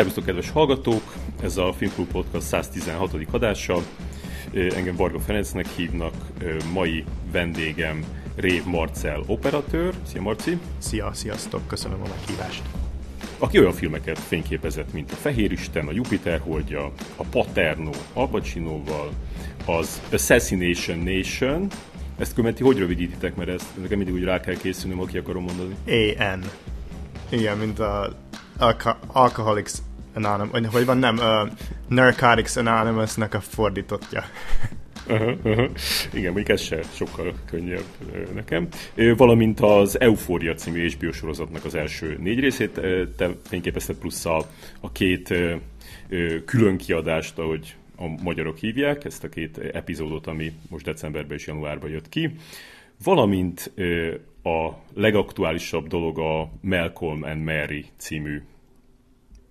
Szervusztok, kedves hallgatók! Ez a Filmklub Podcast 116. adása. Engem Varga Ferencnek hívnak, mai vendégem Rév Marcel operatőr. Szia Marci! Szia, sziasztok, köszönöm a meghívást! Aki olyan filmeket fényképezett, mint a Fehér Isten, a Jupiter holdja, a Paterno Al Pacinoval, az Assassination Nation, ezt követi, hogy rövidítitek, mert ezt nekem mindig úgy rá kell készülnöm, ha ki akarom mondani. AN. Igen, mint a Alcoholics Anonymous, vagy van nem, uh, Narcotics Anonymous-nek a fordítottja. Uh-huh, uh-huh. Igen, mondjuk ez se sokkal könnyebb nekem. Valamint az Euphoria című HBO sorozatnak az első négy részét te fényképezted, plusz a, a két külön kiadást, ahogy a magyarok hívják, ezt a két epizódot, ami most decemberben és januárban jött ki. Valamint a legaktuálisabb dolog a Malcolm and Mary című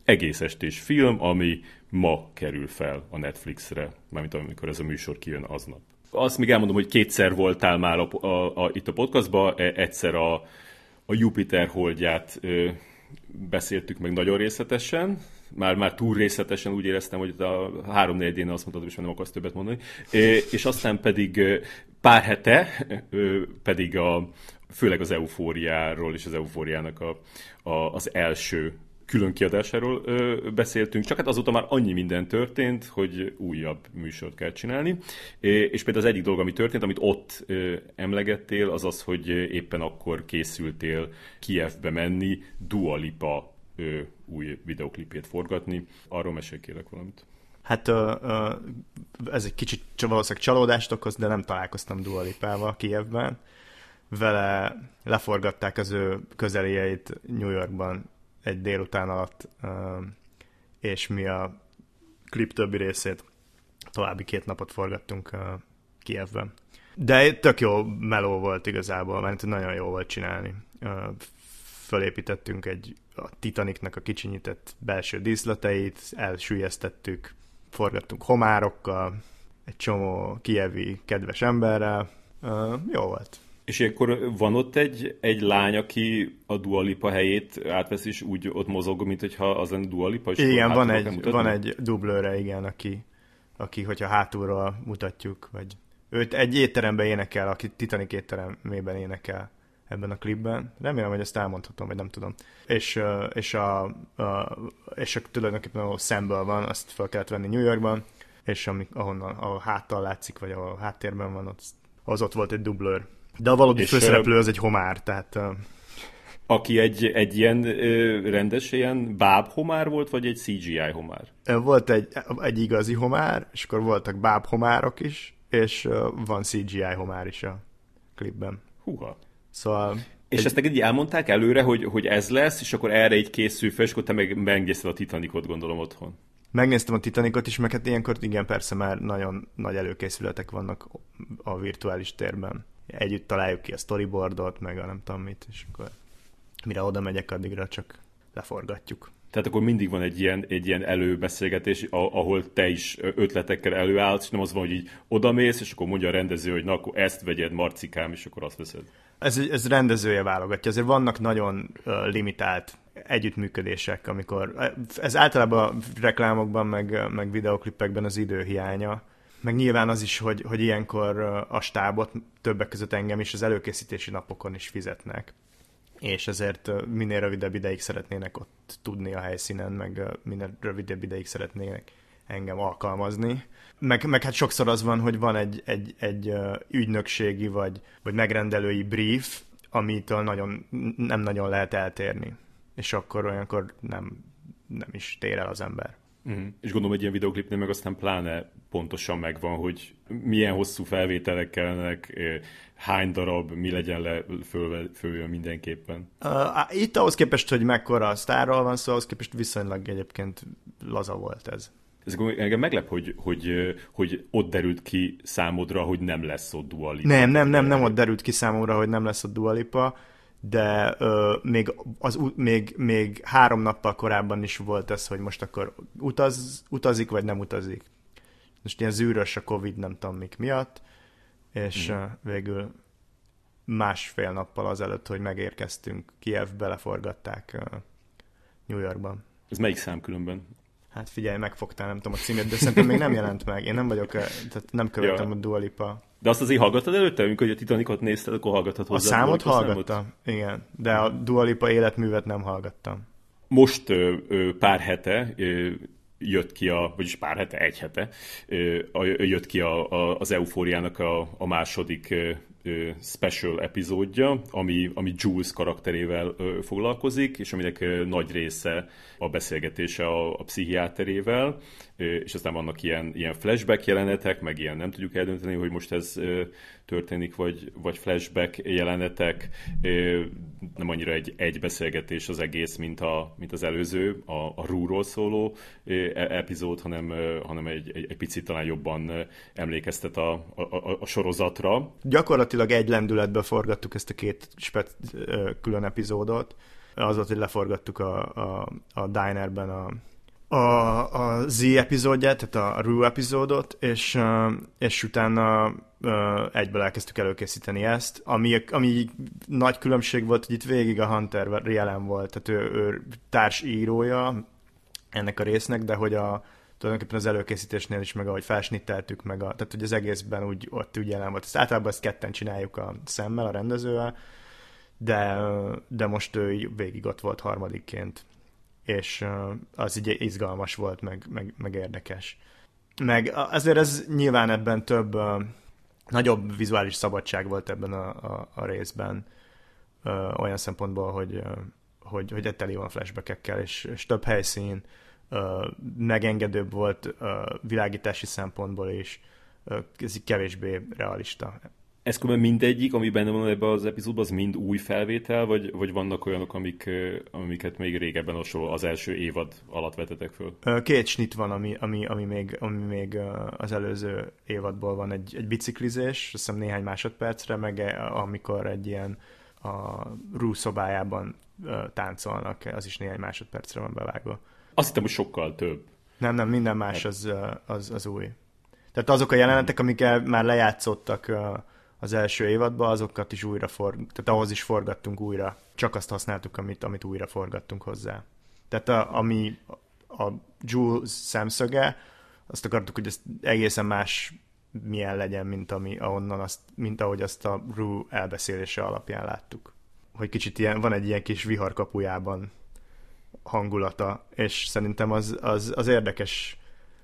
egész estés film, ami ma kerül fel a Netflixre, mármint amikor ez a műsor kijön aznap. Azt még elmondom, hogy kétszer voltál már a, a, a, itt a podcastban, e, egyszer a, a Jupiter holdját ö, beszéltük meg nagyon részletesen, már, már túl részletesen úgy éreztem, hogy a három négyén azt mondtad, hogy nem akarsz többet mondani, és aztán pedig pár hete pedig a, főleg az eufóriáról és az eufóriának a, a, az első külön kiadásáról ö, beszéltünk, csak hát azóta már annyi minden történt, hogy újabb műsort kell csinálni. És például az egyik dolog, ami történt, amit ott ö, emlegettél, az az, hogy éppen akkor készültél Kievbe menni Dua Lipa ö, új videoklipét forgatni. Arról mesélj kérlek valamit. Hát ö, ö, ez egy kicsit valószínűleg csalódást okoz, de nem találkoztam Dua Lipával Kievben. Vele leforgatták az ő közeléjeit New Yorkban egy délután alatt, és mi a klip többi részét további két napot forgattunk Kievben. De tök jó meló volt igazából, mert nagyon jó volt csinálni. Fölépítettünk egy a Titanicnak a kicsinyített belső díszleteit, elsüllyesztettük, forgattunk homárokkal, egy csomó kievi kedves emberrel. Jó volt. És akkor van ott egy, egy lány, aki a Dualipa helyét átvesz, és úgy ott mozog, mint hogyha az lenne Dualipa? Igen, van egy, van egy dublőre, igen, aki, aki, hogyha hátulról mutatjuk, vagy őt egy étteremben énekel, aki Titanic étteremében énekel ebben a klipben. Remélem, hogy ezt elmondhatom, vagy nem tudom. És, és, a, a, és a, tulajdonképpen ahol szemből van, azt fel kellett venni New Yorkban, és ami, ahonnan, a háttal látszik, vagy ahol a háttérben van, az, az ott volt egy dublőr. De a valódi és főszereplő az egy homár, tehát... Aki egy, egy ilyen rendes, ilyen báb homár volt, vagy egy CGI homár? Volt egy, egy igazi homár, és akkor voltak báb homárok is, és van CGI homár is a klipben. Húha. Szóval... És egy... ezt neked így elmondták előre, hogy, hogy ez lesz, és akkor erre így készül fel, és akkor te meg megnézted a Titanicot, gondolom, otthon. Megnéztem a Titanicot is, meg hát ilyenkor igen, persze már nagyon nagy előkészületek vannak a virtuális térben együtt találjuk ki a storyboardot, meg a nem tudom mit, és akkor mire oda megyek, addigra csak leforgatjuk. Tehát akkor mindig van egy ilyen, egy ilyen előbeszélgetés, ahol te is ötletekkel előállsz, és nem az van, hogy így odamész, és akkor mondja a rendező, hogy na, akkor ezt vegyed, marcikám, és akkor azt veszed. Ez, ez rendezője válogatja. Azért vannak nagyon limitált együttműködések, amikor ez általában reklámokban, meg, meg videoklipekben az időhiánya, meg nyilván az is, hogy, hogy ilyenkor a stábot többek között engem is az előkészítési napokon is fizetnek. És ezért minél rövidebb ideig szeretnének ott tudni a helyszínen, meg minél rövidebb ideig szeretnének engem alkalmazni. Meg, meg hát sokszor az van, hogy van egy, egy, egy ügynökségi vagy, vagy megrendelői brief, amitől nagyon, nem nagyon lehet eltérni. És akkor olyankor nem, nem is tér el az ember. Uh-huh. És gondolom, hogy ilyen videoklipnél meg aztán pláne pontosan megvan, hogy milyen hosszú felvételek kellnek, hány darab, mi legyen le föl, följön mindenképpen. Uh, itt ahhoz képest, hogy mekkora a sztárral van szó, ahhoz képest viszonylag egyébként laza volt ez. Ez engem meglep, hogy, hogy, hogy ott derült ki számodra, hogy nem lesz ott dualipa. Nem, nem, nem, nem ott derült ki számomra, hogy nem lesz ott dualipa de ö, még, az, még, még három nappal korábban is volt ez, hogy most akkor utaz, utazik, vagy nem utazik. Most ilyen zűrös a Covid, nem tudom mik miatt, és mm. végül másfél nappal azelőtt, hogy megérkeztünk, Kiev beleforgatták New Yorkban. Ez melyik szám különben? Hát figyelj, megfogtál, nem tudom a címét, de szerintem még nem jelent meg. Én nem vagyok, tehát nem követtem ja. a Dua Lipa. De azt azért hallgattad előtte, amikor a Titanicot nézted, akkor hallgattad hozzá. A számot hallgattam, igen, de a Dua Lipa életművet nem hallgattam. Most ö, ö, pár hete ö, jött ki a, vagyis pár hete, egy hete, jött ki a, a, az Eufóriának a, a második special epizódja, ami, ami Jules karakterével foglalkozik, és aminek nagy része a beszélgetése a, a pszichiáterével, és aztán vannak ilyen, ilyen flashback jelenetek, meg ilyen nem tudjuk eldönteni, hogy most ez történik, vagy, vagy flashback jelenetek, nem annyira egy, egy beszélgetés az egész, mint, a, mint az előző, a, a Rúról szóló e, epizód, hanem, hanem egy, egy, egy picit talán jobban emlékeztet a, a, a sorozatra. Gyakorlatilag egy lendületbe forgattuk ezt a két spec, külön epizódot, az hogy leforgattuk a, a, a Dinerben a, a, a Z epizódját, tehát a Rue epizódot, és, és utána egyből elkezdtük előkészíteni ezt, ami, ami nagy különbség volt, hogy itt végig a Hunter jelen volt, tehát ő, ő társírója ennek a résznek, de hogy a, tulajdonképpen az előkészítésnél is, meg ahogy felsnitteltük, meg a, tehát hogy az egészben úgy, ott úgy jelen volt. Ezt általában ezt ketten csináljuk a szemmel, a rendezővel, de, de most ő végig ott volt harmadikként, és az így izgalmas volt, meg, meg, meg érdekes. Meg azért ez nyilván ebben több, nagyobb vizuális szabadság volt ebben a, a, a részben, olyan szempontból, hogy, hogy, hogy teli van flashbackekkel, és, és több helyszín, megengedőbb volt világítási szempontból ez kevésbé realista ez különben mindegyik, ami benne van ebben az epizódban, az mind új felvétel, vagy, vagy vannak olyanok, amik, amiket még régebben hasonló az első évad alatt vetetek föl? Két snit van, ami, ami, ami, még, ami még az előző évadból van. Egy, egy biciklizés, azt hiszem néhány másodpercre, meg amikor egy ilyen a Rú szobájában táncolnak, az is néhány másodpercre van bevágva. Azt hittem, hogy sokkal több. Nem, nem, minden más az, az, az új. Tehát azok a jelenetek, amikkel már lejátszottak az első évadban, azokat is újra for, tehát ahhoz is forgattunk újra. Csak azt használtuk, amit, amit újra forgattunk hozzá. Tehát a, ami a Jules szemszöge, azt akartuk, hogy ez egészen más milyen legyen, mint, ami, ahonnan azt, mint ahogy azt a Rue elbeszélése alapján láttuk. Hogy kicsit ilyen, van egy ilyen kis viharkapujában hangulata, és szerintem az, az, az érdekes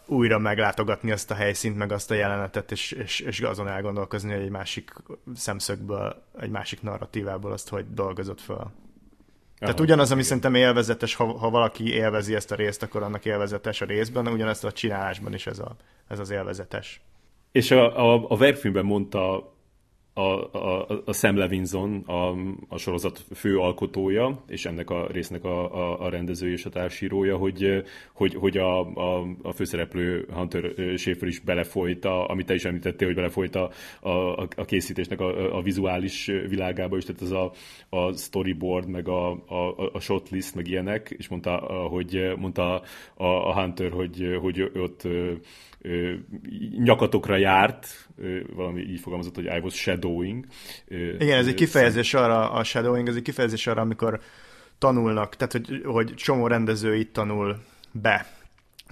újra meglátogatni azt a helyszínt, meg azt a jelenetet, és, és, és azon elgondolkozni, hogy egy másik szemszögből, egy másik narratívából azt hogy dolgozott föl. Aha, Tehát ugyanaz, ami igen. szerintem élvezetes, ha, ha valaki élvezi ezt a részt, akkor annak élvezetes a részben, ugyanezt a csinálásban is ez, a, ez az élvezetes. És a, a, a Verfilmben mondta a, a, a Sam Levinson, a, a sorozat fő alkotója, és ennek a résznek a, a, a rendező és a társírója, hogy, hogy, hogy a, a, a főszereplő Hunter Schaefer is belefolyt, a, amit te is említettél, hogy belefolyt a, a, a készítésnek a, a vizuális világába is, tehát az a, a storyboard, meg a, a, a shotlist, meg ilyenek, és mondta, hogy mondta a, a Hunter, hogy, hogy ott nyakatokra járt, valami így fogalmazott, hogy I was shadowing. Igen, ez egy kifejezés arra, a shadowing, ez egy kifejezés arra, amikor tanulnak, tehát hogy, hogy csomó rendező itt tanul be.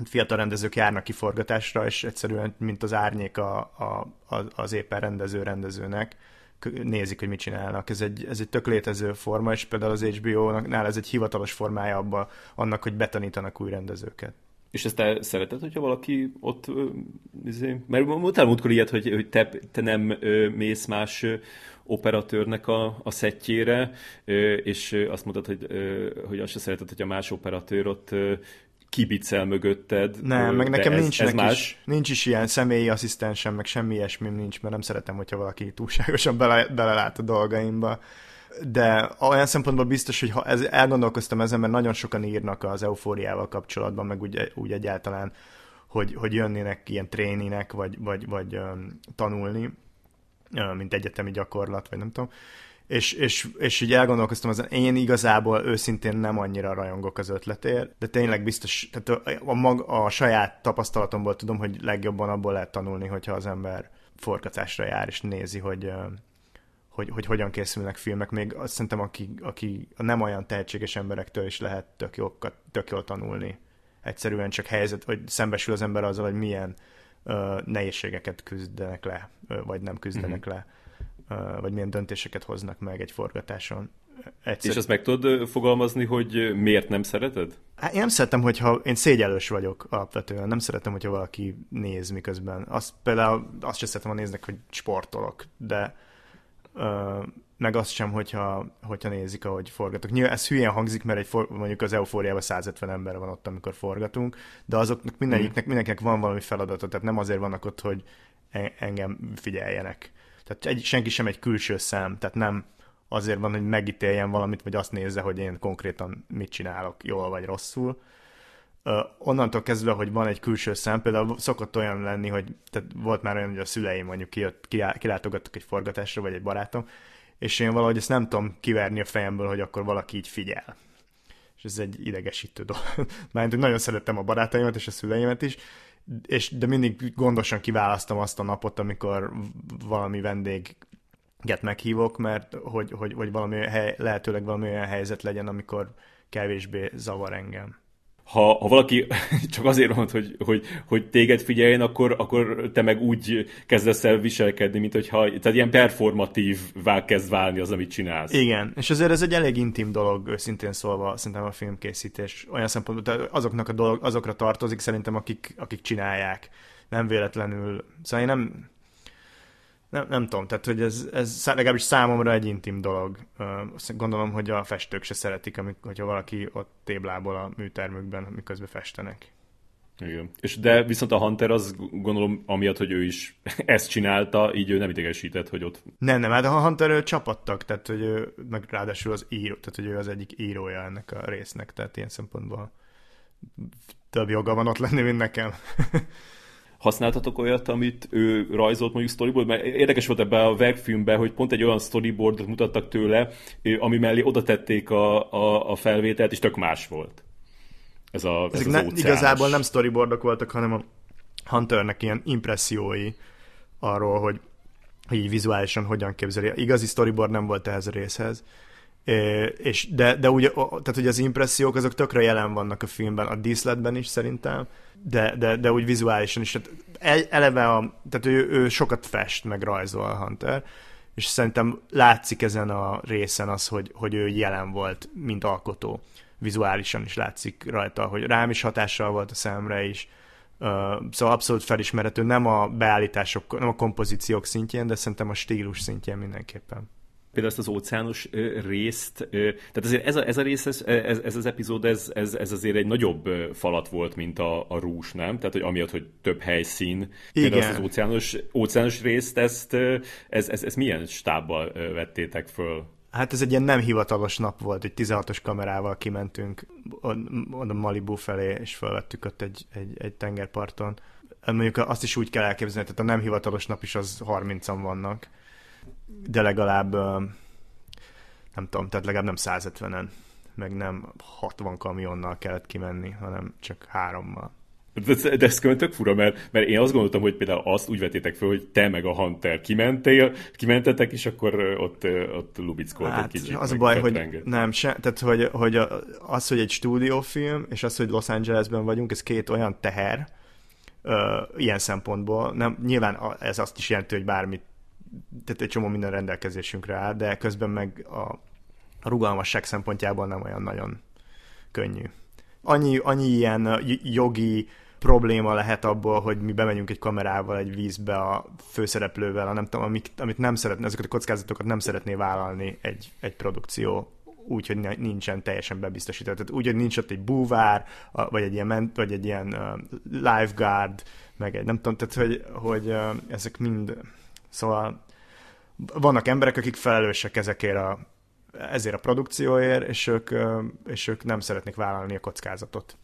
Fiatal rendezők járnak kiforgatásra, és egyszerűen, mint az árnyék a, a, az éppen rendező rendezőnek, nézik, hogy mit csinálnak. Ez egy, ez egy tök létező forma, és például az HBO-nál ez egy hivatalos formája abba, annak, hogy betanítanak új rendezőket. És ezt te szereted, hogyha valaki ott, izé, mert mondtál múltkor ilyet, hogy, hogy te, te nem mész más operatőrnek a, a szettjére, és azt mondtad, hogy, hogy azt se szereted, hogy a más operatőr ott kibicel mögötted. Nem, meg nekem ez, nincs, ez más. Is, nincs is ilyen személyi asszisztensem, meg semmi ilyesmi nincs, mert nem szeretem, hogyha valaki túlságosan bele, belelát a dolgaimba de olyan szempontból biztos, hogy ha ez, elgondolkoztam ezen, mert nagyon sokan írnak az eufóriával kapcsolatban, meg úgy, úgy egyáltalán, hogy, hogy jönnének ilyen tréninek, vagy, vagy, vagy um, tanulni, um, mint egyetemi gyakorlat, vagy nem tudom. És, és, és így elgondolkoztam ezen, én igazából őszintén nem annyira rajongok az ötletért, de tényleg biztos, tehát a, a, mag, a saját tapasztalatomból tudom, hogy legjobban abból lehet tanulni, hogyha az ember forgatásra jár, és nézi, hogy, hogy, hogy hogyan készülnek filmek. Még azt szerintem, aki, aki nem olyan tehetséges emberektől is lehet tök jól, tök jól tanulni. Egyszerűen csak helyzet, hogy szembesül az ember azzal, hogy milyen ö, nehézségeket küzdenek le, ö, vagy nem küzdenek mm-hmm. le, ö, vagy milyen döntéseket hoznak meg egy forgatáson. Egyszer... És azt meg tudod fogalmazni, hogy miért nem szereted? Hát én nem szeretem, hogyha én szégyelős vagyok alapvetően, nem szeretem, hogyha valaki néz miközben. Azt például azt sem szeretem, ha néznek, hogy sportolok, de meg azt sem, hogyha, hogyha nézik, ahogy forgatok. Nyilván ez hülyén hangzik, mert egy for, mondjuk az eufóriában 150 ember van ott, amikor forgatunk, de azoknak mindegyiknek, mindenkinek van valami feladata, tehát nem azért vannak ott, hogy engem figyeljenek. Tehát egy, senki sem egy külső szem, tehát nem azért van, hogy megítéljen valamit, vagy azt nézze, hogy én konkrétan mit csinálok, jól vagy rosszul. Onnantól kezdve, hogy van egy külső szem, például szokott olyan lenni, hogy tehát volt már olyan, hogy a szüleim mondjuk kijött, kilátogattak egy forgatásra, vagy egy barátom, és én valahogy ezt nem tudom kiverni a fejemből, hogy akkor valaki így figyel. És ez egy idegesítő dolog. Mert nagyon szerettem a barátaimat és a szüleimet is, és, de mindig gondosan kiválasztom azt a napot, amikor valami vendég get meghívok, mert hogy, hogy, hogy valami hely, lehetőleg valami olyan helyzet legyen, amikor kevésbé zavar engem. Ha, ha valaki csak azért mond, hogy, hogy, hogy téged figyeljen, akkor, akkor te meg úgy kezdesz el viselkedni, mint hogyha tehát ilyen performatívvá kezd válni az, amit csinálsz. Igen, és azért ez egy elég intim dolog, őszintén szólva, szerintem a filmkészítés. Olyan szempontból, tehát azoknak a dolog, azokra tartozik szerintem, akik, akik csinálják. Nem véletlenül. Szóval én nem, nem, nem tudom, tehát hogy ez, ez legalábbis számomra egy intim dolog. Gondolom, hogy a festők se szeretik, amikor, hogyha valaki ott téblából a műtermükben, miközben festenek. Igen. És de viszont a Hunter az gondolom amiatt, hogy ő is ezt csinálta, így ő nem idegesített, hogy ott... Nem, nem, hát a Hunter ő csapattak, tehát hogy ő, meg ráadásul az író, tehát hogy ő az egyik írója ennek a résznek, tehát ilyen szempontból több joga van ott lenni, mint nekem. használtatok olyat, amit ő rajzolt mondjuk storyboard, mert érdekes volt ebben a verkfilmben, hogy pont egy olyan storyboardot mutattak tőle, ami mellé oda tették a, a, a felvételt, és tök más volt. Ez, a, ez Ezek az ne, igazából nem storyboardok voltak, hanem a Hunternek ilyen impressziói arról, hogy, hogy így vizuálisan hogyan képzeli. Igazi storyboard nem volt ehhez a részhez. És de, de úgy, tehát hogy az impressziók azok tökre jelen vannak a filmben, a díszletben is szerintem, de, de, de úgy vizuálisan is. Tehát eleve a, tehát ő, ő sokat fest, meg rajzol a Hunter, és szerintem látszik ezen a részen az, hogy, hogy ő jelen volt, mint alkotó. Vizuálisan is látszik rajta, hogy rám is hatással volt a szemre is. Uh, szóval abszolút felismerhető, nem a beállítások, nem a kompozíciók szintjén, de szerintem a stílus szintjén mindenképpen például ezt az óceános részt, tehát azért ez a, ez a rész, ez, ez, ez az epizód, ez, ez, ez azért egy nagyobb falat volt, mint a, a rús, nem? Tehát, hogy amiatt, hogy több helyszín, Igen. például az óceános, óceános részt, ezt, ez, ez, ez milyen stábbal vettétek föl? Hát ez egy ilyen nem hivatalos nap volt, egy 16-os kamerával kimentünk oda Malibu felé, és felvettük ott egy, egy, egy tengerparton. Mondjuk azt is úgy kell elképzelni, tehát a nem hivatalos nap is az 30-an vannak de legalább nem tudom, tehát legalább nem 150-en, meg nem 60 kamionnal kellett kimenni, hanem csak hárommal. De, de ez tök fura, mert, mert én azt gondoltam, hogy például azt úgy vetétek fel, hogy te meg a Hunter kimentél, kimentetek, és akkor ott, ott lubickolt hát, kicsit. Az a baj, hogy nem, se, tehát hogy, hogy az, hogy egy stúdiófilm, és az, hogy Los Angelesben vagyunk, ez két olyan teher, ö, ilyen szempontból. Nem, nyilván ez azt is jelenti, hogy bármit tehát egy csomó minden rendelkezésünkre áll, de közben meg a, a rugalmasság szempontjából nem olyan nagyon könnyű. Annyi, annyi ilyen jogi probléma lehet abból, hogy mi bemegyünk egy kamerával egy vízbe a főszereplővel, a nem tudom, amit, amit nem szeretné, ezeket a kockázatokat nem szeretné vállalni egy, egy produkció úgy, hogy nincsen teljesen bebiztosított. Tehát úgy, hogy nincs ott egy búvár, vagy egy ilyen, vagy egy ilyen uh, lifeguard, meg egy nem tudom, tehát hogy, hogy uh, ezek mind Szóval vannak emberek, akik felelősek ezekért a, ezért a produkcióért, és ők, és ők nem szeretnék vállalni a kockázatot.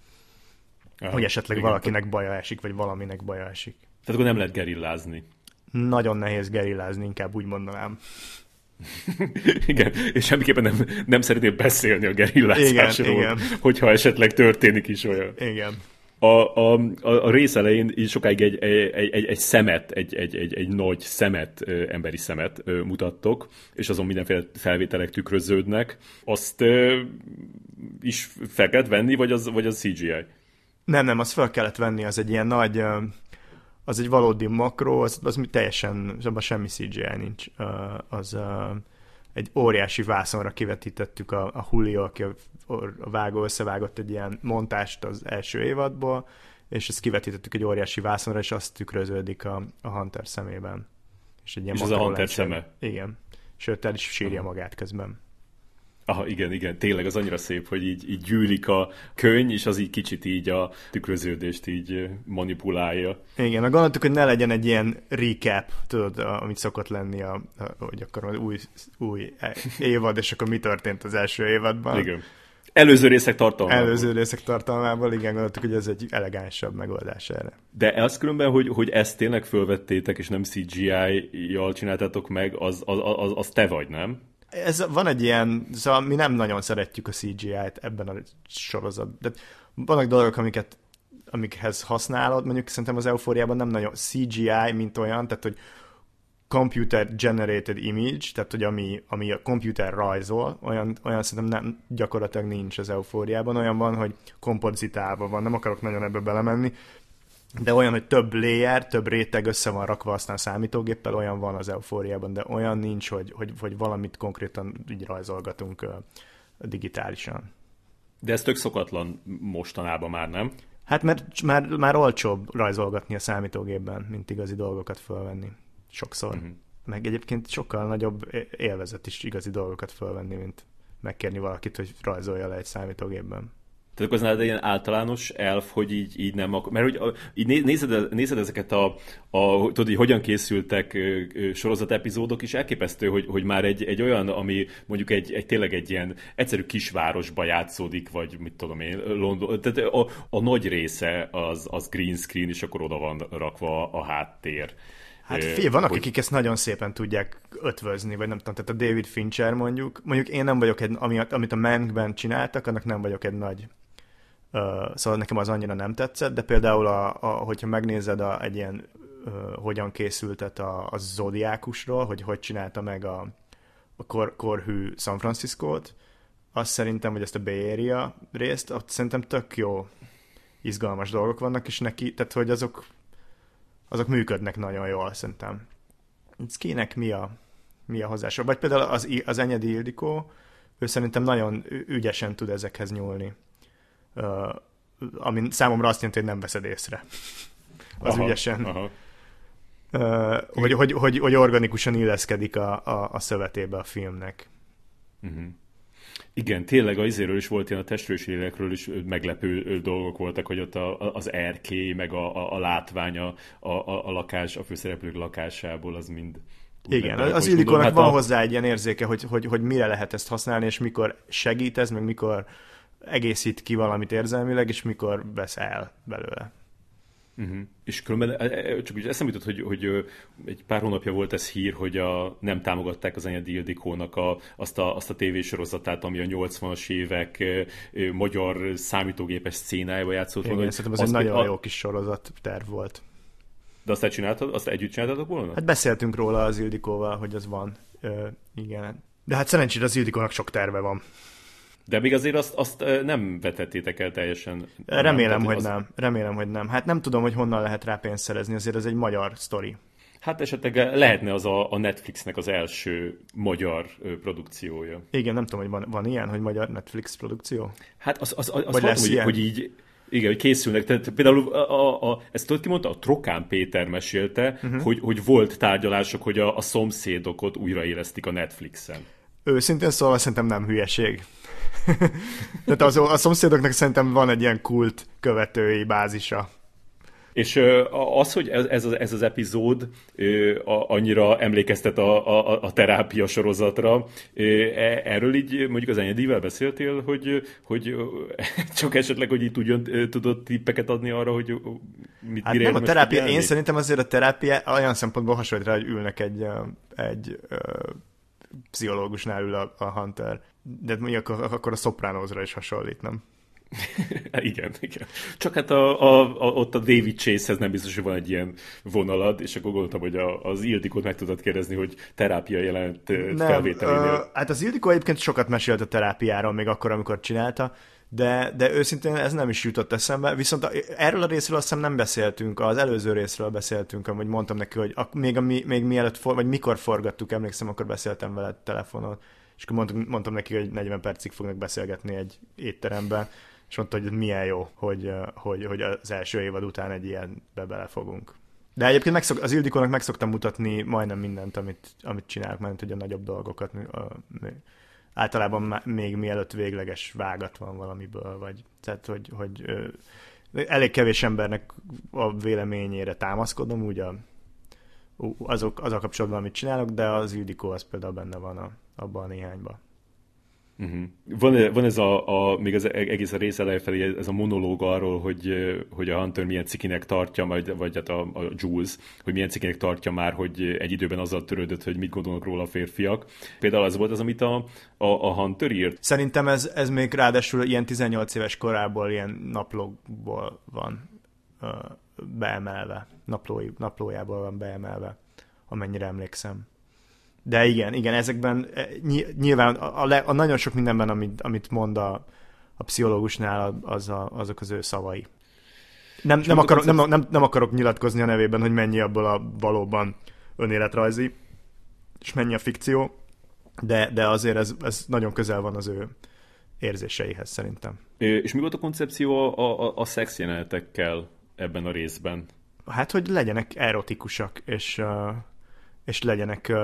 Aha, hogy esetleg igen, valakinek baja esik, vagy valaminek baja esik. Tehát akkor nem lehet gerillázni. Nagyon nehéz gerillázni, inkább úgy mondanám. igen, és semmiképpen nem, nem szeretnél beszélni a gerillázásról, igen, igen. hogyha esetleg történik is olyan. Igen. A, a, a, a rész elején így sokáig egy, egy, egy, egy szemet, egy, egy, egy, egy nagy szemet, emberi szemet mutattok, és azon mindenféle felvételek tükröződnek. Azt is fel kellett venni, vagy az, vagy az CGI? Nem, nem, az fel kellett venni, az egy ilyen nagy, az egy valódi makro, az, az teljesen, abban semmi CGI nincs. Az egy óriási vászonra kivetítettük a, a Julio, aki a, a vágó összevágott egy ilyen montást az első évadból, és ezt kivetítettük egy óriási vászonra, és azt tükröződik a, a Hunter szemében. És, egy ilyen és ez a Hunter szeme? Igen. Sőt, el is sírja magát közben. Aha, igen, igen, tényleg az annyira szép, hogy így, így gyűlik a könyv, és az így kicsit így a tükröződést így manipulálja. Igen, meg gondoltuk, hogy ne legyen egy ilyen recap, tudod, amit szokott lenni, a, a, hogy akkor az új, új évad, és akkor mi történt az első évadban. Igen. Előző részek tartalmából. Előző részek tartalmából, igen, gondoltuk, hogy ez egy elegánsabb megoldás erre. De az különben, hogy, hogy ezt tényleg fölvettétek, és nem CGI-jal csináltátok meg, az, az, az, az te vagy, nem? Ez van egy ilyen, szóval mi nem nagyon szeretjük a CGI-t ebben a sorozatban. De vannak dolgok, amiket amikhez használod, mondjuk szerintem az eufóriában nem nagyon CGI, mint olyan, tehát hogy computer generated image, tehát hogy ami, ami a computer rajzol, olyan, olyan szerintem nem, gyakorlatilag nincs az eufóriában, olyan van, hogy kompozitálva van, nem akarok nagyon ebbe belemenni, de olyan, hogy több layer, több réteg össze van rakva aztán számítógéppel, olyan van az eufóriában, de olyan nincs, hogy, hogy, hogy valamit konkrétan így rajzolgatunk uh, digitálisan. De ez tök szokatlan mostanában már, nem? Hát mert már, már olcsóbb rajzolgatni a számítógépben, mint igazi dolgokat fölvenni. Sokszor. Uh-huh. Meg egyébként sokkal nagyobb élvezet is igazi dolgokat fölvenni, mint megkérni valakit, hogy rajzolja le egy számítógépben. Tehát akkor az nálad ilyen általános elf, hogy így, így nem akar... Mert hogy így nézed, nézed ezeket a, a tudod, hogy hogyan készültek sorozat epizódok, és elképesztő, hogy, hogy már egy, egy olyan, ami mondjuk egy, egy tényleg egy ilyen egyszerű kisvárosba játszódik, vagy mit tudom én, London, tehát a, a nagy része az, az green screen, és akkor oda van rakva a háttér. Hát figyelj, vannak, hogy... akik ezt nagyon szépen tudják ötvözni, vagy nem tudom, tehát a David Fincher mondjuk, mondjuk én nem vagyok egy, ami, amit a Mankben csináltak, annak nem vagyok egy nagy szóval nekem az annyira nem tetszett, de például, a, a, hogyha megnézed a, egy ilyen uh, hogyan készültet a, a Zodiákusról, hogy hogy csinálta meg a, a kor, korhű San Francisco-t, azt szerintem, hogy ezt a Bay Area részt, ott szerintem tök jó izgalmas dolgok vannak, és neki, tehát hogy azok, azok működnek nagyon jól, szerintem. Kinek mi a, mi a hozzása? Vagy például az, az Enyedi Ildikó, ő szerintem nagyon ügyesen tud ezekhez nyúlni ami számomra azt jelenti, hogy nem veszed észre. Az aha, ügyesen. Aha. Hogy, hogy, hogy, hogy organikusan illeszkedik a, a, a szövetébe a filmnek. Uh-huh. Igen, tényleg a izéről is volt ilyen a testről lélekről is meglepő dolgok voltak, hogy ott a, az erkély, meg a, a, a látvány a, a, a lakás, a főszereplők lakásából, az mind, igen, az Ildikónak hát van a... hozzá egy ilyen érzéke, hogy, hogy, hogy mire lehet ezt használni, és mikor segít ez, meg mikor egészít ki valamit érzelmileg, és mikor vesz el belőle. Uh-huh. És különben e, e, csak úgy eszembe jutott, hogy, hogy egy pár hónapja volt ez hír, hogy a, nem támogatták az Anya Dildikónak a, azt, a, azt a tévésorozatát, ami a 80-as évek magyar számítógépes szcénájába játszott. Igen, volna, szerintem az egy nagyon a... jó kis sorozat terv volt. De azt csináltad? Azt együtt csináltatok volna? Hát beszéltünk róla az Ildikóval, hogy az van. Ö, igen. De hát szerencsére az Ildikónak sok terve van. De még azért azt, azt nem vetettétek el teljesen. Remélem, nem, hogy az... nem. Remélem, hogy nem. Hát nem tudom, hogy honnan lehet rá pénzt szerezni, azért ez egy magyar sztori. Hát esetleg lehetne az a, a Netflixnek az első magyar produkciója. Igen, nem tudom, hogy van, van ilyen, hogy magyar Netflix produkció? Hát az, az, az, az hallom, hogy, hogy így igen, hogy készülnek. Tehát például a, a, a, ezt tudod ki mondta? A Trokán Péter mesélte, uh-huh. hogy, hogy volt tárgyalások, hogy a, a szomszédok ott újraélesztik a Netflixen. Őszintén szóval szerintem nem hülyeség. Tehát az, a szomszédoknak szerintem van egy ilyen kult követői bázisa. És az, hogy ez, ez, az, ez az epizód annyira emlékeztet a, a, a terápia sorozatra, e, erről így mondjuk az enyedivel beszéltél, hogy, hogy csak esetleg, hogy így tudjon, tudott tippeket adni arra, hogy mit hát nem a terápia, figyelni? én szerintem azért a terápia olyan szempontból hasonlít rá, hogy ülnek egy, egy pszichológusnál ül a, a Hunter. De mondjuk akkor a Sopranosra is hasonlít, nem? igen, igen. Csak hát a, a, a, ott a David Chase-hez nem biztos, hogy van egy ilyen vonalad, és akkor gondoltam, hogy a, az Ildikót meg tudod kérdezni, hogy terápia jelent felvételénél. Uh, hát az Ildikó egyébként sokat mesélt a terápiáról még akkor, amikor csinálta, de, de őszintén ez nem is jutott eszembe, viszont erről a részről azt hiszem nem beszéltünk, az előző részről beszéltünk, amúgy mondtam neki, hogy a, még, a, még mielőtt, for, vagy mikor forgattuk, emlékszem, akkor beszéltem veled telefonon, és akkor mondtam, mondtam neki, hogy 40 percig fognak beszélgetni egy étteremben, és mondta, hogy milyen jó, hogy, hogy, hogy az első évad után egy ilyenbe belefogunk. De egyébként megszok, az Ildikónak meg szoktam mutatni majdnem mindent, amit, amit csinálok, mert hogy a nagyobb dolgokat. Általában még mielőtt végleges vágat van valamiből, vagy tehát, hogy, hogy elég kevés embernek a véleményére támaszkodom, úgy a, azok, az a kapcsolatban, amit csinálok, de az Ildikó az például benne van a, abban a néhányban. Uh-huh. Van, van ez a, a, még az egész a rész elejé felé ez a monológ arról, hogy, hogy a Hunter milyen cikinek tartja, vagy, vagy hát a, a Jules, hogy milyen cikinek tartja már, hogy egy időben azzal törődött, hogy mit gondolnak róla a férfiak. Például az volt az, amit a, a, a Hunter írt. Szerintem ez, ez még ráadásul ilyen 18 éves korából ilyen naplóból van beemelve, naplói, naplójából van beemelve, amennyire emlékszem. De igen, igen, ezekben eh, nyilván a, a, a nagyon sok mindenben, amit, amit mond a, a pszichológusnál, az a, azok az ő szavai. Nem, nem, akarok, nem, nem, nem akarok nyilatkozni a nevében, hogy mennyi abból a valóban önéletrajzi, és mennyi a fikció, de, de azért ez, ez nagyon közel van az ő érzéseihez szerintem. És mi volt a koncepció a, a, a szex jelenetekkel ebben a részben? Hát, hogy legyenek erotikusak, és és legyenek uh,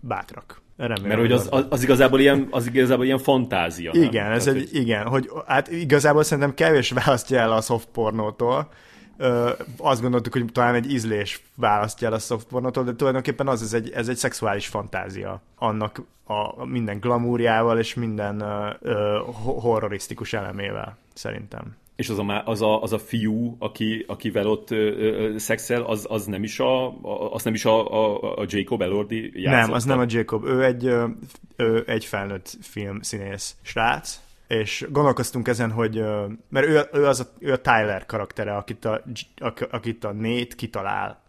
bátrak. Remélem, Mert hogy az, az, az, igazából ilyen, az igazából ilyen fantázia. Igen, nem? ez Tehát, egy, hogy... igen, hogy hát igazából szerintem kevés választja el a soft pornótól. Ö, azt gondoltuk, hogy talán egy ízlés választja el a soft pornótól, de tulajdonképpen az, ez egy, ez egy szexuális fantázia. Annak a, minden glamúrjával és minden ö, horrorisztikus elemével, szerintem és az a, az a, az a fiú, aki, akivel ott ö, ö, szexel, az, az nem is a, az nem is a, a, a Jacob Elordi játszotta? Nem, az nem a Jacob. Ő egy, ő egy felnőtt film színész srác, és gondolkoztunk ezen, hogy, mert ő, ő, az a, ő a Tyler karaktere, akit a, akit a Nate kitalál,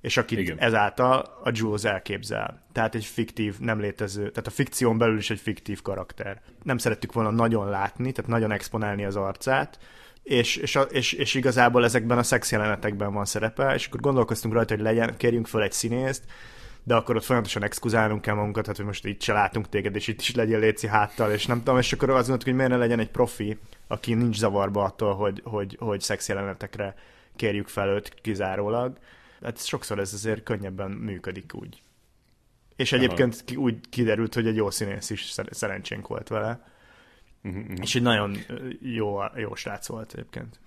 és akit Igen. ezáltal a Jules elképzel. Tehát egy fiktív, nem létező, tehát a fikción belül is egy fiktív karakter. Nem szerettük volna nagyon látni, tehát nagyon exponálni az arcát, és, és, és, és igazából ezekben a szex jelenetekben van szerepe, és akkor gondolkoztunk rajta, hogy legyen, kérjünk föl egy színészt, de akkor ott folyamatosan exkuzálnunk kell magunkat, tehát hogy most itt se látunk téged, és itt is legyen léci háttal, és nem tudom, és akkor azt mondtuk, hogy miért ne legyen egy profi, aki nincs zavarba attól, hogy, hogy, hogy szex jelenetekre kérjük fel őt kizárólag. Hát sokszor ez azért könnyebben működik úgy. És egyébként Aha. úgy kiderült, hogy egy jó színész is szerencsénk volt vele. Uh-huh. És egy nagyon jó, jó srác volt egyébként.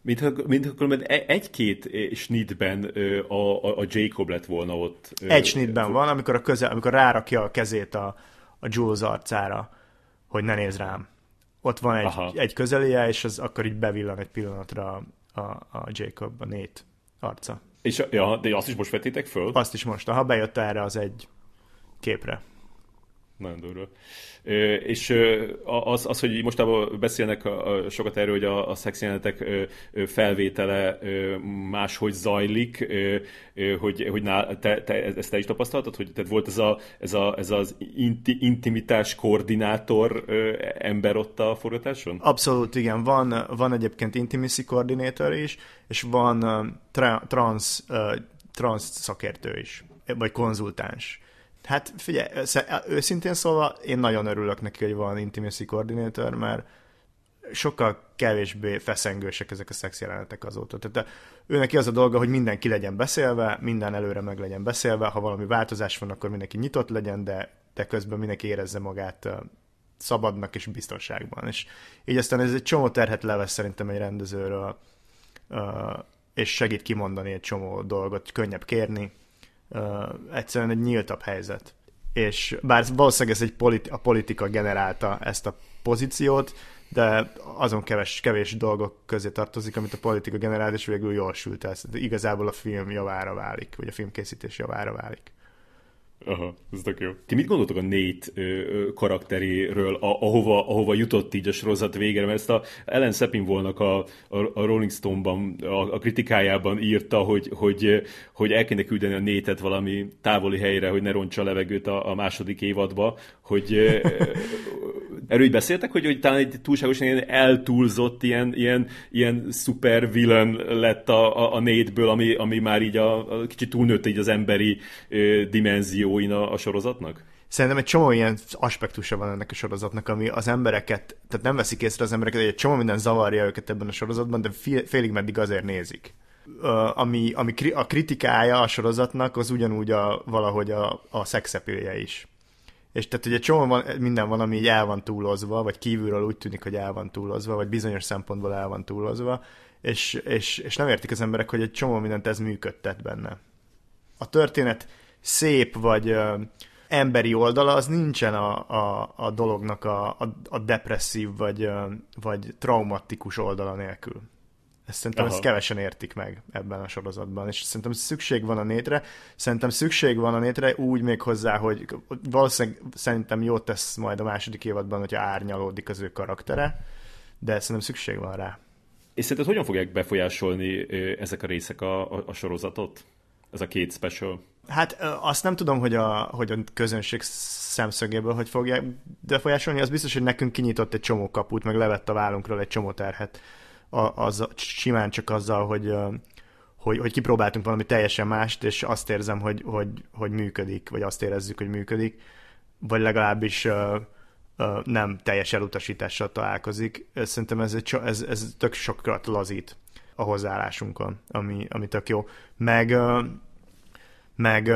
Mint, mint akkor egy-két snitben a, a, a Jacob lett volna ott. Egy snitben van, amikor, a közel, amikor rárakja a kezét a, a Jules arcára, hogy ne néz rám. Ott van egy, egy közeléje, és az akkor így bevillan egy pillanatra a, a Jacob, a Nate arca. És ja, de azt is most vettétek föl? Azt is most. Ha bejött erre az egy képre. Nagyon durva. És az, az, hogy mostában beszélnek sokat erről, hogy a, a szexjelenetek felvétele máshogy zajlik, hogy, hogy ná, te, te, ezt te is tapasztaltad, hogy tehát volt ez, a, ez, a, ez az inti, intimitás koordinátor ember ott a forgatáson? Abszolút, igen. Van, van egyébként intimacy koordinátor is, és van tra, trans, trans szakértő is, vagy konzultáns Hát figyelj, őszintén szólva én nagyon örülök neki, hogy van intimacy koordinátor, mert sokkal kevésbé feszengősek ezek a szex jelenetek azóta. Tehát ő neki az a dolga, hogy mindenki legyen beszélve, minden előre meg legyen beszélve, ha valami változás van, akkor mindenki nyitott legyen, de, de közben mindenki érezze magát szabadnak és biztonságban. És így aztán ez egy csomó terhet levesz szerintem egy rendezőről, és segít kimondani egy csomó dolgot, könnyebb kérni, egyszerűen egy nyíltabb helyzet. És bár valószínűleg ez egy politi- a politika generálta ezt a pozíciót, de azon keves, kevés dolgok közé tartozik, amit a politika generált, és végül jól sült el. Igazából a film javára válik, vagy a filmkészítés javára válik. Aha, ez tök jó. Ti mit gondoltok a Nate ö, karakteréről, a, ahova, ahova jutott így a sorozat végére? Mert ezt a Ellen Sepinwall-nak a, a, a Rolling Stone-ban, a, a kritikájában írta, hogy, hogy, hogy el kéne küldeni a Nate-et valami távoli helyre, hogy ne rontsa a levegőt a, a második évadba, hogy erről így beszéltek, hogy, hogy talán egy túlságosan ilyen eltúlzott, ilyen, ilyen, ilyen szuper villain lett a, a, a Nate-ből, ami, ami már így a, a kicsit túlnőtt így az emberi ö, dimenzióin a, a sorozatnak? Szerintem egy csomó ilyen aspektusa van ennek a sorozatnak, ami az embereket, tehát nem veszik észre az embereket, hogy egy csomó minden zavarja őket ebben a sorozatban, de félig meddig azért nézik. Uh, ami, ami a kritikája a sorozatnak, az ugyanúgy a, valahogy a, a szexepilje is. És tehát ugye csomó van, minden van, ami így el van túlozva, vagy kívülről úgy tűnik, hogy el van túlozva, vagy bizonyos szempontból el van túlozva, és, és, és nem értik az emberek, hogy egy csomó mindent ez működtet benne. A történet szép, vagy ö, emberi oldala, az nincsen a, a, a dolognak a, a, a depresszív, vagy, ö, vagy traumatikus oldala nélkül. Ezt szerintem Aha. ezt kevesen értik meg ebben a sorozatban, és szerintem szükség van a nétre. Szerintem szükség van a nétre úgy még hozzá, hogy valószínűleg szerintem jót tesz majd a második évadban, hogyha árnyalódik az ő karaktere, de szerintem szükség van rá. És szerinted hogyan fogják befolyásolni ezek a részek a, a, a sorozatot? Ez a két special? Hát azt nem tudom, hogy a, hogy a közönség szemszögéből hogy fogják befolyásolni. Az biztos, hogy nekünk kinyitott egy csomó kaput, meg levett a vállunkról egy csomó terhet az, simán csak azzal, hogy, hogy, hogy kipróbáltunk valami teljesen mást, és azt érzem, hogy, hogy, hogy működik, vagy azt érezzük, hogy működik, vagy legalábbis uh, uh, nem teljes elutasítással találkozik. Szerintem ez, egy, ez, ez tök sokat lazít a hozzáállásunkon, ami, ami tök jó. Meg, uh, meg,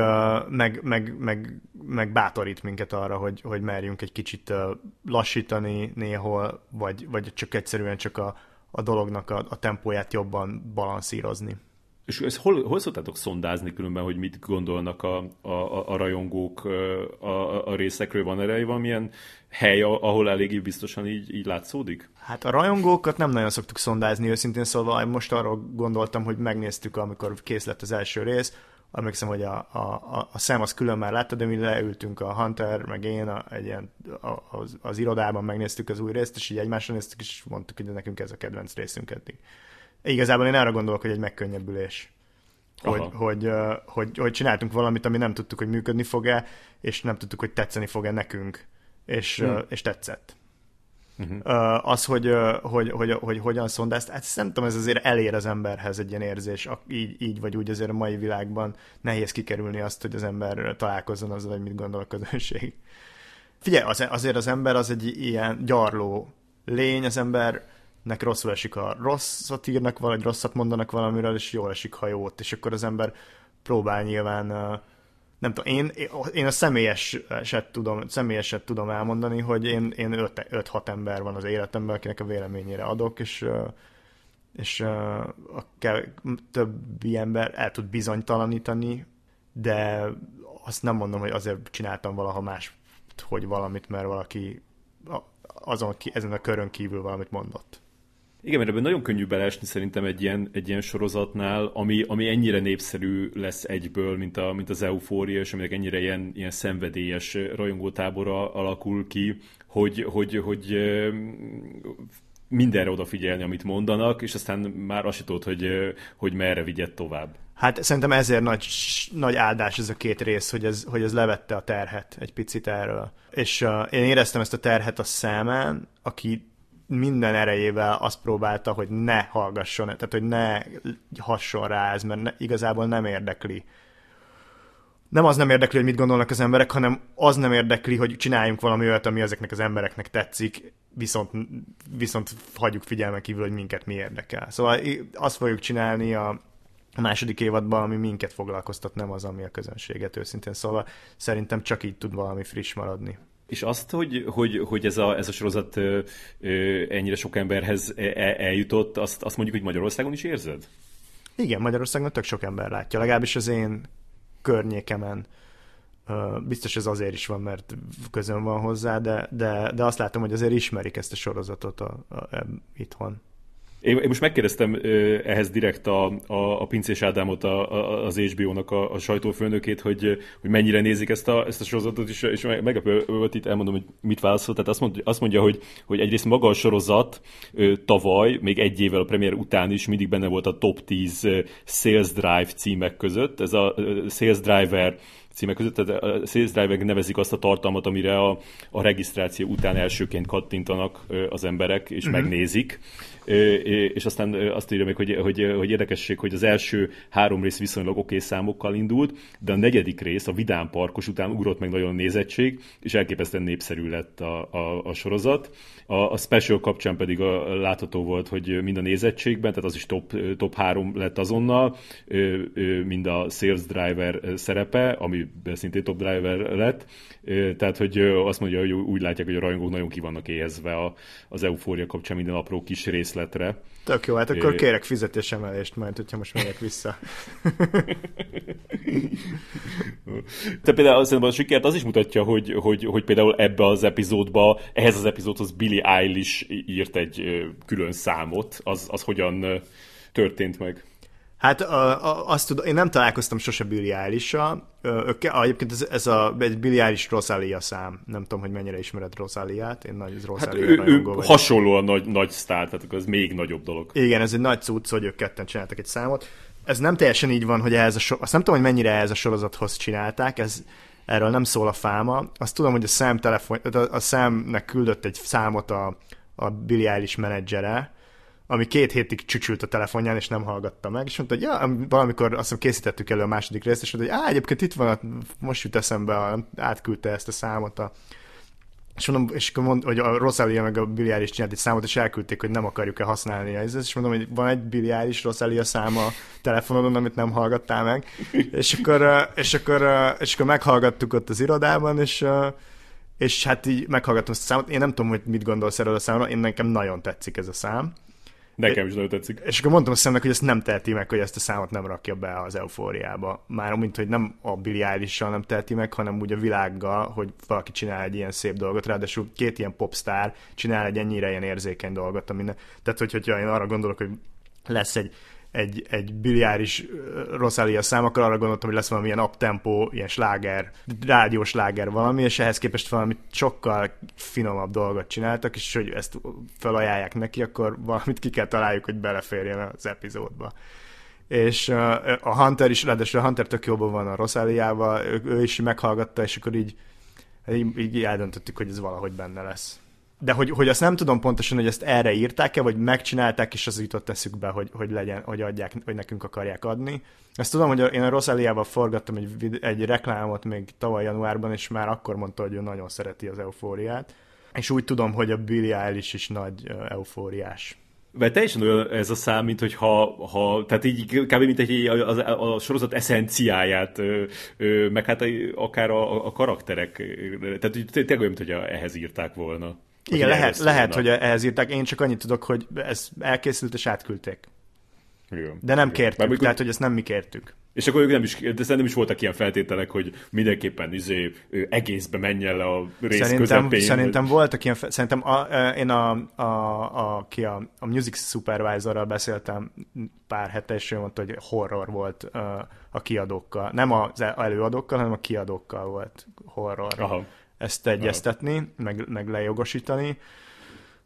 meg, meg, meg, meg bátorít minket arra, hogy, hogy merjünk egy kicsit lassítani néhol, vagy, vagy csak egyszerűen csak a, a dolognak a, a tempóját jobban balanszírozni. És ezt hol, hol szoktátok szondázni különben, hogy mit gondolnak a, a, a rajongók a, a részekről? Van erre valamilyen hely, ahol eléggé biztosan így, így látszódik? Hát a rajongókat nem nagyon szoktuk szondázni, őszintén szólva. Most arról gondoltam, hogy megnéztük, amikor kész lett az első rész, emlékszem, hogy a, a, a, Sam az külön már látta, de mi leültünk a Hunter, meg én a, egy ilyen, a, az, az irodában megnéztük az új részt, és így egymásra néztük, és mondtuk, hogy nekünk ez a kedvenc részünk eddig. Igazából én arra gondolok, hogy egy megkönnyebbülés. Hogy, hogy, hogy, hogy, csináltunk valamit, ami nem tudtuk, hogy működni fog-e, és nem tudtuk, hogy tetszeni fog-e nekünk, és, hmm. és tetszett. Uh-huh. Az, hogy, hogy, hogy, hogy hogyan szondázt, hát nem tudom, ez azért elér az emberhez egy ilyen érzés, így, így vagy úgy azért a mai világban nehéz kikerülni azt, hogy az ember találkozzon azzal, hogy mit gondol a közönség. Figyelj, az, azért az ember az egy ilyen gyarló lény, az embernek rosszul esik, ha rosszat írnak valahogy rosszat mondanak valamiről, és jól esik, ha jót, és akkor az ember próbál nyilván nem tudom, én, én a személyeset tudom, személyeset tudom elmondani, hogy én, én 5-6 ember van az életemben, akinek a véleményére adok, és, és a többi ember el tud bizonytalanítani, de azt nem mondom, hogy azért csináltam valaha más, hogy valamit, mert valaki azon, ezen a körön kívül valamit mondott. Igen, mert ebben nagyon könnyű beleesni szerintem egy ilyen, egy ilyen sorozatnál, ami, ami ennyire népszerű lesz egyből, mint, a, mint az eufória, és aminek ennyire ilyen, ilyen szenvedélyes rajongótábora alakul ki, hogy, hogy, hogy mindenre odafigyelni, amit mondanak, és aztán már azt tudod, hogy, hogy merre vigyed tovább. Hát szerintem ezért nagy, nagy áldás ez a két rész, hogy ez, hogy ez levette a terhet egy picit erről. És uh, én éreztem ezt a terhet a szemen, aki minden erejével azt próbálta, hogy ne hallgasson, tehát hogy ne hasson rá ez, mert ne, igazából nem érdekli. Nem az nem érdekli, hogy mit gondolnak az emberek, hanem az nem érdekli, hogy csináljunk valami olyat, ami ezeknek az embereknek tetszik, viszont, viszont hagyjuk figyelme kívül, hogy minket mi érdekel. Szóval azt fogjuk csinálni a, a második évadban, ami minket foglalkoztat, nem az, ami a közönséget őszintén. Szóval szerintem csak így tud valami friss maradni. És azt, hogy, hogy, hogy ez, a, ez a sorozat ennyire sok emberhez e, e, eljutott, azt, azt mondjuk, hogy Magyarországon is érzed? Igen, Magyarországon tök sok ember látja, legalábbis az én környékemen. Biztos ez azért is van, mert közön van hozzá, de, de, de azt látom, hogy azért ismerik ezt a sorozatot a, a, a, itthon. Én, én most megkérdeztem ehhez direkt a, a, a Pincés Ádámot, a, a, az HBO-nak a, a sajtófőnökét, hogy, hogy mennyire nézik ezt a, ezt a sorozatot, és, és meglepő volt itt, elmondom, hogy mit válaszolt. Tehát azt mondja, azt mondja hogy, hogy egyrészt maga a sorozat tavaly, még egy évvel a premier után is mindig benne volt a top 10 Sales Drive címek között. Ez a Sales Driver címek között, tehát a Sales drive nevezik azt a tartalmat, amire a, a regisztráció után elsőként kattintanak az emberek, és uh-huh. megnézik és aztán azt írja még, hogy, hogy, hogy érdekesség, hogy az első három rész viszonylag oké okay számokkal indult, de a negyedik rész, a Vidám Parkos után ugrott meg nagyon a nézettség, és elképesztően népszerű lett a, a, a sorozat. A, a special kapcsán pedig a, látható volt, hogy mind a nézettségben, tehát az is top, top három lett azonnal, mind a Sales Driver szerepe, ami szintén top driver lett, tehát hogy azt mondja, hogy úgy látják, hogy a rajongók nagyon ki vannak éhezve az eufória kapcsán minden apró kis részletre. Tök jó, hát akkor kérek fizetésemelést majd, hogyha most megyek vissza. Te például azt a sikert az is mutatja, hogy, hogy, hogy például ebbe az epizódba, ehhez az epizódhoz Billy Eilish írt egy külön számot, az, az hogyan történt meg? Hát a, a, azt tudom, én nem találkoztam sose Billy eilish Egyébként ez, ez a egy Billy Eilish Rosalia szám. Nem tudom, hogy mennyire ismered Rosaliát. Én nagy Rosalia hát ő, ő hasonlóan nagy, nagy sztár, tehát ez még nagyobb dolog. Igen, ez egy nagy cucc, hogy ők ketten csináltak egy számot. Ez nem teljesen így van, hogy ehhez a so- azt nem tudom, hogy mennyire ehhez a sorozathoz csinálták, ez erről nem szól a fáma. Azt tudom, hogy a Sam telefon, a, a Samnek küldött egy számot a, a Billy Eilish menedzsere, ami két hétig csücsült a telefonján, és nem hallgatta meg, és mondta, hogy ja, valamikor azt hiszem készítettük elő a második részt, és mondta, hogy á, egyébként itt van, most jut eszembe, átküldte ezt a számot a és mondom, és akkor mond, hogy a Rosalia meg a Billiard is csinált egy számot, és elküldték, hogy nem akarjuk-e használni ezt, és mondom, hogy van egy Billiard Rosalia száma a telefonodon, amit nem hallgattál meg, és akkor, és akkor, és akkor meghallgattuk ott az irodában, és és hát így meghallgattam ezt a számot. Én nem tudom, hogy mit gondolsz erről a számról, én nekem nagyon tetszik ez a szám. Nekem is nagyon tetszik. És akkor mondtam a szemnek, hogy ezt nem teheti meg, hogy ezt a számot nem rakja be az eufóriába. Már mint, hogy nem a eilish nem teheti meg, hanem úgy a világgal, hogy valaki csinál egy ilyen szép dolgot, ráadásul két ilyen popstar csinál egy ennyire ilyen érzékeny dolgot, ami ne... Tehát, hogy, hogyha én arra gondolok, hogy lesz egy egy, egy biliáris Rosalia szám, akkor arra gondoltam, hogy lesz valami ilyen uptempo, ilyen sláger, rádiós sláger valami, és ehhez képest valami sokkal finomabb dolgot csináltak, és hogy ezt felajánlják neki, akkor valamit ki kell találjuk, hogy beleférjen az epizódba. És a Hunter is, ráadásul a Hunter tök jobban van a Rosaliával, ő, ő is meghallgatta, és akkor így, így, így eldöntöttük, hogy ez valahogy benne lesz de hogy, hogy azt nem tudom pontosan, hogy ezt erre írták-e, vagy megcsinálták, és az jutott eszükbe, hogy, hogy legyen, hogy adják, hogy nekünk akarják adni. Ezt tudom, hogy én a Rosaliával forgattam egy, egy reklámot még tavaly januárban, és már akkor mondta, hogy ő nagyon szereti az eufóriát. És úgy tudom, hogy a Billy Eilish is nagy eufóriás. Mert teljesen olyan ez a szám, mint hogy ha, ha tehát így kb. mint egy a, a, a sorozat eszenciáját, meg hát akár a, a karakterek, tehát tényleg olyan, mint hogy ehhez írták volna. Igen, lehet, lehet, hogy ehhez írták. Én csak annyit tudok, hogy ez elkészült és átküldték. Igen. De nem kértük, Bár, tehát hogy ezt nem mi kértük. És akkor ők nem is, de nem is voltak ilyen feltételek, hogy mindenképpen izé, egészbe menjen le a rész szerintem, közepén. Szerintem vagy... voltak ilyen, szerintem a, én a, a, a, ki a, a music supervisorral beszéltem pár hete, és ő mondta, hogy horror volt a kiadókkal. Nem az előadókkal, hanem a kiadókkal volt horror. Aha ezt egyeztetni, meg, meg lejogosítani.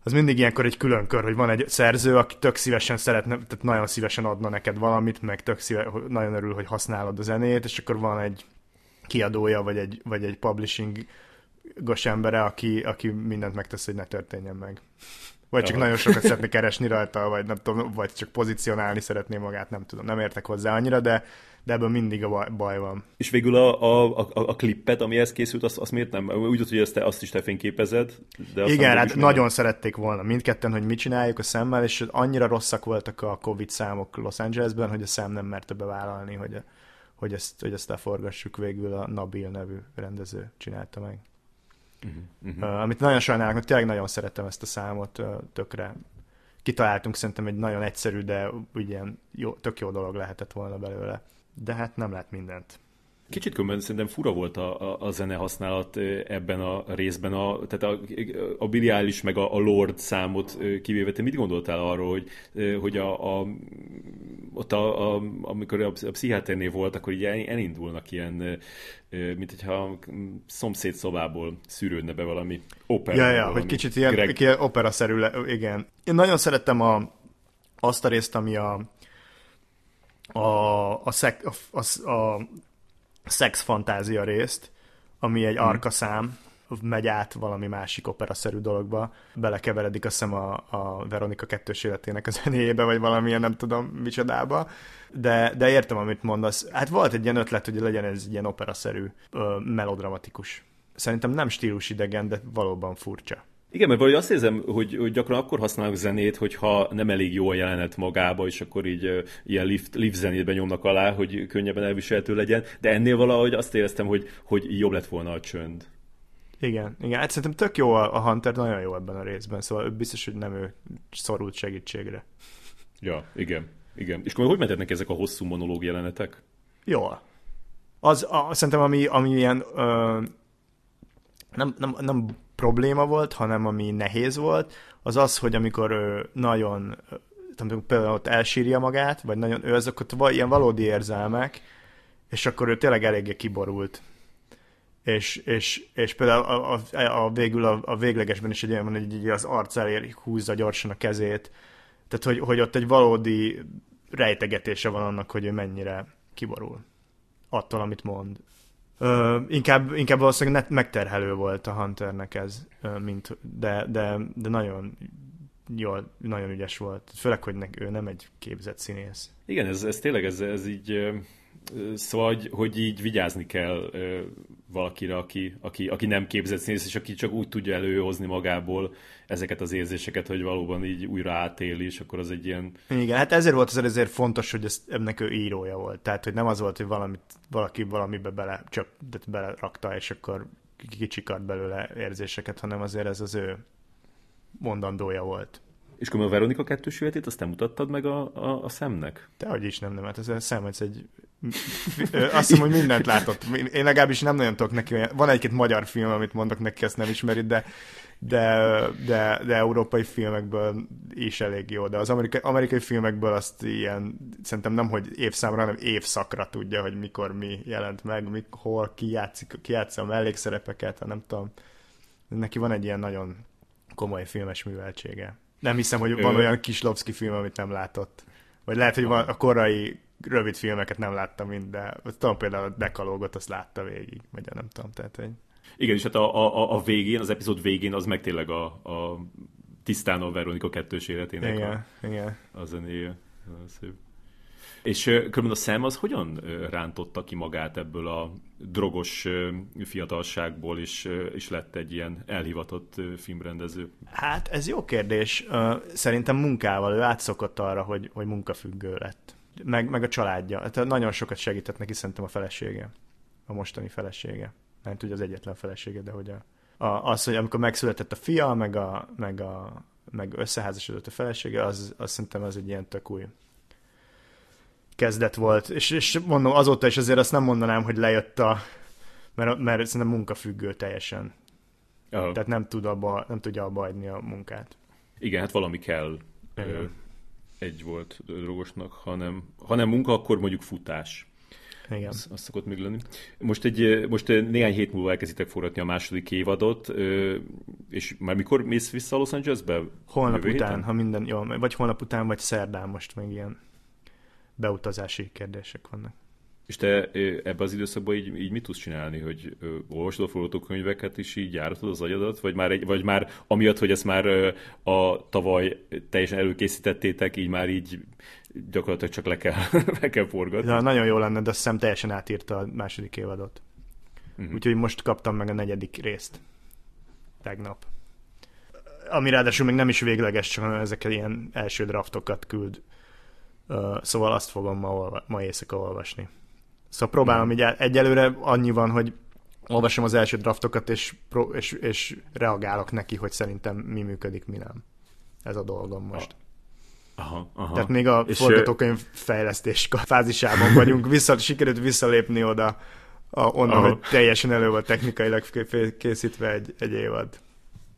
Az mindig ilyenkor egy külön kör, hogy van egy szerző, aki tök szívesen szeretne, tehát nagyon szívesen adna neked valamit, meg tök szíve, nagyon örül, hogy használod a zenét, és akkor van egy kiadója, vagy egy, vagy egy publishing gos embere, aki, aki mindent megtesz, hogy ne történjen meg. Vagy csak Aha. nagyon sokat szeretné keresni rajta, vagy nem tudom, vagy csak pozícionálni szeretné magát, nem tudom, nem értek hozzá annyira, de de ebben mindig a baj van. És végül a, a, a, a klippet, amihez készült, azt, azt miért nem? Úgy tudod, hogy ezt te, azt is te fényképezed. De Igen, hát nagyon nem. szerették volna mindketten, hogy mit csináljuk a szemmel, és annyira rosszak voltak a Covid számok Los Angelesben, hogy a szem nem merte bevállalni, hogy, hogy, ezt, hogy ezt leforgassuk végül a Nabil nevű rendező csinálta meg. Uh-huh, uh-huh. Uh, amit nagyon sajnálok, mert tényleg nagyon szeretem ezt a számot, uh, tökre kitaláltunk szerintem egy nagyon egyszerű, de ugye jó, tök jó dolog lehetett volna belőle de hát nem lát mindent. Kicsit különben szerintem fura volt a, a, a zene használat ebben a részben, a, tehát a, a Billy Eilish meg a, a Lord számot kivéve. Te mit gondoltál arról, hogy, hogy a, a, ott a, a, amikor a, a pszichiáternél volt, akkor így elindulnak ilyen, mint hogyha szomszéd szobából szűrődne be valami opera. Ja, ja, hogy kicsit ilyen, Greg... ilyen opera-szerű, le, igen. Én nagyon szerettem a, azt a részt, ami a a, a, szek, a, a, a szexfantázia részt, ami egy hmm. arka szám, megy át valami másik operaszerű dologba, belekeveredik azt hiszem a, a Veronika kettős életének a zenéjébe, vagy valamilyen nem tudom micsodába, de, de értem, amit mondasz. Hát volt egy ilyen ötlet, hogy legyen ez ilyen operaszerű, ö, melodramatikus. Szerintem nem stílusidegen, de valóban furcsa. Igen, mert valahogy azt érzem, hogy, hogy gyakran akkor használnak zenét, hogyha nem elég jó a jelenet magába, és akkor így uh, ilyen lift, lift zenét benyomnak alá, hogy könnyebben elviselhető legyen, de ennél valahogy azt éreztem, hogy, hogy jobb lett volna a csönd. Igen, igen, hát szerintem tök jó a, a Hunter, nagyon jó ebben a részben, szóval biztos, hogy nem ő szorult segítségre. Ja, igen, igen. És akkor hogy mentetnek ezek a hosszú monológ jelenetek? Jól. Az, a, szerintem ami, ami ilyen ö, nem, nem, nem probléma volt, hanem ami nehéz volt, az az, hogy amikor ő nagyon tudom, például ott elsírja magát, vagy nagyon ő azok ott ilyen valódi érzelmek, és akkor ő tényleg eléggé kiborult. És, és, és például a, a, a végül a, a véglegesben is egy olyan hogy az arc elér húzza gyorsan a kezét. Tehát, hogy, hogy ott egy valódi rejtegetése van annak, hogy ő mennyire kiborul attól, amit mond. Ö, inkább, inkább valószínűleg megterhelő volt a Hunternek ez, mint, de, de, de nagyon jól, nagyon ügyes volt. Főleg, hogy ő nem egy képzett színész. Igen, ez, ez tényleg, ez, ez így Szóval, hogy, hogy így vigyázni kell valakire, aki, aki, aki nem képzett színész, és aki csak úgy tudja előhozni magából ezeket az érzéseket, hogy valóban így újra átéli, és akkor az egy ilyen... Igen, hát ezért volt az ezért fontos, hogy ez, ennek ő írója volt. Tehát, hogy nem az volt, hogy valamit, valaki valamibe bele, csak belerakta, és akkor kicsikart belőle érzéseket, hanem azért ez az ő mondandója volt. És akkor a Veronika kettős életét azt nem mutattad meg a, a, a szemnek? Dehogy is nem, nem, hát ez a szem, ez egy azt hiszem, hogy mindent látott. Én legalábbis nem nagyon tudok neki olyan... Van egy-két magyar film, amit mondok neki, ezt nem ismerit, de, de, de, de európai filmekből is elég jó. De az amerikai, amerikai filmekből azt ilyen, szerintem nem, hogy évszámra, hanem évszakra tudja, hogy mikor mi jelent meg, mik, hol ki, játszik, ki játsza a mellékszerepeket, nem tudom. Neki van egy ilyen nagyon komoly filmes műveltsége. Nem hiszem, hogy van olyan Kislovski film, amit nem látott. Vagy lehet, hogy van a korai rövid filmeket nem láttam mind, de tudom például a Dekalógot azt látta végig, vagy nem tudom, tehát egy... Igen, és hát a, a, a végén, az epizód végén az meg tényleg a, a tisztán a Veronika kettős életének igen, a, igen. a zenéje. Szép. És különben a szem az hogyan rántotta ki magát ebből a drogos fiatalságból, és, és lett egy ilyen elhivatott filmrendező? Hát ez jó kérdés. Szerintem munkával ő átszokott arra, hogy, hogy munkafüggő lett. Meg, meg a családja. Hát nagyon sokat segített neki szerintem a felesége. A mostani felesége. Nem tudja az egyetlen felesége, de hogy a, a, az, hogy amikor megszületett a fia, meg, a, meg, a, meg összeházasodott a felesége, az, az szerintem az egy ilyen tök új kezdet volt, és, és mondom, azóta is azért azt nem mondanám, hogy lejött a, mert, mert szerintem munkafüggő teljesen. Oh. Tehát nem, tud abba, nem tudja abba adni a munkát. Igen, hát valami kell ö, egy volt drogosnak, hanem, hanem munka, akkor mondjuk futás. Igen. Az, az szokott még lenni. Most, egy, most néhány hét múlva elkezditek forgatni a második évadot, és már mikor mész vissza Los Angelesbe? Holnap után, héten? ha minden jó, vagy holnap után, vagy szerdán most még ilyen beutazási kérdések vannak. És te ebbe az időszakban így, így mit tudsz csinálni, hogy ö, olvasod a forgatókönyveket is így járatod az agyadat, vagy már, egy, vagy már amiatt, hogy ezt már ö, a tavaly teljesen előkészítettétek, így már így gyakorlatilag csak le kell, le kell forgatni. Ja, nagyon jó lenne, de azt hiszem teljesen átírta a második évadot. Uh-huh. Úgyhogy most kaptam meg a negyedik részt. Tegnap. Ami ráadásul még nem is végleges, csak ezeket ilyen első draftokat küld szóval azt fogom ma, olva- ma éjszaka olvasni. Szóval próbálom, így egyelőre annyi van, hogy olvasom az első draftokat, és, és, és reagálok neki, hogy szerintem mi működik, mi nem. Ez a dolgom most. Aha, aha. Tehát még a és forgatókönyv fejlesztés fázisában vagyunk, vissza, sikerült visszalépni oda a, onnan, Aha. hogy teljesen elő volt technikailag készítve egy, egy évad.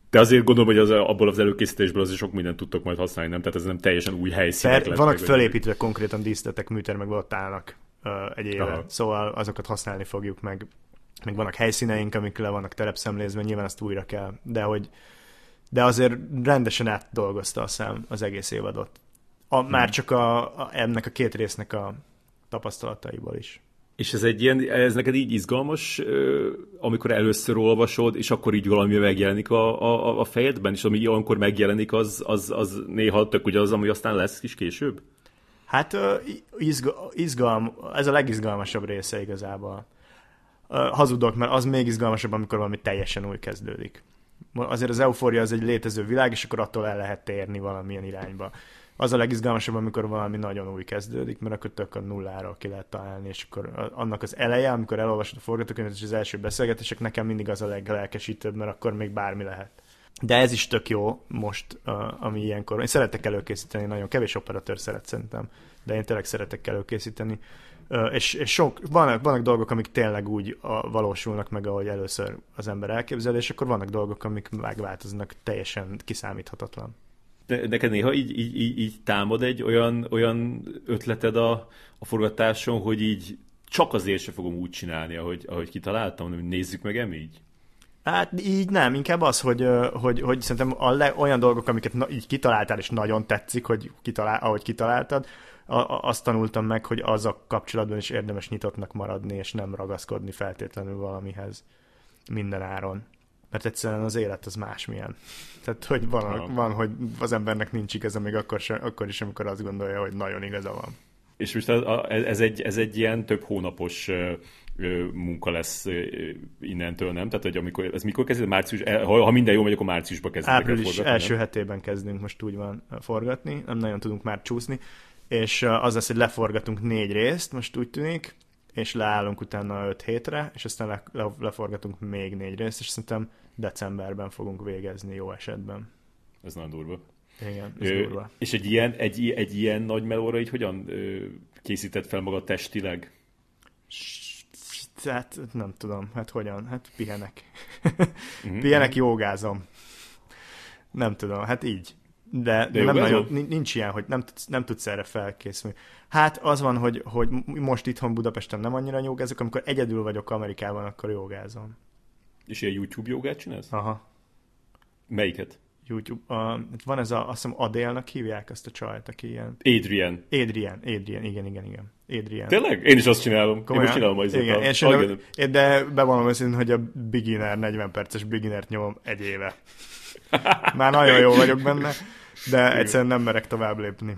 De azért gondolom, hogy az, abból az előkészítésből azért sok mindent tudtok majd használni, nem? Tehát ez nem teljesen új helyszínek Per, Vannak fölépítve vagy... konkrétan díszletek, műter meg ott állnak egy éve. Aha. Szóval azokat használni fogjuk meg. Meg vannak helyszíneink, amik le vannak terepszemlézve, nyilván ezt újra kell. De hogy de azért rendesen átdolgozta a szám az egész évadot. A, hmm. Már csak a, a, ennek a két résznek a tapasztalataiból is. És ez egy ilyen, ez neked így izgalmas, amikor először olvasod, és akkor így valami megjelenik a, a, a fejedben, és ami olyankor megjelenik, az, az, az néha tök ugye az, ami aztán lesz is később? Hát izga, izgalm, ez a legizgalmasabb része igazából. Hazudok, mert az még izgalmasabb, amikor valami teljesen új kezdődik. Azért az eufória az egy létező világ, és akkor attól el lehet térni valamilyen irányba az a legizgalmasabb, amikor valami nagyon új kezdődik, mert akkor tök a nullára ki lehet találni, és akkor annak az eleje, amikor elolvasod a forgatókönyvet, és az első beszélgetések, nekem mindig az a leglelkesítőbb, mert akkor még bármi lehet. De ez is tök jó most, ami ilyenkor. Én szeretek előkészíteni, nagyon kevés operatőr szeret szerintem, de én tényleg szeretek előkészíteni. És, és sok, vannak, vannak dolgok, amik tényleg úgy a, valósulnak meg, ahogy először az ember elképzel, és akkor vannak dolgok, amik megváltoznak, teljesen kiszámíthatatlan neked néha így, így, így, így támad egy olyan, olyan ötleted a, a forgatáson, hogy így csak azért se fogom úgy csinálni, ahogy, ahogy kitaláltam, hanem nézzük meg em? Hát így nem, inkább az, hogy, hogy, hogy szerintem a le, olyan dolgok, amiket na, így kitaláltál, és nagyon tetszik, hogy kitalál, ahogy kitaláltad, a, a, azt tanultam meg, hogy az a kapcsolatban is érdemes nyitottnak maradni, és nem ragaszkodni feltétlenül valamihez minden áron mert egyszerűen az élet az másmilyen. Tehát, hogy van, van, hogy az embernek nincs igaza még akkor, sem, akkor is, amikor azt gondolja, hogy nagyon igaza van. És most ez egy, ez egy ilyen több hónapos munka lesz innentől, nem? Tehát, hogy amikor, ez mikor kezdődik? Március, ha, ha minden jó megy, akkor márciusban kezdődik Április forgatni, első nem? hetében kezdünk most úgy van forgatni, nem nagyon tudunk már csúszni, és az lesz, hogy leforgatunk négy részt, most úgy tűnik, és leállunk utána öt hétre, és aztán le, le, leforgatunk még négy részt, és szerintem decemberben fogunk végezni jó esetben. Ez nagyon durva. Igen, ez ö, durva. És egy ilyen, egy, egy ilyen nagy melóra így hogyan ö, készített fel maga testileg? Hát nem tudom, hát hogyan? Hát pihenek. Mm-hmm. pihenek, jogázom. Nem tudom, hát így. De, de, de nem nagyon, nincs ilyen, hogy nem tudsz, nem tudsz erre felkészülni. Hát az van, hogy, hogy most itthon Budapesten nem annyira jogázok, amikor egyedül vagyok Amerikában, akkor jogázom. És ilyen YouTube jogát csinálsz? Aha. Melyiket? YouTube. Uh, van ez a, azt hiszem Adélnak hívják ezt a csajt, aki ilyen... Adrian. Adrian, Adrian, igen, igen, igen. Adrian. Tényleg? Én is azt csinálom. Komolyan? Én most csinálom az Igen, én, én, de bevallom őszintén, hogy a beginner, 40 perces beginnert nyomom egy éve. Már nagyon jó vagyok benne, de egyszerűen nem merek tovább lépni.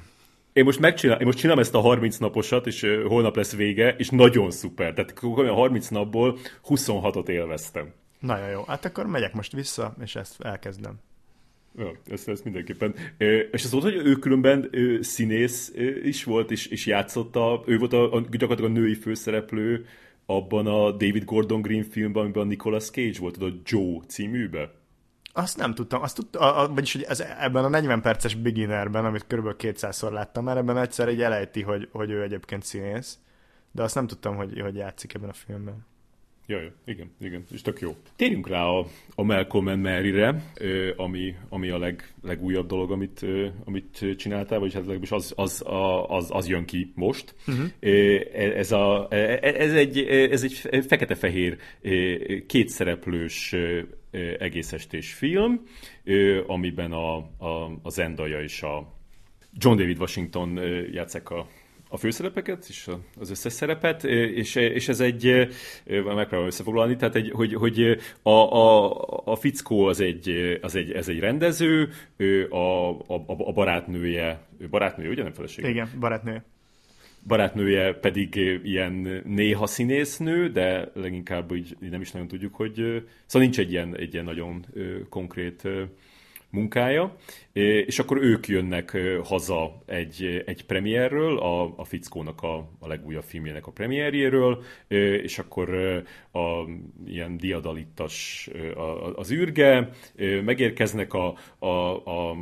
Én most megcsinálom, én most csinálom ezt a 30 naposat, és holnap lesz vége, és nagyon szuper. Tehát a 30 napból 26-ot élveztem. Nagyon jó. Hát akkor megyek most vissza, és ezt elkezdem. Ja, ezt, ezt mindenképpen. És az volt, hogy ő különben színész is volt, és, és játszotta, ő volt a, a, gyakorlatilag a női főszereplő abban a David Gordon Green filmben, amiben a Nicolas Cage volt, a Joe címűbe. Azt nem tudtam, azt tudtam, a, a, vagyis hogy ez, ebben a 40 perces beginnerben, amit kb. 200-szor láttam már, ebben egyszer egy elejti, hogy, hogy ő egyébként színész, de azt nem tudtam, hogy, hogy játszik ebben a filmben. Jaj, igen, igen, és tök jó. Térjünk rá a, a Malcolm and Mary-re, ami, ami a leg, legújabb dolog, amit, amit csináltál, vagyis hát legalábbis az, az, az, az jön ki most. Uh-huh. Ez, a, ez, egy, ez egy fekete-fehér kétszereplős egész estés film, amiben a, a, a Zendaya és a John David Washington játszák a a főszerepeket és az összes szerepet, és, és ez egy, megpróbálom összefoglalni, tehát egy, hogy, hogy a, a, a fickó az egy, az egy, ez egy rendező, a, a, a barátnője, barátnője, ugye nem feleség? Igen, barátnője. Barátnője pedig ilyen néha színésznő, de leginkább úgy nem is nagyon tudjuk, hogy... Szóval nincs egy ilyen, egy ilyen nagyon konkrét munkája, és akkor ők jönnek haza egy, egy premierről, a, a Fickónak a, a legújabb filmjének a premierjéről, és akkor a ilyen diadalittas az űrge, megérkeznek a, a, a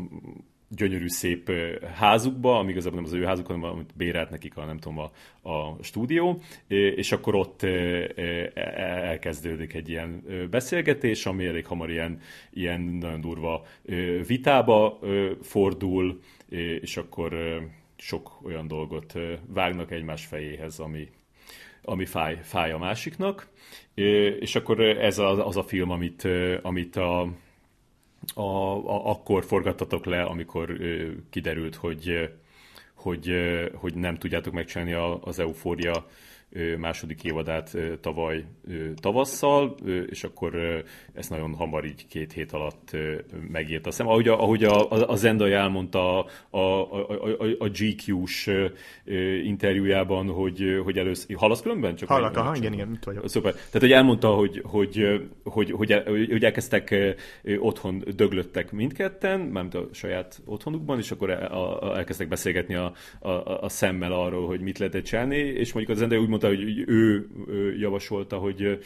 gyönyörű szép házukba, ami igazából nem az ő házuk, hanem amit bérelt nekik a, nem tudom, a, a stúdió, és akkor ott elkezdődik egy ilyen beszélgetés, ami elég hamar ilyen, ilyen nagyon durva vitába fordul, és akkor sok olyan dolgot vágnak egymás fejéhez, ami, ami fáj, fáj a másiknak. És akkor ez az, az a film, amit, amit a, a, a, akkor forgattatok le, amikor ö, kiderült, hogy, hogy, hogy nem tudjátok megcsinálni az eufória második évadát tavaly tavasszal, és akkor ezt nagyon hamar így két hét alatt megírta. Azt ahogy a, ahogy a, a Zendai elmondta a, a, a, a GQ-s interjújában, hogy, hogy először... Hallasz különben? Csak Hallak, aha, igen, igen, mit vagyok. Szuper. Tehát, hogy elmondta, hogy, hogy, hogy, hogy, hogy elkezdtek otthon döglöttek mindketten, mármint a saját otthonukban, és akkor elkezdtek beszélgetni a, a, a szemmel arról, hogy mit lehet csinálni, és mondjuk az Zendai úgy mondta, mondta, hogy ő, ő javasolta, hogy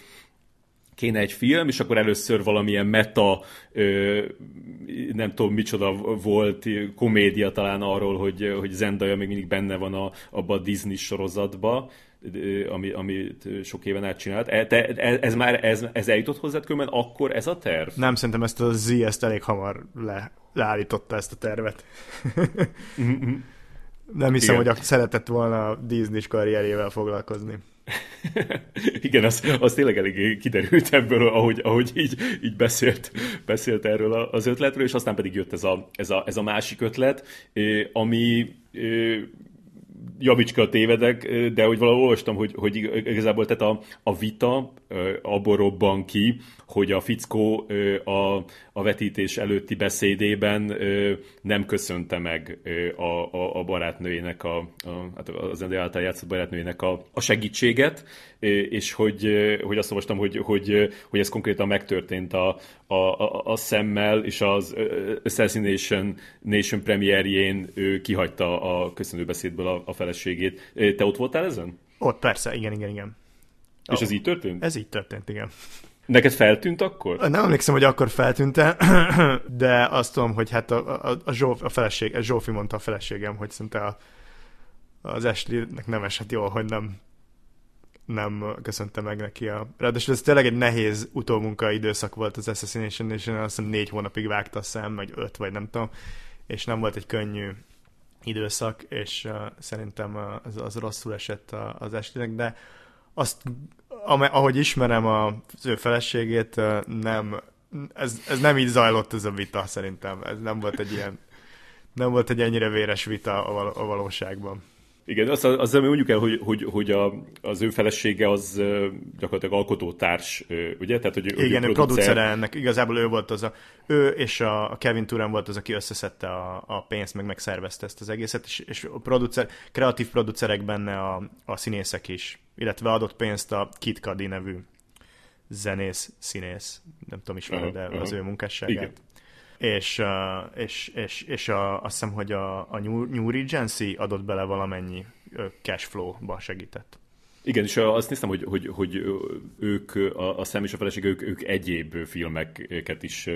kéne egy film, és akkor először valamilyen meta, nem tudom micsoda volt, komédia talán arról, hogy, hogy Zendaya még mindig benne van a, abba a Disney sorozatba, ami, amit sok éven át csinált. E, te, e, ez már ez, ez eljutott hozzád különben akkor ez a terv? Nem, szerintem ezt a Z ezt elég hamar le, leállította ezt a tervet. Nem hiszem, Igen. hogy szeretett volna a Disney karrierjével foglalkozni. Igen, az, az tényleg elég kiderült ebből, ahogy, ahogy így, így beszélt, beszélt erről az ötletről, és aztán pedig jött ez a, ez a, ez a másik ötlet, ami javicska tévedek, de hogy valahol olvastam, hogy, hogy igazából tehát a, a vita abból ki, hogy a fickó a, a vetítés előtti beszédében nem köszönte meg a, a, a barátnőjének, a, a, hát az Ende által játszott barátnőjének a, a segítséget, és hogy, hogy azt olvastam, hogy, hogy, hogy ez konkrétan megtörtént a, a, a, a szemmel, és az Assassination Nation premierjén ő kihagyta a köszönőbeszédből a, a feleségét. Te ott voltál ezen? Ott persze, igen, igen, igen. És ez így történt? Ez így történt, igen. Neked feltűnt akkor? Nem emlékszem, hogy akkor feltűnt de azt tudom, hogy hát a, a, a, Zsóf, a feleség, a Zsófi mondta a feleségem, hogy szinte a, az Ashley-nek nem esett jól, hogy nem nem köszönte meg neki a... Ráadásul ez tényleg egy nehéz utómunka időszak volt az Assassination Nation, azt hiszem négy hónapig vágta a szem, vagy öt, vagy nem tudom, és nem volt egy könnyű időszak, és uh, szerintem az, az rosszul esett az Ashleynek, de azt, ahogy ismerem az ő feleségét, nem, ez, ez nem így zajlott ez a vita szerintem. Ez nem volt egy ilyen nem volt egy ennyire véres vita a valóságban. Igen, azt, az, mondjuk el, hogy, hogy, hogy a, az ő felesége az gyakorlatilag alkotótárs, ugye? Tehát, hogy Igen, ő producere ennek, igazából ő volt az a, ő és a Kevin Turan volt az, aki összeszedte a, a pénzt, meg megszervezte ezt az egészet, és, és a producer, kreatív producerek benne a, a színészek is, illetve adott pénzt a Kit Cudi nevű zenész, színész, nem tudom ismered, de uh-huh, az ő munkásságát. Igen és, és, és, és a, azt hiszem, hogy a, a New, Regency adott bele valamennyi cash flow-ba segített. Igen, és azt néztem, hogy, hogy, hogy ők, a, a szem és a feleség, ők, ők egyéb filmeket is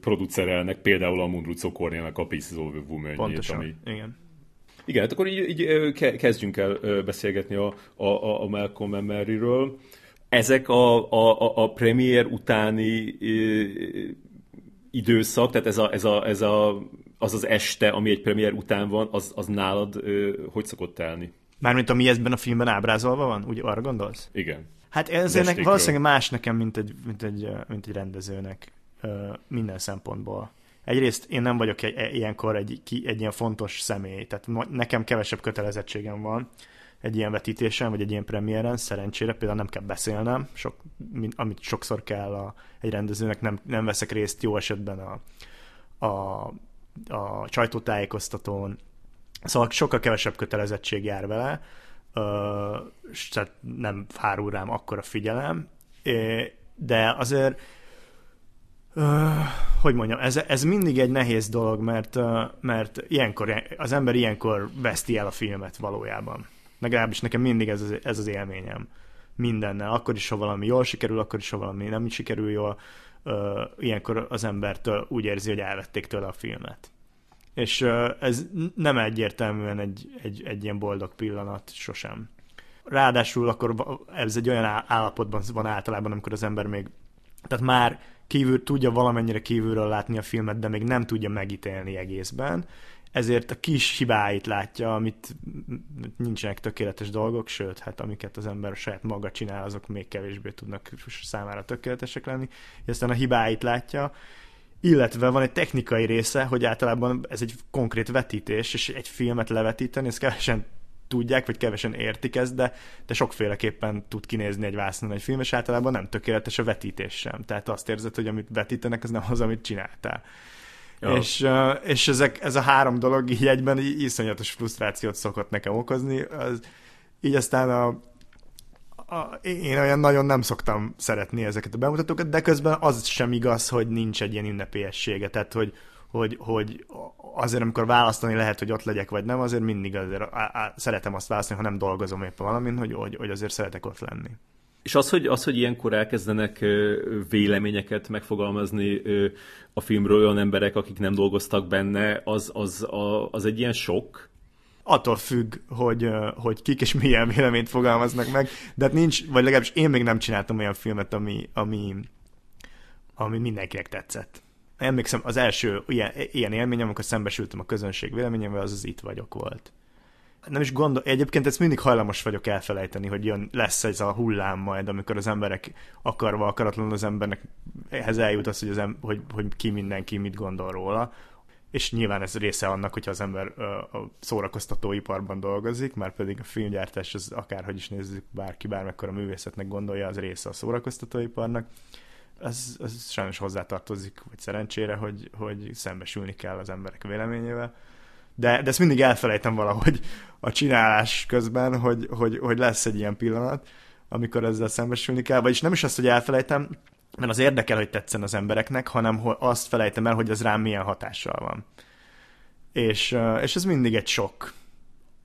producerelnek, például a Mundru Cokornének a Pieces of woman Pontosan, ami... igen. Igen, hát akkor így, így kezdjünk el beszélgetni a, a, a Malcolm Emery-ről. Ezek a, a, a premier utáni időszak, tehát ez, a, ez, a, ez a, az az este, ami egy premier után van, az, az nálad ö, hogy szokott telni? Mármint ami ebben a filmben ábrázolva van, úgy arra gondolsz? Igen. Hát ez ennek valószínűleg más nekem, mint egy, mint egy, mint egy rendezőnek minden szempontból. Egyrészt én nem vagyok egy, ilyenkor egy, egy ilyen fontos személy, tehát nekem kevesebb kötelezettségem van, egy ilyen vetítésen, vagy egy ilyen premiéren, szerencsére például nem kell beszélnem, sok, amit sokszor kell a, egy rendezőnek, nem, nem veszek részt jó esetben a, a, a sajtótájékoztatón, szóval sokkal kevesebb kötelezettség jár vele, tehát nem hárul rám akkora figyelem, de azért hogy mondjam, ez, ez mindig egy nehéz dolog, mert, mert ilyenkor, az ember ilyenkor veszti el a filmet valójában. Legalábbis nekem mindig ez az, ez az élményem. Mindennel. Akkor is, ha valami jól sikerül, akkor is, ha valami nem sikerül jól, uh, ilyenkor az embertől úgy érzi, hogy elvették tőle a filmet. És ez nem egyértelműen egy, egy, egy ilyen boldog pillanat sosem. Ráadásul akkor ez egy olyan állapotban van általában, amikor az ember még, tehát már kívül, tudja valamennyire kívülről látni a filmet, de még nem tudja megítélni egészben, ezért a kis hibáit látja, amit nincsenek tökéletes dolgok, sőt, hát amiket az ember saját maga csinál, azok még kevésbé tudnak számára tökéletesek lenni, és aztán a hibáit látja, illetve van egy technikai része, hogy általában ez egy konkrét vetítés, és egy filmet levetíteni, ezt kevesen tudják, vagy kevesen értik ezt, de, de sokféleképpen tud kinézni egy vásznon egy film, és általában nem tökéletes a vetítés sem. Tehát azt érzed, hogy amit vetítenek, az nem az, amit csináltál. És, és ezek, ez a három dolog így egyben így iszonyatos frusztrációt szokott nekem okozni. Az, így aztán a, a, én olyan nagyon nem szoktam szeretni ezeket a bemutatókat, de közben az sem igaz, hogy nincs egy ilyen ünnepélyessége. Tehát, hogy, hogy, hogy azért, amikor választani lehet, hogy ott legyek, vagy nem, azért mindig azért á, á, szeretem azt választani, ha nem dolgozom éppen valamin, hogy, hogy, hogy azért szeretek ott lenni. És az hogy, az, hogy ilyenkor elkezdenek véleményeket megfogalmazni a filmről olyan emberek, akik nem dolgoztak benne, az, az, az egy ilyen sok? attól függ, hogy, hogy kik és milyen véleményt fogalmaznak meg, de hát nincs, vagy legalábbis én még nem csináltam olyan filmet, ami, ami, ami mindenkinek tetszett. Emlékszem, az első ilyen, ilyen élményem, amikor szembesültem a közönség véleményével, az az itt vagyok volt nem is gondol, egyébként ezt mindig hajlamos vagyok elfelejteni, hogy jön, lesz ez a hullám majd, amikor az emberek akarva, akaratlanul az embernek ehhez eljut az, hogy, az em, hogy, hogy ki mindenki mit gondol róla, és nyilván ez része annak, hogyha az ember a szórakoztatóiparban dolgozik, már pedig a filmgyártás az akárhogy is nézzük, bárki bármekkor a művészetnek gondolja, az része a szórakoztatóiparnak. Ez, ez sajnos hozzátartozik, vagy szerencsére, hogy, hogy szembesülni kell az emberek véleményével de, de ezt mindig elfelejtem valahogy a csinálás közben, hogy, hogy, hogy lesz egy ilyen pillanat, amikor ezzel szembesülni kell, vagyis nem is azt, hogy elfelejtem, mert az érdekel, hogy tetszen az embereknek, hanem hogy azt felejtem el, hogy az rám milyen hatással van. És, és ez mindig egy sok.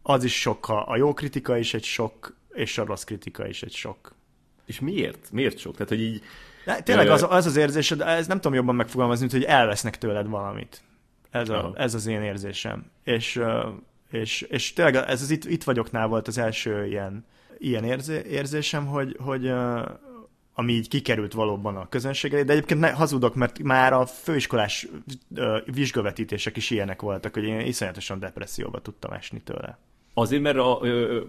Az is sok, ha a jó kritika is egy sok, és a rossz kritika is egy sok. És miért? Miért sok? Tehát, hogy így... De tényleg az, az az érzésed, ez nem tudom jobban megfogalmazni, mint hogy elvesznek tőled valamit. Ez, a, ez az én érzésem. És, és, és tényleg ez az itt, itt vagyoknál volt az első ilyen, ilyen érzé, érzésem, hogy, hogy ami így kikerült valóban a közönségre, de egyébként ne, hazudok, mert már a főiskolás vizsgavetítések is ilyenek voltak, hogy én iszonyatosan depresszióba tudtam esni tőle. Azért, mert, a,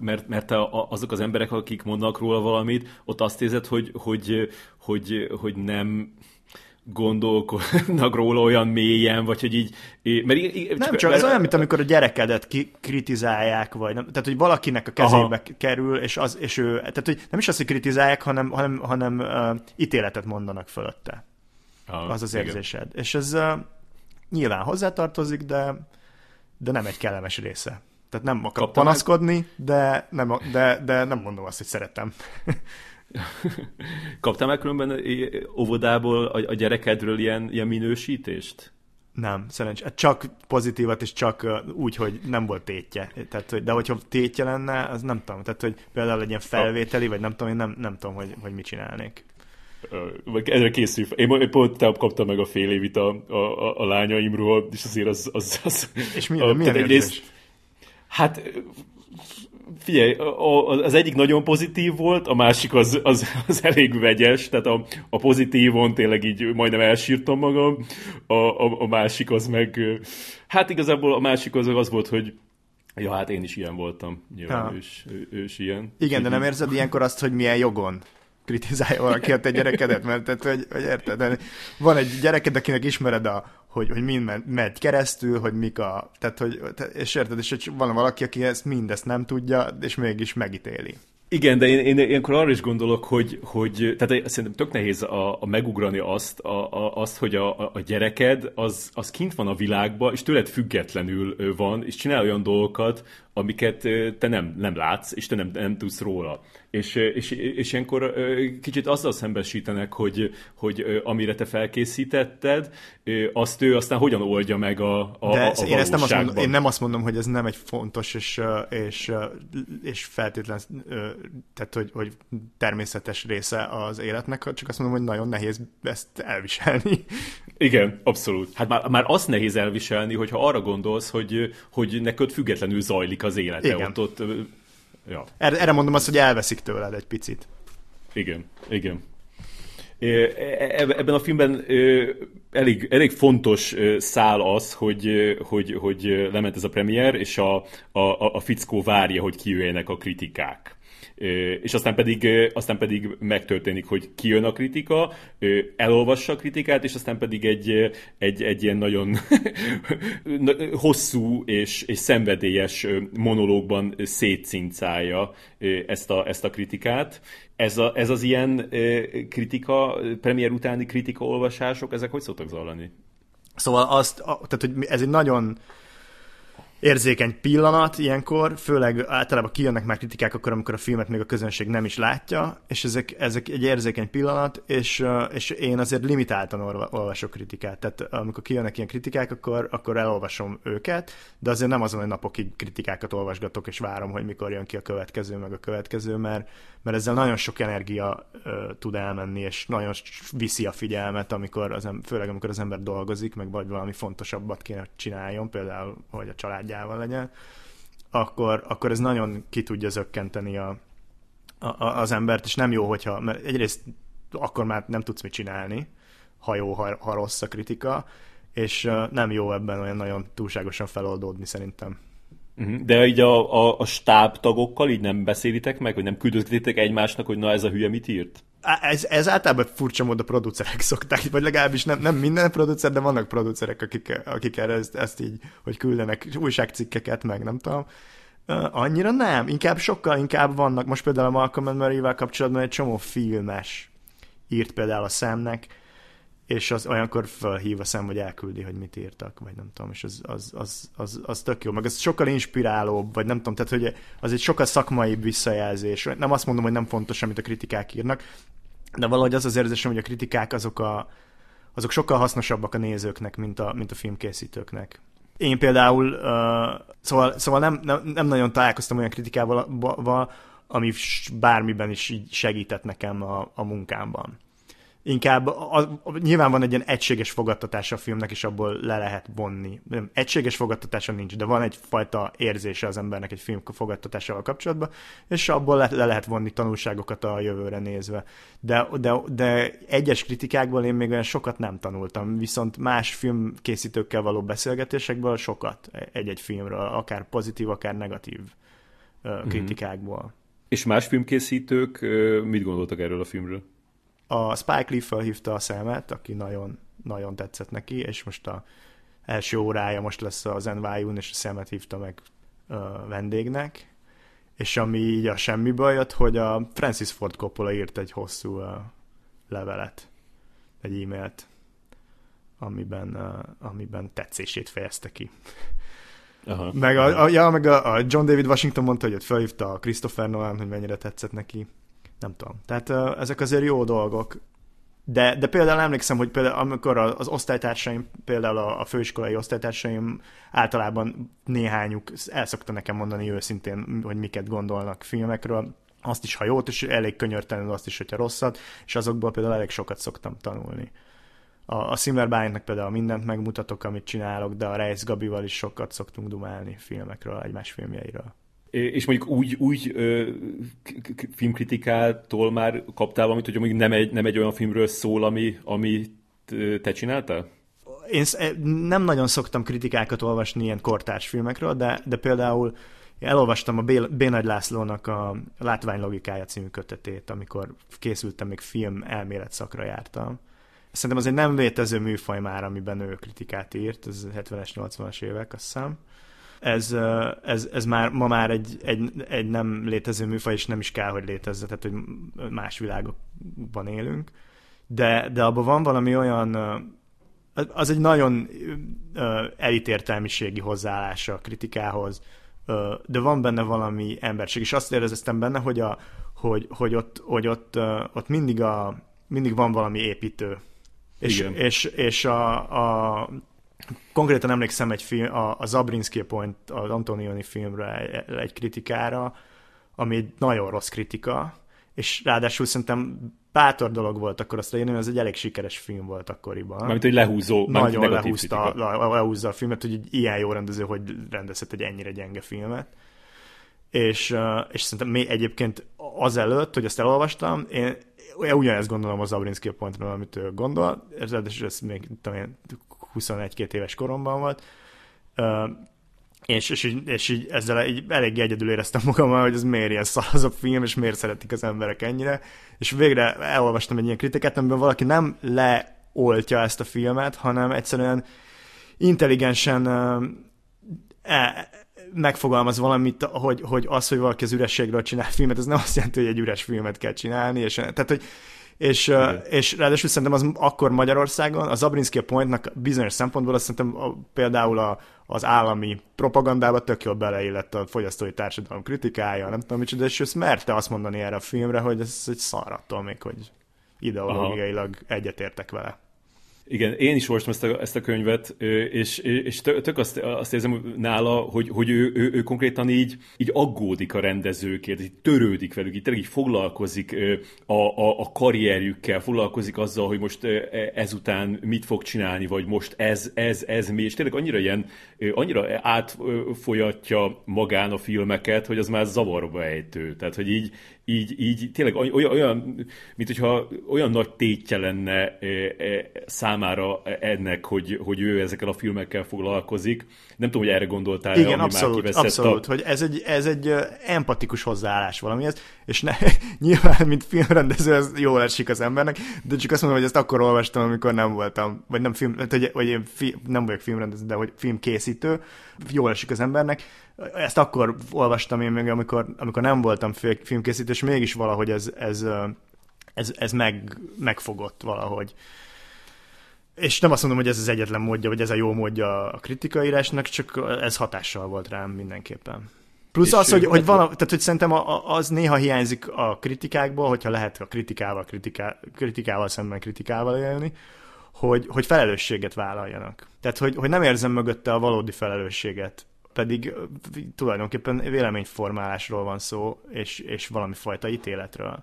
mert, mert a, azok az emberek, akik mondanak róla valamit, ott azt érzed, hogy, hogy, hogy, hogy nem gondolkodnak róla olyan mélyen, vagy hogy így... Mert, csak nem csak, ez olyan, mint amikor a gyerekedet ki, kritizálják, vagy nem, tehát, hogy valakinek a kezébe Aha. kerül, és, az, és ő, tehát, hogy nem is azt, hogy kritizálják, hanem, hanem, hanem uh, ítéletet mondanak fölötte. Aha, az az érzésed. Igen. És ez uh, nyilván hozzátartozik, de, de nem egy kellemes része. Tehát nem akarok Kaptam panaszkodni, meg... de, nem, de, de nem mondom azt, hogy szeretem. Kaptál már különben óvodából a, a gyerekedről ilyen, ilyen minősítést? Nem, szerencsé. Hát csak pozitívat, és csak úgy, hogy nem volt tétje. Tehát, hogy, de hogyha tétje lenne, az nem tudom. Tehát, hogy például egy ilyen felvételi, vagy nem tudom, én nem, nem tudom, hogy, hogy mit csinálnék. Erre készül. Én, pont kaptam meg a fél évit a, a, a, a lányaimról, és azért az... az, az és mi, a, milyen egyrészt, Hát figyelj, az egyik nagyon pozitív volt, a másik az, az, az elég vegyes, tehát a, a pozitívon tényleg így majdnem elsírtam magam, a, a, a másik az meg, hát igazából a másik az az volt, hogy ja, hát én is ilyen voltam, nyilván ő is, ő, ő is ilyen. Igen, de nem érzed ilyenkor azt, hogy milyen jogon kritizálja valaki a te gyerekedet, mert tehát, hogy, hogy érted, van egy gyereked, akinek ismered a hogy, hogy mind megy keresztül, hogy mik a... Tehát, hogy, és érted, és hogy van valaki, aki ezt mindezt nem tudja, és mégis megítéli. Igen, de én, én ilyenkor arra is gondolok, hogy, hogy tehát szerintem tök nehéz a, a megugrani azt, a, a, azt hogy a, a gyereked az, az kint van a világban, és tőled függetlenül van, és csinál olyan dolgokat, amiket te nem, nem látsz, és te nem, nem tudsz róla. És, és, és ilyenkor kicsit azzal szembesítenek, hogy, hogy amire te felkészítetted, azt ő aztán hogyan oldja meg a, a, De a én, ezt nem azt mondom, én nem azt mondom, hogy ez nem egy fontos és, és, és feltétlen, tehát hogy, hogy természetes része az életnek, csak azt mondom, hogy nagyon nehéz ezt elviselni. Igen, abszolút. Hát már, már azt nehéz elviselni, hogyha arra gondolsz, hogy, hogy neked függetlenül zajlik az élete. Igen. Ott, ott, ja. erre, erre mondom azt, hogy elveszik tőled egy picit. Igen, igen. E, e, ebben a filmben elég, elég fontos szál az, hogy, hogy, hogy lement ez a premier, és a, a, a fickó várja, hogy kijöjjenek a kritikák és aztán pedig, aztán pedig megtörténik, hogy kijön a kritika, elolvassa a kritikát, és aztán pedig egy, egy, egy ilyen nagyon hosszú és, és szenvedélyes monológban szétszincálja ezt a, ezt a kritikát. Ez, a, ez az ilyen kritika, premier utáni kritika olvasások, ezek hogy szoktak zajlani? Szóval azt, tehát hogy ez egy nagyon érzékeny pillanat ilyenkor, főleg általában kijönnek már kritikák akkor, amikor a filmet még a közönség nem is látja, és ezek, ezek egy érzékeny pillanat, és, és én azért limitáltan olvasok kritikát. Tehát amikor kijönnek ilyen kritikák, akkor, akkor elolvasom őket, de azért nem azon, hogy napokig kritikákat olvasgatok, és várom, hogy mikor jön ki a következő, meg a következő, mert, mert ezzel nagyon sok energia ö, tud elmenni, és nagyon viszi a figyelmet, amikor az, főleg amikor az ember dolgozik, meg vagy valami fontosabbat kéne csináljon, például, hogy a családjával legyen, akkor, akkor ez nagyon ki tudja zökkenteni a, a, az embert, és nem jó, hogyha, mert egyrészt akkor már nem tudsz mit csinálni, ha jó, ha, ha rossz a kritika, és nem jó ebben olyan nagyon túlságosan feloldódni szerintem. Mhm. De így a, a, a stáb tagokkal így nem beszélitek meg, hogy nem küldözgetitek egymásnak, hogy na ez a hülye mit írt? Ez, ez általában furcsa mód a producerek szokták, vagy legalábbis nem, nem minden producer, de vannak producerek, akik, akik erre ezt, ezt így, hogy küldenek újságcikkeket, meg nem tudom. Annyira nem, inkább sokkal inkább vannak, most például a Malcolm Murray-vel kapcsolatban egy csomó filmes írt például a szemnek, és az olyankor felhív a szem, hogy elküldi, hogy mit írtak, vagy nem tudom, és az, az, az, az, az tök jó, meg ez sokkal inspirálóbb, vagy nem tudom, tehát hogy az egy sokkal szakmaibb visszajelzés. Nem azt mondom, hogy nem fontos, amit a kritikák írnak, de valahogy az az érzésem, hogy a kritikák azok, a, azok sokkal hasznosabbak a nézőknek, mint a, mint a filmkészítőknek. Én például, uh, szóval, szóval nem, nem, nem nagyon találkoztam olyan kritikával, ami bármiben is így segített nekem a, a munkámban inkább a, a, nyilván van egy ilyen egységes fogadtatása a filmnek, és abból le lehet vonni. Nem, egységes fogadtatása nincs, de van egyfajta érzése az embernek egy film fogadtatásával kapcsolatban, és abból le, le lehet vonni tanulságokat a jövőre nézve. De, de, de egyes kritikákból én még olyan sokat nem tanultam, viszont más filmkészítőkkel való beszélgetésekből sokat egy-egy filmről, akár pozitív, akár negatív uh, kritikákból. Mm-hmm. És más filmkészítők mit gondoltak erről a filmről? A Spike Lee felhívta a szemet, aki nagyon, nagyon tetszett neki, és most a első órája most lesz az NYU-n, és a szemet hívta meg uh, vendégnek, és ami így a semmiből jött, hogy a Francis Ford Coppola írt egy hosszú uh, levelet, egy e-mailt, amiben, uh, amiben tetszését fejezte ki. Aha. Meg, a, a, ja, meg a, a John David Washington mondta, hogy ott felhívta a Christopher Nolan, hogy mennyire tetszett neki nem tudom. Tehát ezek azért jó dolgok. De, de például emlékszem, hogy például amikor az osztálytársaim, például a, a főiskolai osztálytársaim általában néhányuk el szokta nekem mondani őszintén, hogy miket gondolnak filmekről, azt is, ha jót, és elég könyörtelenül azt is, hogyha rosszat, és azokból például elég sokat szoktam tanulni. A, a Simmer például mindent megmutatok, amit csinálok, de a Reis Gabival is sokat szoktunk dumálni filmekről, egymás filmjeiről és mondjuk úgy, úgy ö, filmkritikától már kaptál valamit, hogy mondjuk nem egy, nem egy olyan filmről szól, ami, ami te csináltál? Én nem nagyon szoktam kritikákat olvasni ilyen kortárs filmekről, de, de például elolvastam a B. Nagy Lászlónak a Látványlogikája című kötetét, amikor készültem, még film elmélet szakra jártam. Szerintem az egy nem létező műfaj már, amiben ő kritikát írt, ez 70-es, 80-as évek, azt hiszem ez, ez, ez már ma már egy, egy, egy nem létező műfaj, és nem is kell, hogy létezze, tehát hogy más világokban élünk. De, de abban van valami olyan, az egy nagyon elitértelmiségi hozzáállása a kritikához, de van benne valami emberség, és azt éreztem benne, hogy, a, hogy, hogy, ott, hogy ott, ott mindig, a, mindig van valami építő. És, Igen. és, és a, a, konkrétan emlékszem egy film, a, a Zabrinski Point, az Antonioni filmre egy kritikára, ami egy nagyon rossz kritika, és ráadásul szerintem bátor dolog volt akkor azt leírni, ez egy elég sikeres film volt akkoriban. Mármint, hogy lehúzó, Nagyon lehúzta, lehúzza a filmet, hogy egy ilyen jó rendező, hogy rendezhet egy ennyire gyenge filmet. És, és szerintem még egyébként azelőtt, hogy ezt elolvastam, én, én ugyanezt gondolom az Zabrinski pontról, amit ő gondol, és ez még tudom 21-2 éves koromban volt, és, és, így, és így ezzel így elég egyedül éreztem magam, hogy ez miért ilyen szar az a film, és miért szeretik az emberek ennyire. És végre elolvastam egy ilyen kritikát, amiben valaki nem leoltja ezt a filmet, hanem egyszerűen intelligensen e, megfogalmaz valamit, hogy, hogy az, hogy valaki az ürességről csinál filmet, ez nem azt jelenti, hogy egy üres filmet kell csinálni, és, tehát, hogy és, uh, és ráadásul szerintem az akkor Magyarországon, az Zabrinski a Pointnak bizonyos szempontból azt szerintem a, például a, az állami propagandába tök jól beleillett a fogyasztói társadalom kritikája, nem tudom micsoda, és ő merte azt mondani erre a filmre, hogy ez egy szarattól még, hogy ideológiailag egyetértek vele. Igen, én is olvastam ezt a, ezt a könyvet, és, és tök azt, azt érzem nála, hogy, hogy ő, ő, ő konkrétan így, így aggódik a rendezőkért, így törődik velük, így így foglalkozik a, a, a karrierjükkel, foglalkozik azzal, hogy most ezután mit fog csinálni, vagy most ez, ez, ez mi, és tényleg annyira ilyen, annyira átfolyatja magán a filmeket, hogy az már zavarba ejtő. Tehát, hogy így, így, így tényleg olyan, olyan mint hogyha olyan nagy tétje lenne e, számára ennek, hogy, hogy ő ezekkel a filmekkel foglalkozik. Nem tudom, hogy erre gondoltál Igen, ami abszolút, már abszolút, a... hogy ez egy, ez egy empatikus hozzáállás valamihez, és ne, nyilván, mint filmrendező, ez jól esik az embernek, de csak azt mondom, hogy ezt akkor olvastam, amikor nem voltam, vagy nem film, vagy, vagy én fi, nem vagyok filmrendező, de hogy filmkészítő, jól esik az embernek, ezt akkor olvastam én még, amikor, amikor nem voltam filmkészítő, és mégis valahogy ez, ez, ez, ez meg, megfogott valahogy. És nem azt mondom, hogy ez az egyetlen módja, vagy ez a jó módja a kritikaírásnak, csak ez hatással volt rám mindenképpen. Plusz az, hogy, hogy, vala, tehát, hogy szerintem az néha hiányzik a kritikákból, hogyha lehet a kritikával, kritiká, kritikával szemben kritikával élni, hogy, hogy felelősséget vállaljanak. Tehát, hogy, hogy nem érzem mögötte a valódi felelősséget pedig tulajdonképpen véleményformálásról van szó, és, és valami fajta ítéletről.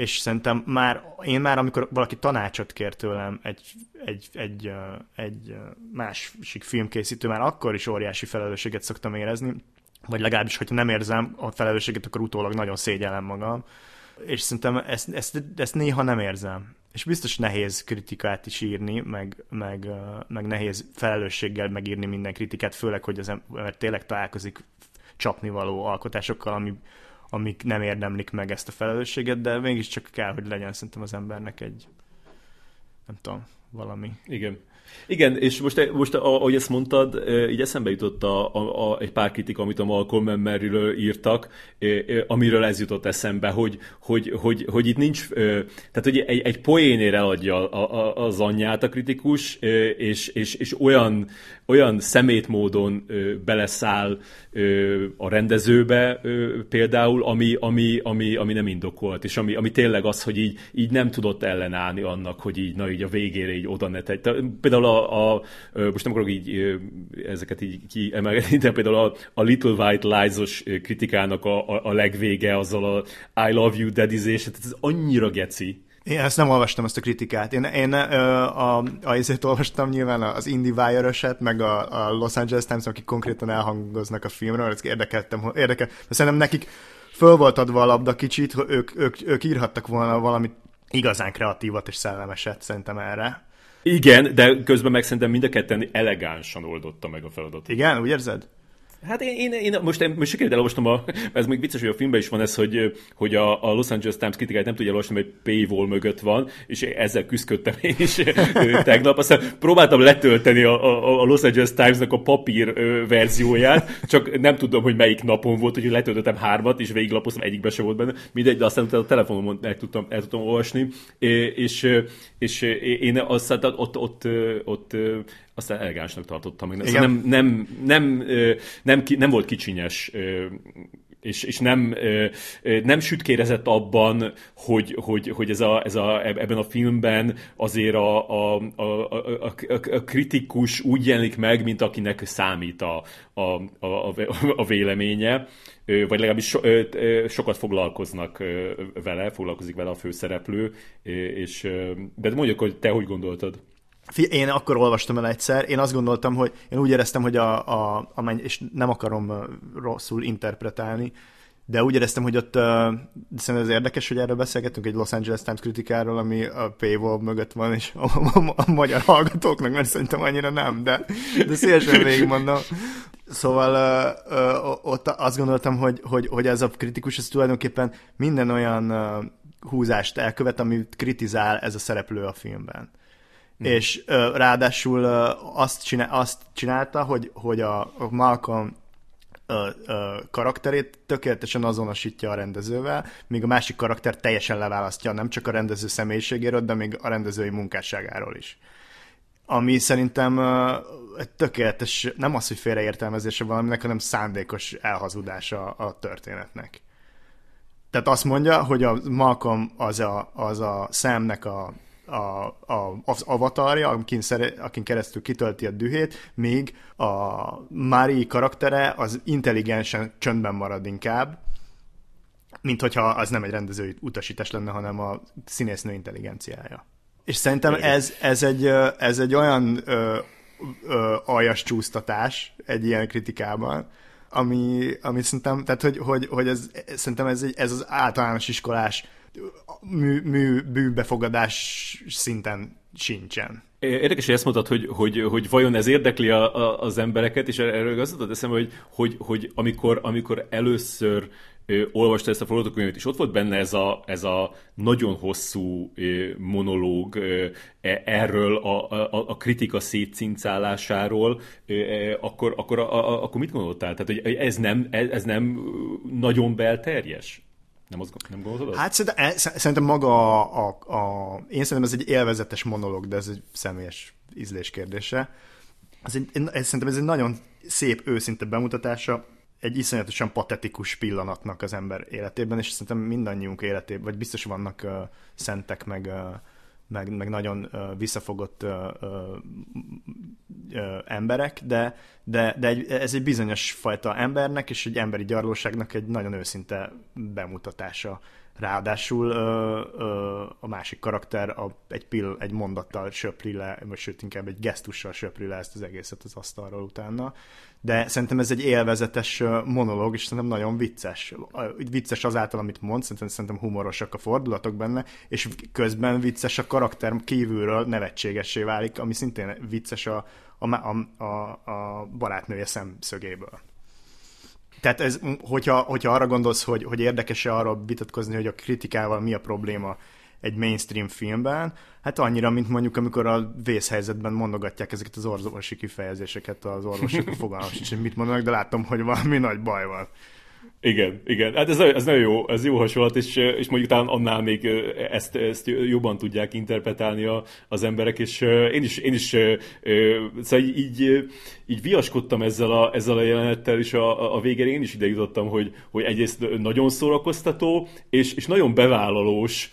És szerintem már, én már, amikor valaki tanácsot kér tőlem egy, egy, egy, egy másik filmkészítő, már akkor is óriási felelősséget szoktam érezni, vagy legalábbis, hogyha nem érzem a felelősséget, akkor utólag nagyon szégyellem magam. És szerintem ezt, ezt, ezt néha nem érzem és biztos nehéz kritikát is írni, meg, meg, meg nehéz felelősséggel megírni minden kritikát, főleg, hogy az ember tényleg találkozik csapnivaló alkotásokkal, ami, amik nem érdemlik meg ezt a felelősséget, de mégiscsak kell, hogy legyen szerintem az embernek egy nem tudom, valami. Igen. Igen, és most, most ahogy ezt mondtad, így eszembe jutott a, a, a, egy pár kritika, amit a Malcolm Memory-ről írtak, amiről ez jutott eszembe, hogy, hogy, hogy, hogy itt nincs, tehát hogy egy, egy poénér eladja az anyját a kritikus, és, és, és olyan, olyan szemét módon beleszáll a rendezőbe például, ami, ami, ami, ami nem indokolt, és ami, ami tényleg az, hogy így, így nem tudott ellenállni annak, hogy így, na így a végére így oda ne tegy. Például a, a, most nem akarok így ezeket így kiemelni, de például a, a Little White Lies-os kritikának a, a, a legvége azzal a I love you dadizés, ez annyira geci, én ezt nem olvastam, ezt a kritikát. Én, én a, a, a olvastam nyilván az IndieWire-öset, meg a, a Los Angeles Times, akik konkrétan elhangoznak a filmről, ezt érdekeltem, érdekel. De szerintem nekik föl volt adva a labda kicsit, ők, ők, ők írhattak volna valamit igazán kreatívat és szellemeset szerintem erre. Igen, de közben meg szerintem mind a ketten elegánsan oldotta meg a feladatot. Igen, úgy érzed? Hát én, én, én most, én, most sikerült elolvastam, a, ez még vicces, hogy a filmben is van ez, hogy, hogy a, a Los Angeles Times kritikáját nem tudja elolvasni, mert paywall mögött van, és ezzel küzdöttem én is tegnap. Aztán próbáltam letölteni a, a, a Los Angeles Times-nak a papír verzióját, csak nem tudom, hogy melyik napon volt, hogy letöltöttem hármat, és végiglapoztam, egyikbe se volt benne, mindegy, de aztán a telefonomon el tudtam, el tudtam olvasni, és, és én azt ott, ott, ott, ott aztán elegánsnak tartottam meg. Nem, nem, nem, nem, nem, nem volt kicsinyes és, és nem, nem sütkérezett abban, hogy, hogy, hogy ez a, ez a, ebben a filmben azért a, a, a, a, a kritikus úgy jelenik meg, mint akinek számít a, a, a, a véleménye, vagy legalábbis so, sokat foglalkoznak vele, foglalkozik vele a főszereplő, és de mondjuk, hogy te hogy gondoltad? Én akkor olvastam el egyszer, én azt gondoltam, hogy én úgy éreztem, hogy a, a, a és nem akarom rosszul interpretálni, de úgy éreztem, hogy ott, uh, szerintem ez érdekes, hogy erről beszélgetünk egy Los Angeles Times kritikáról, ami a paywall mögött van, és a, a, a magyar hallgatóknak, mert szerintem annyira nem, de, de szívesen végigmondom. Szóval uh, uh, ott azt gondoltam, hogy, hogy, hogy ez a kritikus, ez tulajdonképpen minden olyan uh, húzást elkövet, amit kritizál ez a szereplő a filmben. Mm. És uh, ráadásul uh, azt, csinál, azt csinálta, hogy, hogy a, a Malcolm ö, ö, karakterét tökéletesen azonosítja a rendezővel, míg a másik karakter teljesen leválasztja nem csak a rendező személyiségéről, de még a rendezői munkásságáról is. Ami szerintem ö, tökéletes, nem az, hogy félreértelmezése valaminek, hanem szándékos elhazudása a történetnek. Tehát azt mondja, hogy a Malcolm az a, az a Samnek a a, a, az avatarja, akin, szere, akin keresztül kitölti a dühét, míg a Mari karaktere az intelligensen csöndben marad inkább, mint hogyha az nem egy rendezői utasítás lenne, hanem a színésznő intelligenciája. És szerintem ez, ez, egy, ez egy olyan ö, ö, aljas csúsztatás egy ilyen kritikában, ami, ami szerintem, tehát hogy, hogy, hogy ez, szerintem ez, egy, ez az általános iskolás mű, mű, bűbefogadás szinten sincsen. Érdekes, hogy ezt mondtad, hogy, hogy, hogy vajon ez érdekli a, a, az embereket, és erről azt tudod eszembe, hogy, hogy, hogy amikor, amikor először ö, olvasta ezt a forgatókönyvet, és ott volt benne ez a, ez a nagyon hosszú monológ e, erről a, a, a kritika szétcincálásáról, ö, akkor, akkor, a, a, akkor mit gondoltál? Tehát, hogy ez nem, ez nem nagyon belterjes? Nem, az, nem gondolod? Hát szerintem, e, szerintem maga a, a, a, Én szerintem ez egy élvezetes monológ, de ez egy személyes ízlés kérdése. Ez egy, ez, szerintem ez egy nagyon szép, őszinte bemutatása egy iszonyatosan patetikus pillanatnak az ember életében, és szerintem mindannyiunk életében, vagy biztos vannak uh, szentek, meg, uh, meg, meg nagyon uh, visszafogott uh, uh, emberek, de, de, de egy, ez egy bizonyos fajta embernek és egy emberi gyarlóságnak egy nagyon őszinte bemutatása. Ráadásul ö, ö, a másik karakter a, egy, pill, egy mondattal söpri le, vagy sőt inkább egy gesztussal söpri le ezt az egészet az asztalról utána de szerintem ez egy élvezetes monológ, és szerintem nagyon vicces. Vicces azáltal, amit mond, szerintem, szerintem humorosak a fordulatok benne, és közben vicces a karakter kívülről nevetségessé válik, ami szintén vicces a, a, a, a, barátnője szemszögéből. Tehát ez, hogyha, hogyha arra gondolsz, hogy, hogy érdekes-e arra vitatkozni, hogy a kritikával mi a probléma, egy mainstream filmben, hát annyira, mint mondjuk, amikor a vészhelyzetben mondogatják ezeket az orvosi kifejezéseket az orvosok, fogalmam sincs, hogy mit mondanak, de látom, hogy valami nagy baj van. Igen, igen. Hát ez, ez nagyon jó, ez jó hasonlat, és, és mondjuk talán annál még ezt, ezt jobban tudják interpretálni a, az emberek, és én is, én is szóval így, így viaskodtam ezzel a, ezzel a jelenettel, és a, a végére én is ide jutottam, hogy, hogy egyrészt nagyon szórakoztató, és, és nagyon bevállalós,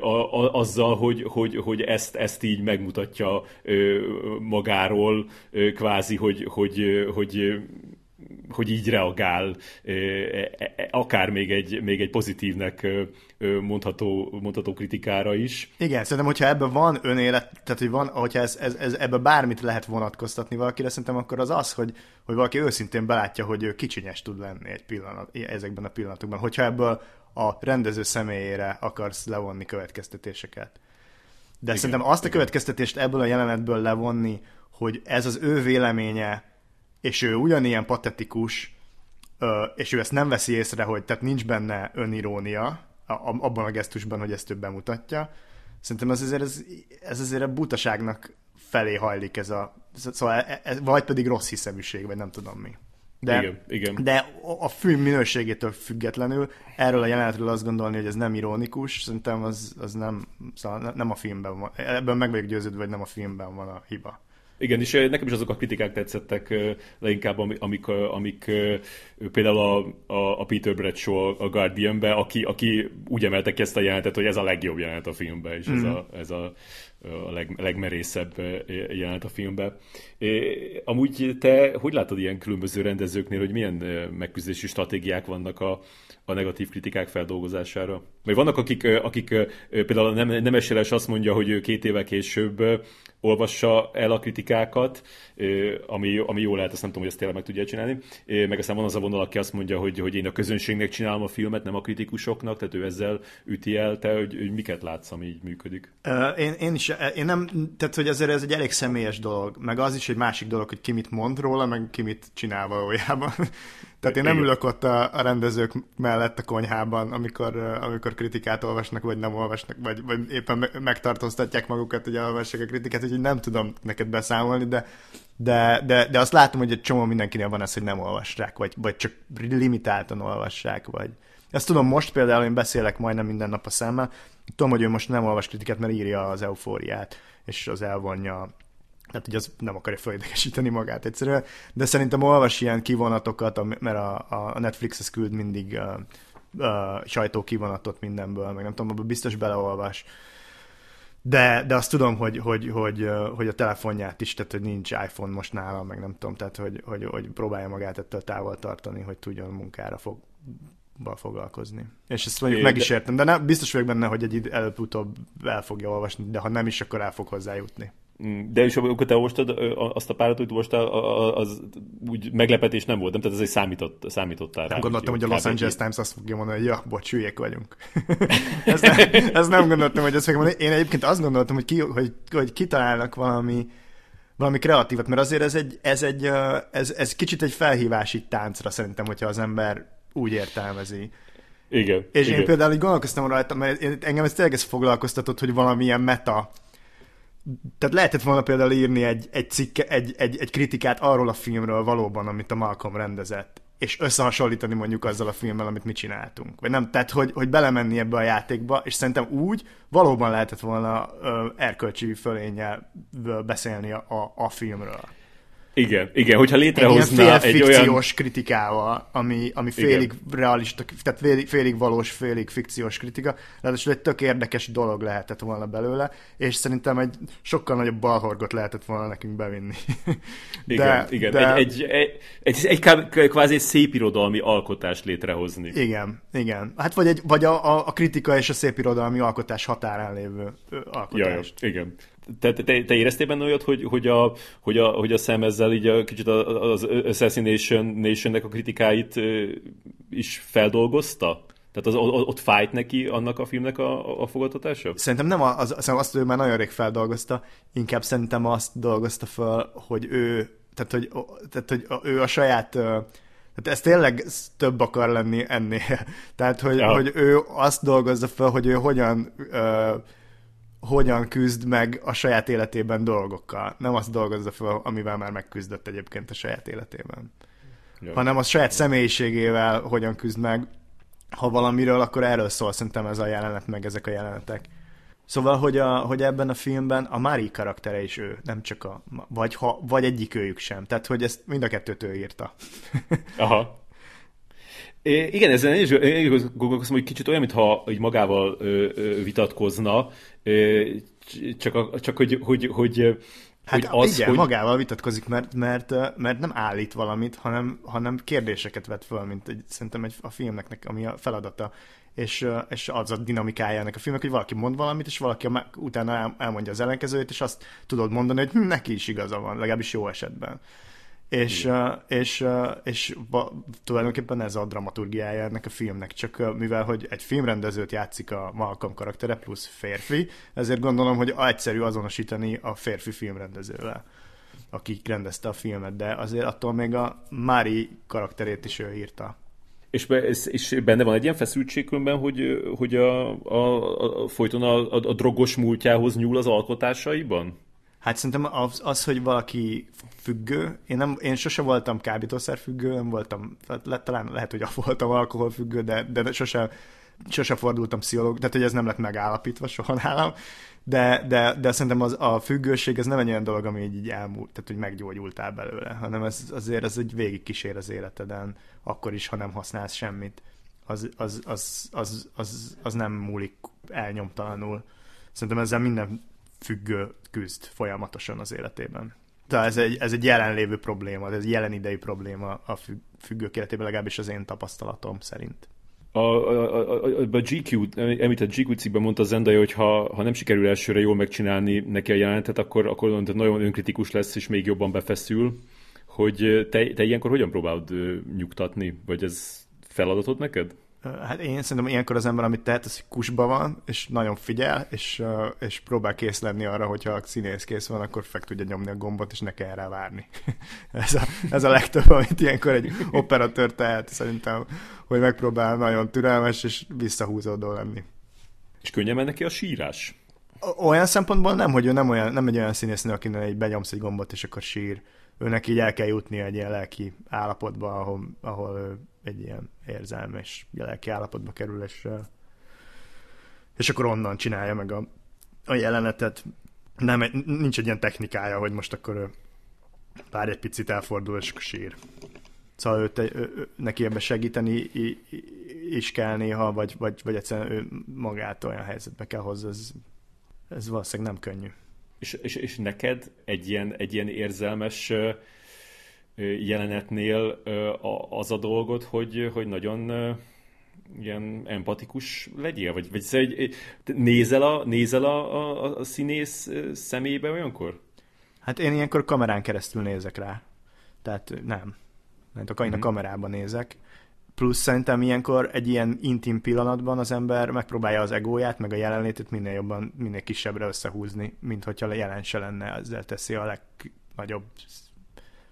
a, a, azzal, hogy, hogy, hogy ezt, ezt így megmutatja magáról, kvázi, hogy, hogy, hogy hogy így reagál, e, e, akár még egy, még egy pozitívnek mondható, mondható kritikára is. Igen, szerintem, hogyha ebben van önélet, tehát hogy van, hogyha ez, ez, ez ebbe bármit lehet vonatkoztatni valakire, szerintem akkor az az, hogy, hogy valaki őszintén belátja, hogy ő kicsinyes tud lenni egy pillanat, ezekben a pillanatokban. Hogyha ebből a rendező személyére akarsz levonni következtetéseket. De igen, szerintem azt a következtetést ebből a jelenetből levonni, hogy ez az ő véleménye, és ő ugyanilyen patetikus, és ő ezt nem veszi észre, hogy tehát nincs benne önirónia abban a gesztusban, hogy ezt ő bemutatja. Szerintem ez azért, ez, ez azért a butaságnak felé hajlik ez a, szóval ez, e, vagy pedig rossz hiszeműség, vagy nem tudom mi. De, igen, igen. de a film minőségétől függetlenül erről a jelenetről azt gondolni, hogy ez nem ironikus, szerintem az, az nem, szóval nem a filmben van. Ebben meg vagyok győződve, hogy nem a filmben van a hiba. Igen, és nekem is azok a kritikák tetszettek leginkább, amik, amik például a, a, a Peter Bradshaw a Guardianbe, aki, aki úgy emelte ki ezt a jelentet, hogy ez a legjobb jelenet a filmben, és mm. ez mhm. a, ez a a leg, legmerészebb jelent a filmben. Amúgy te hogy látod ilyen különböző rendezőknél, hogy milyen megküzdési stratégiák vannak a, a negatív kritikák feldolgozására? Vagy vannak, akik, akik például nem, Nemes Jeles azt mondja, hogy két évvel később olvassa el a kritikákat, ami, ami jó lehet, azt nem tudom, hogy ezt tényleg meg tudja csinálni. Meg aztán van az a vonal, aki azt mondja, hogy, hogy én a közönségnek csinálom a filmet, nem a kritikusoknak, tehát ő ezzel üti el, te, hogy, hogy miket látsz, ami így működik. Én, én is, én nem, tehát hogy ezért ez egy elég személyes dolog, meg az is egy másik dolog, hogy ki mit mond róla, meg ki mit csinál valójában. Tehát én nem ülök ott a, a rendezők mellett a konyhában, amikor, amikor kritikát olvasnak, vagy nem olvasnak, vagy, vagy éppen megtartóztatják magukat, hogy olvassák a kritikát, úgyhogy nem tudom neked beszámolni, de, de, de, de azt látom, hogy egy csomó mindenkinél van ez, hogy nem olvassák, vagy, vagy csak limitáltan olvassák, vagy... Ezt tudom most például, én beszélek majdnem minden nap a szemmel, tudom, hogy ő most nem olvas kritikát, mert írja az eufóriát, és az elvonja tehát hogy az nem akarja fölidegesíteni magát egyszerűen, de szerintem olvas ilyen kivonatokat, mert a, a Netflix küld mindig uh, uh, sajtó kivonatot mindenből, meg nem tudom, abban biztos beleolvas. De, de azt tudom, hogy, hogy, hogy, hogy a telefonját is, tehát hogy nincs iPhone most nála, meg nem tudom, tehát hogy, hogy, hogy próbálja magát ettől távol tartani, hogy tudjon munkára fog, foglalkozni. És ezt mondjuk é, meg is értem, de nem, biztos vagyok benne, hogy egy előbb-utóbb el fogja olvasni, de ha nem is, akkor el fog hozzájutni. Mm, de is amikor te olvastad azt a párat, hogy olvastál, az úgy meglepetés nem volt, nem? Tehát ez egy számított, számítottál Nem gondoltam, hogy a Los Angeles Times azt fogja mondani, hogy ja, bocs, hülyék vagyunk. ezt, nem, ezt nem gondoltam, hogy ezt fogja mondani. Én egyébként azt gondoltam, hogy, ki, hogy, hogy kitalálnak valami, valami kreatívat, mert azért ez egy, ez egy, ez, ez kicsit egy felhívási táncra szerintem, hogyha az ember úgy értelmezi. Igen. És igen. én például így gondolkoztam rajta, mert engem ez tényleg ez foglalkoztatott, hogy valamilyen meta tehát lehetett volna például írni egy, egy, cikke, egy, egy, egy kritikát arról a filmről valóban, amit a Malcolm rendezett, és összehasonlítani mondjuk azzal a filmmel, amit mi csináltunk. Vagy nem, tehát hogy, hogy belemenni ebbe a játékba, és szerintem úgy valóban lehetett volna ö, erkölcsi fölénnyel beszélni a, a, a filmről. Igen, igen, hogyha létrehozna egy, egy olyan... kritikával, ami, ami félig igen. realista, tehát félig, félig valós, félig fikciós kritika, ráadásul egy tök érdekes dolog lehetett volna belőle, és szerintem egy sokkal nagyobb balhorgot lehetett volna nekünk bevinni. De, igen, igen. De... Egy, egy, egy, egy, egy kvázi egy szép irodalmi alkotást létrehozni. Igen, igen. Hát vagy, egy, vagy a, a, a kritika és a szép irodalmi alkotás határán lévő alkotás. Ja, igen te, te, te éreztél benne olyat, hogy, hogy, a, hogy, a, hogy a szem ezzel így a, kicsit az Assassination Nation-nek a kritikáit is feldolgozta? Tehát az, ott fájt neki annak a filmnek a, a fogadtatása? Szerintem nem, az, az, azt ő már nagyon rég feldolgozta, inkább szerintem azt dolgozta fel, hogy ő, tehát hogy, tehát, hogy ő a saját tehát ez tényleg több akar lenni ennél. Tehát, hogy, ja. hogy ő azt dolgozza fel, hogy ő hogyan uh, hogyan küzd meg a saját életében dolgokkal. Nem azt dolgozza fel, amivel már megküzdött egyébként a saját életében. Jó. Hanem a saját személyiségével hogyan küzd meg. Ha valamiről, akkor erről szól szerintem ez a jelenet, meg ezek a jelenetek. Szóval, hogy, a, hogy ebben a filmben a Mari karaktere is ő, nem csak a, vagy, ha, vagy egyik őjük sem. Tehát, hogy ezt mind a kettőt ő írta. Aha. É, igen, ezen én is gondolkozom, hogy kicsit olyan, mintha így magával ö, ö, vitatkozna, ö, csak, a, csak hogy, hogy, hogy Hát hogy az, igen, hogy... magával vitatkozik, mert, mert, mert nem állít valamit, hanem, hanem kérdéseket vet föl, mint egy, szerintem egy, a filmnek, ami a feladata, és, és az a dinamikája ennek a filmnek, hogy valaki mond valamit, és valaki utána elmondja az ellenkezőjét, és azt tudod mondani, hogy hm, neki is igaza van, legalábbis jó esetben. És, uh, és, uh, és ba, tulajdonképpen ez a dramaturgiája ennek a filmnek, csak uh, mivel, hogy egy filmrendezőt játszik a Malcolm karaktere plusz férfi, ezért gondolom, hogy egyszerű azonosítani a férfi filmrendezővel, aki rendezte a filmet, de azért attól még a Mári karakterét is ő írta. És, be, és benne van egy ilyen feszültség hogy, hogy a, a, a, folyton a, a, a drogos múltjához nyúl az alkotásaiban? Hát szerintem az, az, hogy valaki függő, én, nem, én sose voltam kábítószer függő, nem voltam, le, talán lehet, hogy voltam alkohol függő, de, de sose, sose fordultam pszichológus, tehát hogy ez nem lett megállapítva soha nálam, de, de, de szerintem az, a függőség ez nem egy olyan dolog, ami így, így elmúlt, tehát hogy meggyógyultál belőle, hanem ez azért ez egy végig kísér az életeden, akkor is, ha nem használsz semmit. Az, az, az, az, az, az nem múlik elnyomtalanul. Szerintem ezzel minden függő küzd folyamatosan az életében. Tehát ez egy, ez egy jelenlévő probléma, ez egy jelen idei probléma a függők életében, legalábbis az én tapasztalatom szerint. A, a, a, a, GQ, említett GQ cikkben mondta Zendaya, hogy ha, ha nem sikerül elsőre jól megcsinálni neki a jelenetet, akkor, akkor nagyon önkritikus lesz, és még jobban befeszül. Hogy te, te ilyenkor hogyan próbálod nyugtatni? Vagy ez feladatod neked? Hát én szerintem ilyenkor az ember, amit tehet, az, kusba van, és nagyon figyel, és, és próbál kész lenni arra, hogyha a színész kész van, akkor fel tudja nyomni a gombot, és ne kell rá várni. ez, a, ez a legtöbb, amit ilyenkor egy operatőr tehet, szerintem, hogy megpróbál nagyon türelmes és visszahúzódó lenni. És könnyen neki a sírás? Olyan szempontból nem, hogy ő nem, olyan, nem egy olyan színésznő, akinek egy benyomsz egy gombot, és akkor sír. Őnek így el kell jutni egy ilyen lelki állapotba, ahol, ahol ő egy ilyen érzelmes lelki állapotba kerül, és, és akkor onnan csinálja meg a, a jelenetet. Nem, nincs egy ilyen technikája, hogy most akkor pár egy picit elfordul, és sír. Szóval őt, ő, ő, neki ebbe segíteni is kell néha, vagy, vagy, vagy egyszerűen ő magát olyan helyzetbe kell hozzá, ez, ez valószínűleg nem könnyű. És, és, és neked egy ilyen, egy ilyen érzelmes jelenetnél az a dolgot, hogy, hogy nagyon ilyen empatikus legyél? Vagy, vagy szóval, nézel, a, nézel a, a, a színész szemébe olyankor? Hát én ilyenkor kamerán keresztül nézek rá. Tehát nem. Mert a, a kamerában nézek. Plusz szerintem ilyenkor egy ilyen intim pillanatban az ember megpróbálja az egóját, meg a jelenlétét minél jobban, minél kisebbre összehúzni, mint hogyha jelen se lenne, ezzel teszi a legnagyobb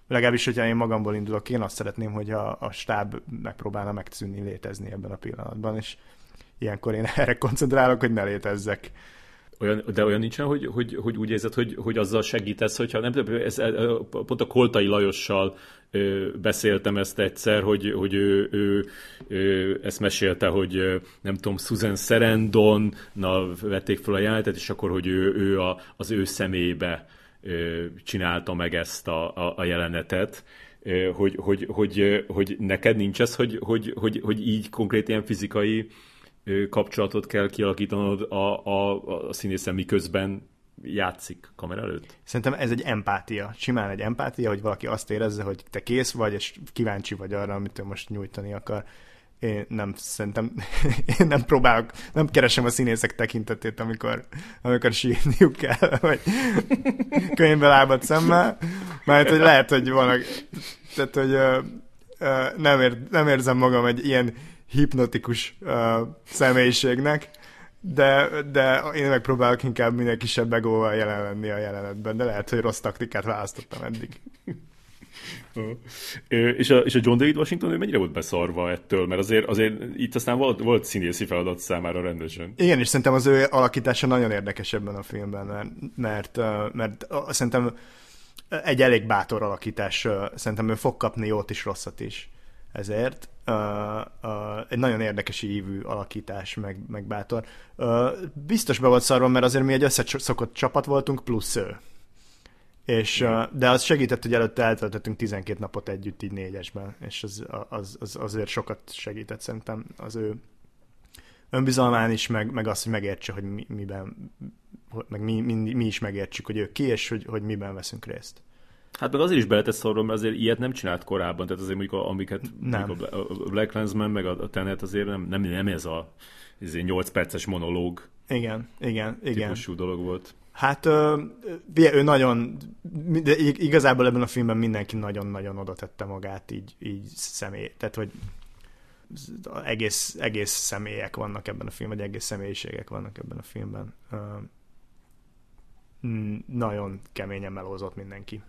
legalábbis, hogyha én magamból indulok, én azt szeretném, hogy a, a stáb megpróbálna megszűnni létezni ebben a pillanatban, és ilyenkor én erre koncentrálok, hogy ne létezzek. Olyan, de olyan nincsen, hogy, hogy, hogy úgy érzed, hogy, hogy azzal segítesz, hogyha nem ez, pont a Koltai Lajossal beszéltem ezt egyszer, hogy, hogy ő, ő, ő, ezt mesélte, hogy nem tudom, Susan Sarandon na, vették fel a jelentet, és akkor, hogy ő, ő a, az ő szemébe csinálta meg ezt a, a, a jelenetet, hogy, hogy, hogy, hogy neked nincs ez, hogy, hogy, hogy, hogy így konkrét ilyen fizikai kapcsolatot kell kialakítanod a, a, a színészen, miközben játszik kamera előtt? Szerintem ez egy empátia. Simán egy empátia, hogy valaki azt érezze, hogy te kész vagy, és kíváncsi vagy arra, amit ő most nyújtani akar én nem szerintem, én nem próbálok, nem keresem a színészek tekintetét, amikor, amikor sírniuk kell, vagy könyvbe lábad szemmel, mert hogy lehet, hogy vannak, tehát, hogy nem, ér, nem érzem magam egy ilyen hipnotikus ö, személyiségnek, de, de én megpróbálok inkább minél kisebb egóval jelen lenni a jelenetben, de lehet, hogy rossz taktikát választottam eddig. és, a, és a John David Washington ő mennyire volt beszarva ettől? Mert azért, azért itt aztán volt, volt színészi feladat számára rendesen. Igen, és szerintem az ő alakítása nagyon érdekes ebben a filmben, mert, mert, mert szerintem egy elég bátor alakítás, szerintem ő fog kapni jót is, rosszat is. Ezért uh, uh, egy nagyon érdekes ívű alakítás, meg, meg bátor. Uh, biztos be volt szarva, mert azért mi egy összeszokott csapat voltunk, plusz ő. És, de az segített, hogy előtte eltöltöttünk 12 napot együtt így négyesben, és az, az, az azért sokat segített szerintem az ő önbizalmán is, meg, meg azt, hogy megértse, hogy mi, miben, meg mi, mi, mi is megértsük, hogy ő ki, és hogy, hogy miben veszünk részt. Hát meg azért is beletett szorról, mert azért ilyet nem csinált korábban, tehát azért mondjuk a, amiket nem. Mondjuk a Black Lensman, meg a Tenet azért nem, nem, nem ez a ez egy 8 perces monológ. Igen, igen, igen. Típusú dolog volt. Hát ő, ő nagyon, de igazából ebben a filmben mindenki nagyon-nagyon oda tette magát így, így személy, tehát hogy egész, egész személyek vannak ebben a filmben, vagy egész személyiségek vannak ebben a filmben. Nagyon keményen melózott mindenki.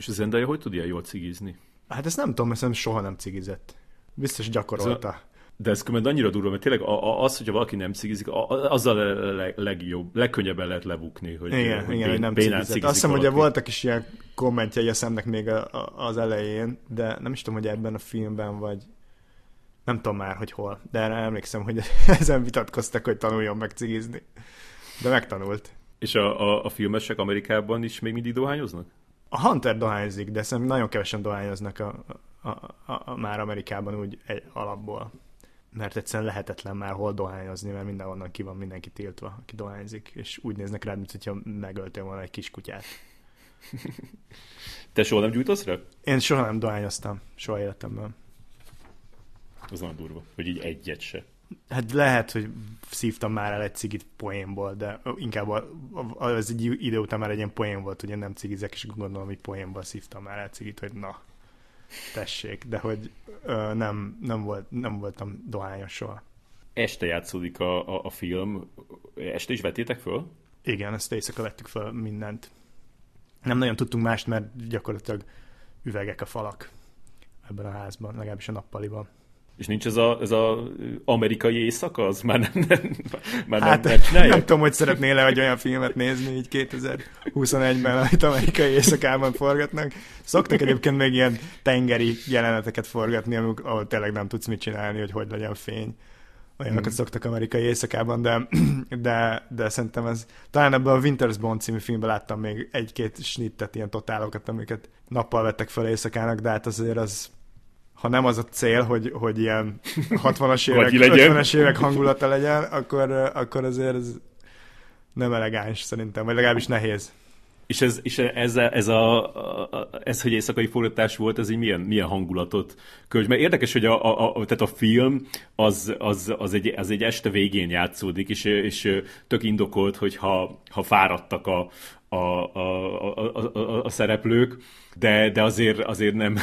És a Zendaya hogy tudja jól cigizni? Hát ezt nem tudom, mert soha nem cigizett. Biztos gyakorolta. De ez különben annyira durva, mert tényleg az, hogyha valaki nem cigizik, azzal a leg, legjobb, legkönnyebben lehet lebukni, hogy, igen, hogy, igen, hogy nem cigizett. Azt hiszem, hogy voltak is ilyen kommentjei a szemnek még a, a, az elején, de nem is tudom, hogy ebben a filmben vagy nem tudom már, hogy hol, de emlékszem, hogy ezen vitatkoztak, hogy tanuljon meg cigizni. De megtanult. És a, a, a filmesek Amerikában is még mindig dohányoznak? A Hunter dohányzik, de szerintem nagyon kevesen dohányoznak a, a, a, a, már Amerikában úgy egy alapból. Mert egyszerűen lehetetlen már hol dohányozni, mert mindenhonnan ki van mindenki tiltva, aki dohányzik, és úgy néznek rád, mint hogyha megöltél volna egy kis kutyát. Te soha nem gyújtasz rá? Én soha nem dohányoztam, soha életemben. Az nagyon durva, hogy így egyet se. Hát lehet, hogy szívtam már el egy cigit poénból, de inkább az egy idő után már egy ilyen poén volt, hogy én nem cigizek, és gondolom, hogy poénból szívtam már el cigit, hogy na, tessék, de hogy ö, nem, nem, volt, nem voltam dohányos soha. Este játszódik a, a, a film, este is vettétek föl? Igen, ezt éjszaka vettük föl mindent. Nem nagyon tudtunk mást, mert gyakorlatilag üvegek a falak ebben a házban, legalábbis a nappaliban. És nincs ez a, ez a amerikai éjszaka, az már nem, nem, már hát, nem, nem, nem tudom, hogy szeretnél-e egy olyan filmet nézni így 2021-ben, amit amerikai éjszakában forgatnak. Szoktak egyébként még ilyen tengeri jeleneteket forgatni, ahol tényleg nem tudsz mit csinálni, hogy hogy legyen fény. Olyanokat hmm. szoktak amerikai éjszakában, de, de, de szerintem ez... Talán ebben a Winters Bond című filmben láttam még egy-két snittet, ilyen totálokat, amiket nappal vettek fel éjszakának, de hát azért az ha nem az a cél, hogy, hogy ilyen 60-as évek, 50-es évek hangulata legyen, akkor, akkor azért ez nem elegáns szerintem, vagy legalábbis nehéz. És ez, és ez, ez, a, a, ez, hogy éjszakai forgatás volt, ez így milyen, milyen hangulatot költ? Mert érdekes, hogy a, a, a, tehát a film az, az, az, egy, az egy este végén játszódik, és, és tök indokolt, hogy ha, ha fáradtak a, a, a, a, a, a szereplők, de, de azért, azért nem,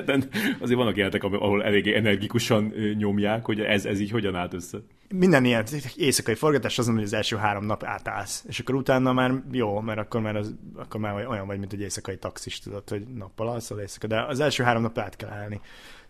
azért vannak jelentek, ahol eléggé energikusan nyomják, hogy ez, ez így hogyan állt össze. Minden ilyen éjszakai forgatás azon, hogy az első három nap átállsz, és akkor utána már jó, mert akkor már, az, akkor már olyan vagy, mint egy éjszakai taxis, tudod, hogy nappal alszol éjszaka, de az első három nap át kell állni.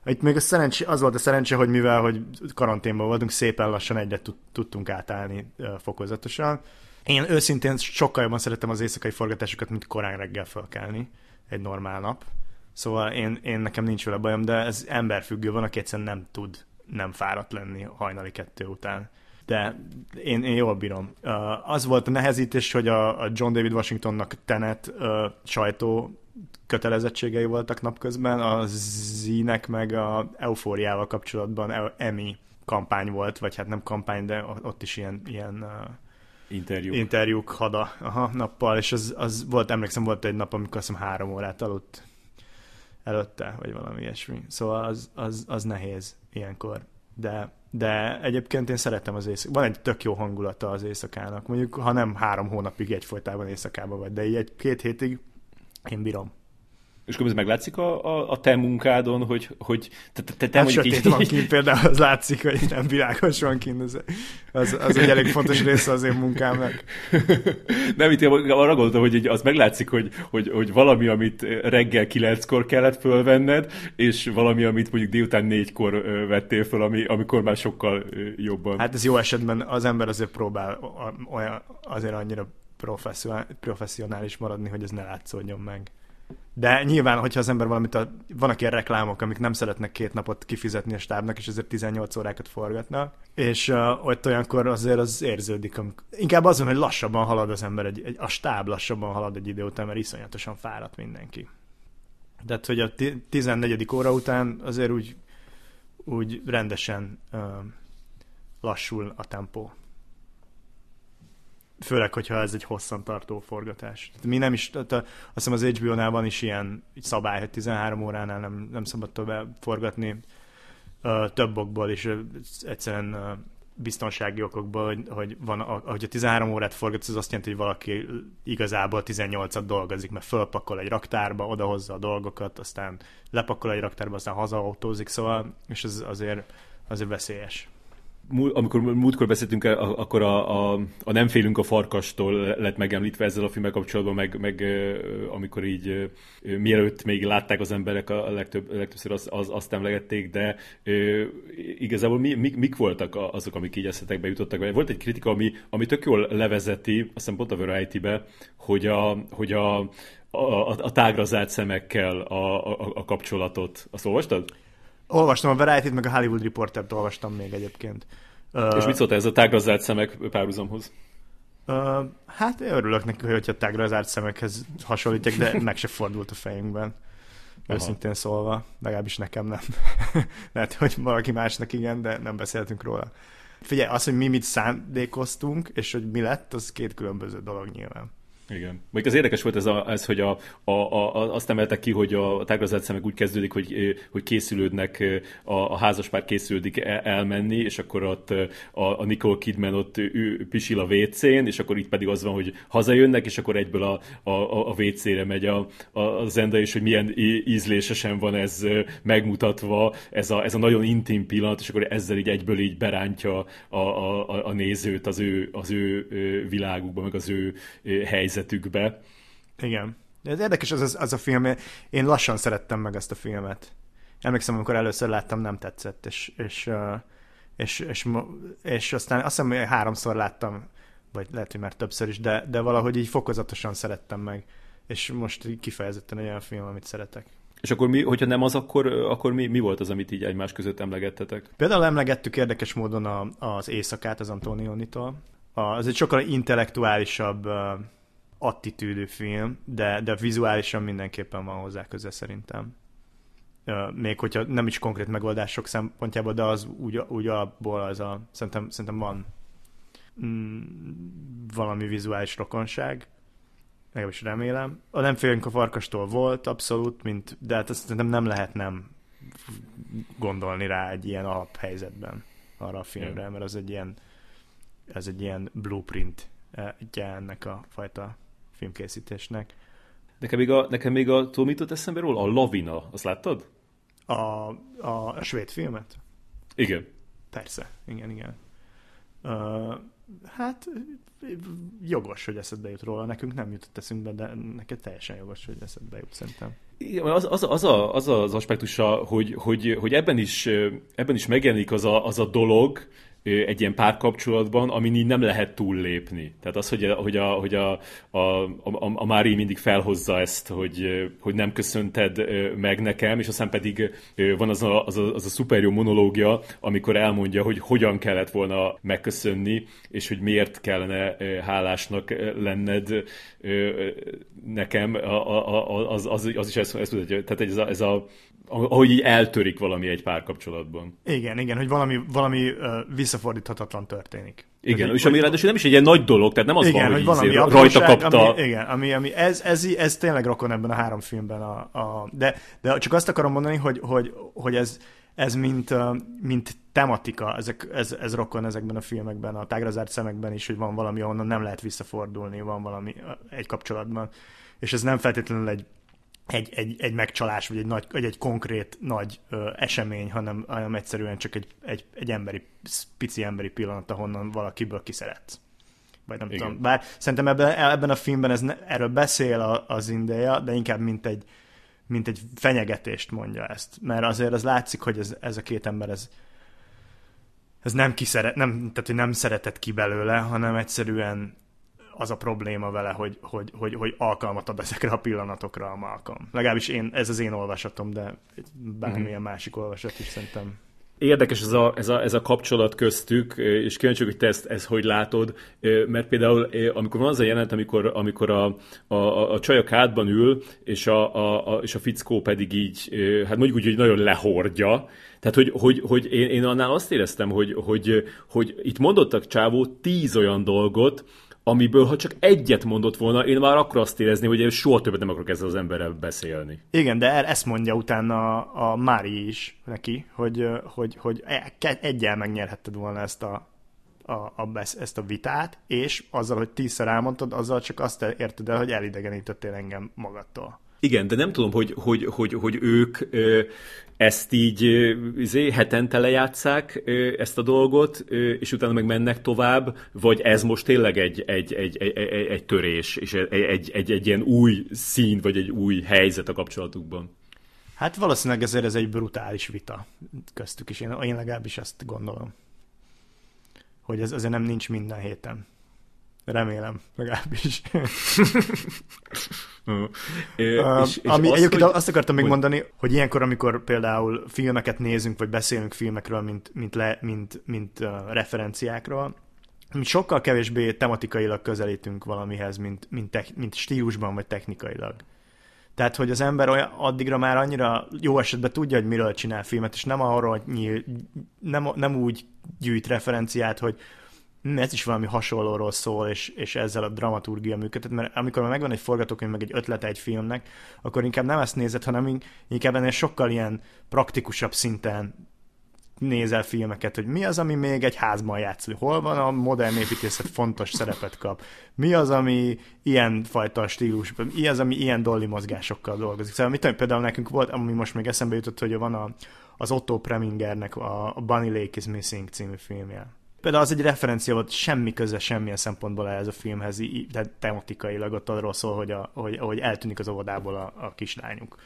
Itt még a szerencsé, az volt a szerencse, hogy mivel hogy karanténban voltunk, szépen lassan egyre tudtunk átállni fokozatosan, én őszintén sokkal jobban szeretem az éjszakai forgatásokat, mint korán reggel felkelni egy normál nap. Szóval én, én nekem nincs vele bajom, de ez emberfüggő van, aki egyszerűen nem tud nem fáradt lenni hajnali kettő után. De én, én jól bírom. Uh, az volt a nehezítés, hogy a, a John David Washingtonnak tenet uh, sajtó kötelezettségei voltak napközben, a zínek meg a eufóriával kapcsolatban Emmy kampány volt, vagy hát nem kampány, de ott is ilyen, ilyen uh, interjúk, interjúk hada aha, nappal, és az, az volt, emlékszem, volt egy nap, amikor azt hiszem három órát aludt előtte, vagy valami ilyesmi. Szóval az, az, az nehéz ilyenkor. De, de egyébként én szeretem az éjszakát. Van egy tök jó hangulata az éjszakának. Mondjuk, ha nem három hónapig egyfolytában éjszakában vagy, de így egy-két hétig én bírom. És akkor ez meglátszik a, a, a te munkádon, hogy, hogy te, te, te, te hát mondjuk így... van kint például, az látszik, hogy nem világos van kint, az, az, az egy elég fontos része az én munkámnak. nem, itt arra gondoltam, hogy az meglátszik, hogy, hogy, hogy valami, amit reggel kilenckor kellett fölvenned, és valami, amit mondjuk délután négykor vettél föl, ami, amikor már sokkal jobban. Hát ez jó esetben az ember azért próbál olyan, azért annyira professzionális maradni, hogy ez ne látszódjon meg. De nyilván, hogyha az ember valamit, a, vannak ilyen reklámok, amik nem szeretnek két napot kifizetni a stábnak, és ezért 18 órákat forgatnak, és uh, ott olyankor azért az érződik. Amikor... Inkább azon, hogy lassabban halad az ember, egy, egy, a stáb lassabban halad egy idő után, mert iszonyatosan fáradt mindenki. Tehát, hogy a 14. óra után azért úgy, úgy rendesen uh, lassul a tempó főleg, hogyha ez egy hosszantartó forgatás. Mi nem is, tehát azt hiszem az HBO-nál van is ilyen szabály, hogy 13 óránál nem, nem szabad tovább forgatni több okból, és egyszerűen biztonsági okokból, hogy, hogy van, ahogy a 13 órát forgatsz, az azt jelenti, hogy valaki igazából 18-at dolgozik, mert fölpakol egy raktárba, odahozza a dolgokat, aztán lepakol egy raktárba, aztán hazaautózik, szóval, és ez azért, azért veszélyes. Amikor múltkor beszéltünk, akkor a, a, a Nem félünk a farkastól lett megemlítve ezzel a filmmel kapcsolatban, meg, meg amikor így mielőtt még látták az emberek a legtöbb, legtöbbször az, az, azt emlegették, de igazából mi, mik, mik voltak azok, amik így eszetekbe jutottak? Volt egy kritika, ami, ami tök jól levezeti, azt hiszem pont a Variety-be, hogy a, hogy a, a, a, tágra zárt szemekkel a, a, a kapcsolatot. Azt olvastad? Olvastam a Variety-t, meg a Hollywood Reporter-t olvastam még egyébként. És mit szólt ez a tágra zárt szemek párhuzamhoz? Uh, hát örülök neki, hogy a tágra zárt szemekhez hasonlítják, de meg se fordult a fejünkben. Aha. Őszintén szólva, legalábbis nekem nem. Lehet, hogy valaki másnak igen, de nem beszéltünk róla. Figyelj, az, hogy mi mit szándékoztunk, és hogy mi lett, az két különböző dolog nyilván. Igen. Még az érdekes volt ez, a, ez hogy a, a, a, azt emeltek ki, hogy a tágrazat szemek úgy kezdődik, hogy, hogy készülődnek, a, a házaspár készülődik el, elmenni, és akkor ott a, a Nicole Kidman ott ő, pisil a WC-n, és akkor itt pedig az van, hogy hazajönnek, és akkor egyből a, a, a WC-re megy a, a, a zenda, és hogy milyen ízlésesen van ez megmutatva, ez a, ez a nagyon intim pillanat, és akkor ezzel így egyből így berántja a, a, a nézőt az ő, az ő világukba, meg az ő helyzet helyzetükbe. Igen. Ez érdekes az, az, az a film, én lassan szerettem meg ezt a filmet. Emlékszem, amikor először láttam, nem tetszett, és, és, és, és, és, aztán azt hiszem, hogy háromszor láttam, vagy lehet, hogy már többször is, de, de valahogy így fokozatosan szerettem meg, és most kifejezetten egy olyan film, amit szeretek. És akkor mi, hogyha nem az, akkor, akkor mi, mi volt az, amit így egymás között emlegettetek? Például emlegettük érdekes módon a, az éjszakát az Antonionitól. Az egy sokkal intellektuálisabb attitűdű film, de, de vizuálisan mindenképpen van hozzá köze szerintem. Még hogyha nem is konkrét megoldások szempontjából, de az úgy, úgy abból az a, szerintem, szerintem van mm, valami vizuális rokonság, legalábbis remélem. A nem félünk a farkastól volt, abszolút, mint, de hát azt szerintem nem lehet nem gondolni rá egy ilyen alaphelyzetben arra a filmre, mert az egy ilyen ez egy ilyen blueprint ennek a fajta filmkészítésnek. Nekem még a, nekem még a tudom, mit eszembe róla? A Lavina, azt láttad? A, a, a svéd filmet? Igen. Persze, igen, igen. Uh, hát jogos, hogy eszedbe jut róla. Nekünk nem jutott eszünkbe, de neked teljesen jogos, hogy eszedbe jut, szerintem. Igen, az, az, az, a, az az aspektusa, hogy, hogy, hogy ebben, is, ebben is megjelenik az a, az a dolog, egy ilyen párkapcsolatban, amin így nem lehet túllépni. Tehát az, hogy a, hogy a, hogy a, a, a, a Mári mindig felhozza ezt, hogy, hogy nem köszönted meg nekem, és aztán pedig van az a, az a, az a szuper jó monológia, amikor elmondja, hogy hogyan kellett volna megköszönni, és hogy miért kellene hálásnak lenned nekem, az, az, az is ezt, ezt mutatja. Tehát ez a, ez a ahogy így eltörik valami egy párkapcsolatban. Igen, igen, hogy valami, valami uh, visszafordíthatatlan történik. Igen, és ami ráadásul nem is egy ilyen nagy dolog, tehát nem az igen, van, hogy, hogy valami izé rajta kapta. Ami, igen, ami, ami ez, ez, ez, tényleg rokon ebben a három filmben. A, a, de, de csak azt akarom mondani, hogy, hogy, hogy ez, ez mint, mint tematika, ezek, ez, ez rokon ezekben a filmekben, a tágrazárt szemekben is, hogy van valami, ahonnan nem lehet visszafordulni, van valami egy kapcsolatban. És ez nem feltétlenül egy egy, egy, egy megcsalás, vagy egy, nagy, vagy egy konkrét nagy ö, esemény, hanem, hanem egyszerűen csak egy, egy, egy emberi, pici emberi pillanat, ahonnan valakiből kiszeretsz. Vagy nem Igen. tudom. Bár szerintem ebben, ebben a filmben ez ne, erről beszél a, az India, de inkább mint egy, mint egy fenyegetést mondja ezt. Mert azért az látszik, hogy ez, ez a két ember, ez, ez nem, kiszeret, nem, tehát, hogy nem szeretett ki belőle, hanem egyszerűen az a probléma vele, hogy, hogy, hogy, hogy alkalmat ad ezekre a pillanatokra a Malcolm. Legalábbis én, ez az én olvasatom, de bármilyen mm-hmm. másik olvasat is szerintem Érdekes ez a, ez, a, ez a kapcsolat köztük, és kíváncsi hogy te ezt, ezt hogy látod, mert például amikor van az a jelenet, amikor, amikor a, a, a csaj a kádban ül, és a, a, a, és a fickó pedig így, hát mondjuk úgy, hogy nagyon lehordja, tehát, hogy, hogy, hogy én, én annál azt éreztem, hogy, hogy, hogy itt mondottak csávó tíz olyan dolgot, amiből ha csak egyet mondott volna, én már akkor azt érezni, hogy én soha többet nem akarok ezzel az emberrel beszélni. Igen, de ezt mondja utána a, a Mári is neki, hogy, hogy, hogy e, egyel megnyerhetted volna ezt a, a, a, ezt a vitát, és azzal, hogy tízszer elmondtad, azzal csak azt érted el, hogy elidegenítettél engem magadtól. Igen, de nem tudom, hogy, hogy, hogy, hogy ők ezt így izé, hetente lejátszák ezt a dolgot, és utána meg mennek tovább, vagy ez most tényleg egy, egy, egy, egy, egy, törés, és egy, egy, egy, egy ilyen új szín, vagy egy új helyzet a kapcsolatukban? Hát valószínűleg ezért ez egy brutális vita köztük is. Én, én legalábbis ezt gondolom. Hogy ez azért nem nincs minden héten. Remélem, legalábbis. és, és ami, az, egyébként hogy... azt akartam még hogy... mondani, hogy ilyenkor, amikor például filmeket nézünk, vagy beszélünk filmekről, mint, mint, le, mint, mint uh, referenciákról, mi sokkal kevésbé tematikailag közelítünk valamihez, mint, mint, te, mint stílusban, vagy technikailag. Tehát, hogy az ember olyan, addigra már annyira jó esetben tudja, hogy miről csinál filmet, és nem arról nyíl, nem, nem úgy gyűjt referenciát, hogy hm, ez is valami hasonlóról szól, és, és ezzel a dramaturgia működtet, mert amikor már megvan egy forgatókönyv, meg egy ötlete egy filmnek, akkor inkább nem ezt nézed, hanem inkább ennél sokkal ilyen praktikusabb szinten nézel filmeket, hogy mi az, ami még egy házban játszol, hol van a modern építészet fontos szerepet kap, mi az, ami ilyen fajta stílus, mi az, ami ilyen dolly mozgásokkal dolgozik. Szóval mit tudom, például nekünk volt, ami most még eszembe jutott, hogy van a, az Otto Premingernek a, a Bunny Lake is Missing című filmje. Például az egy referencia volt, semmi köze semmilyen szempontból ez a filmhez, tehát tematikailag ott arról szól, hogy, a, hogy, hogy eltűnik az óvodából a, a kislányuk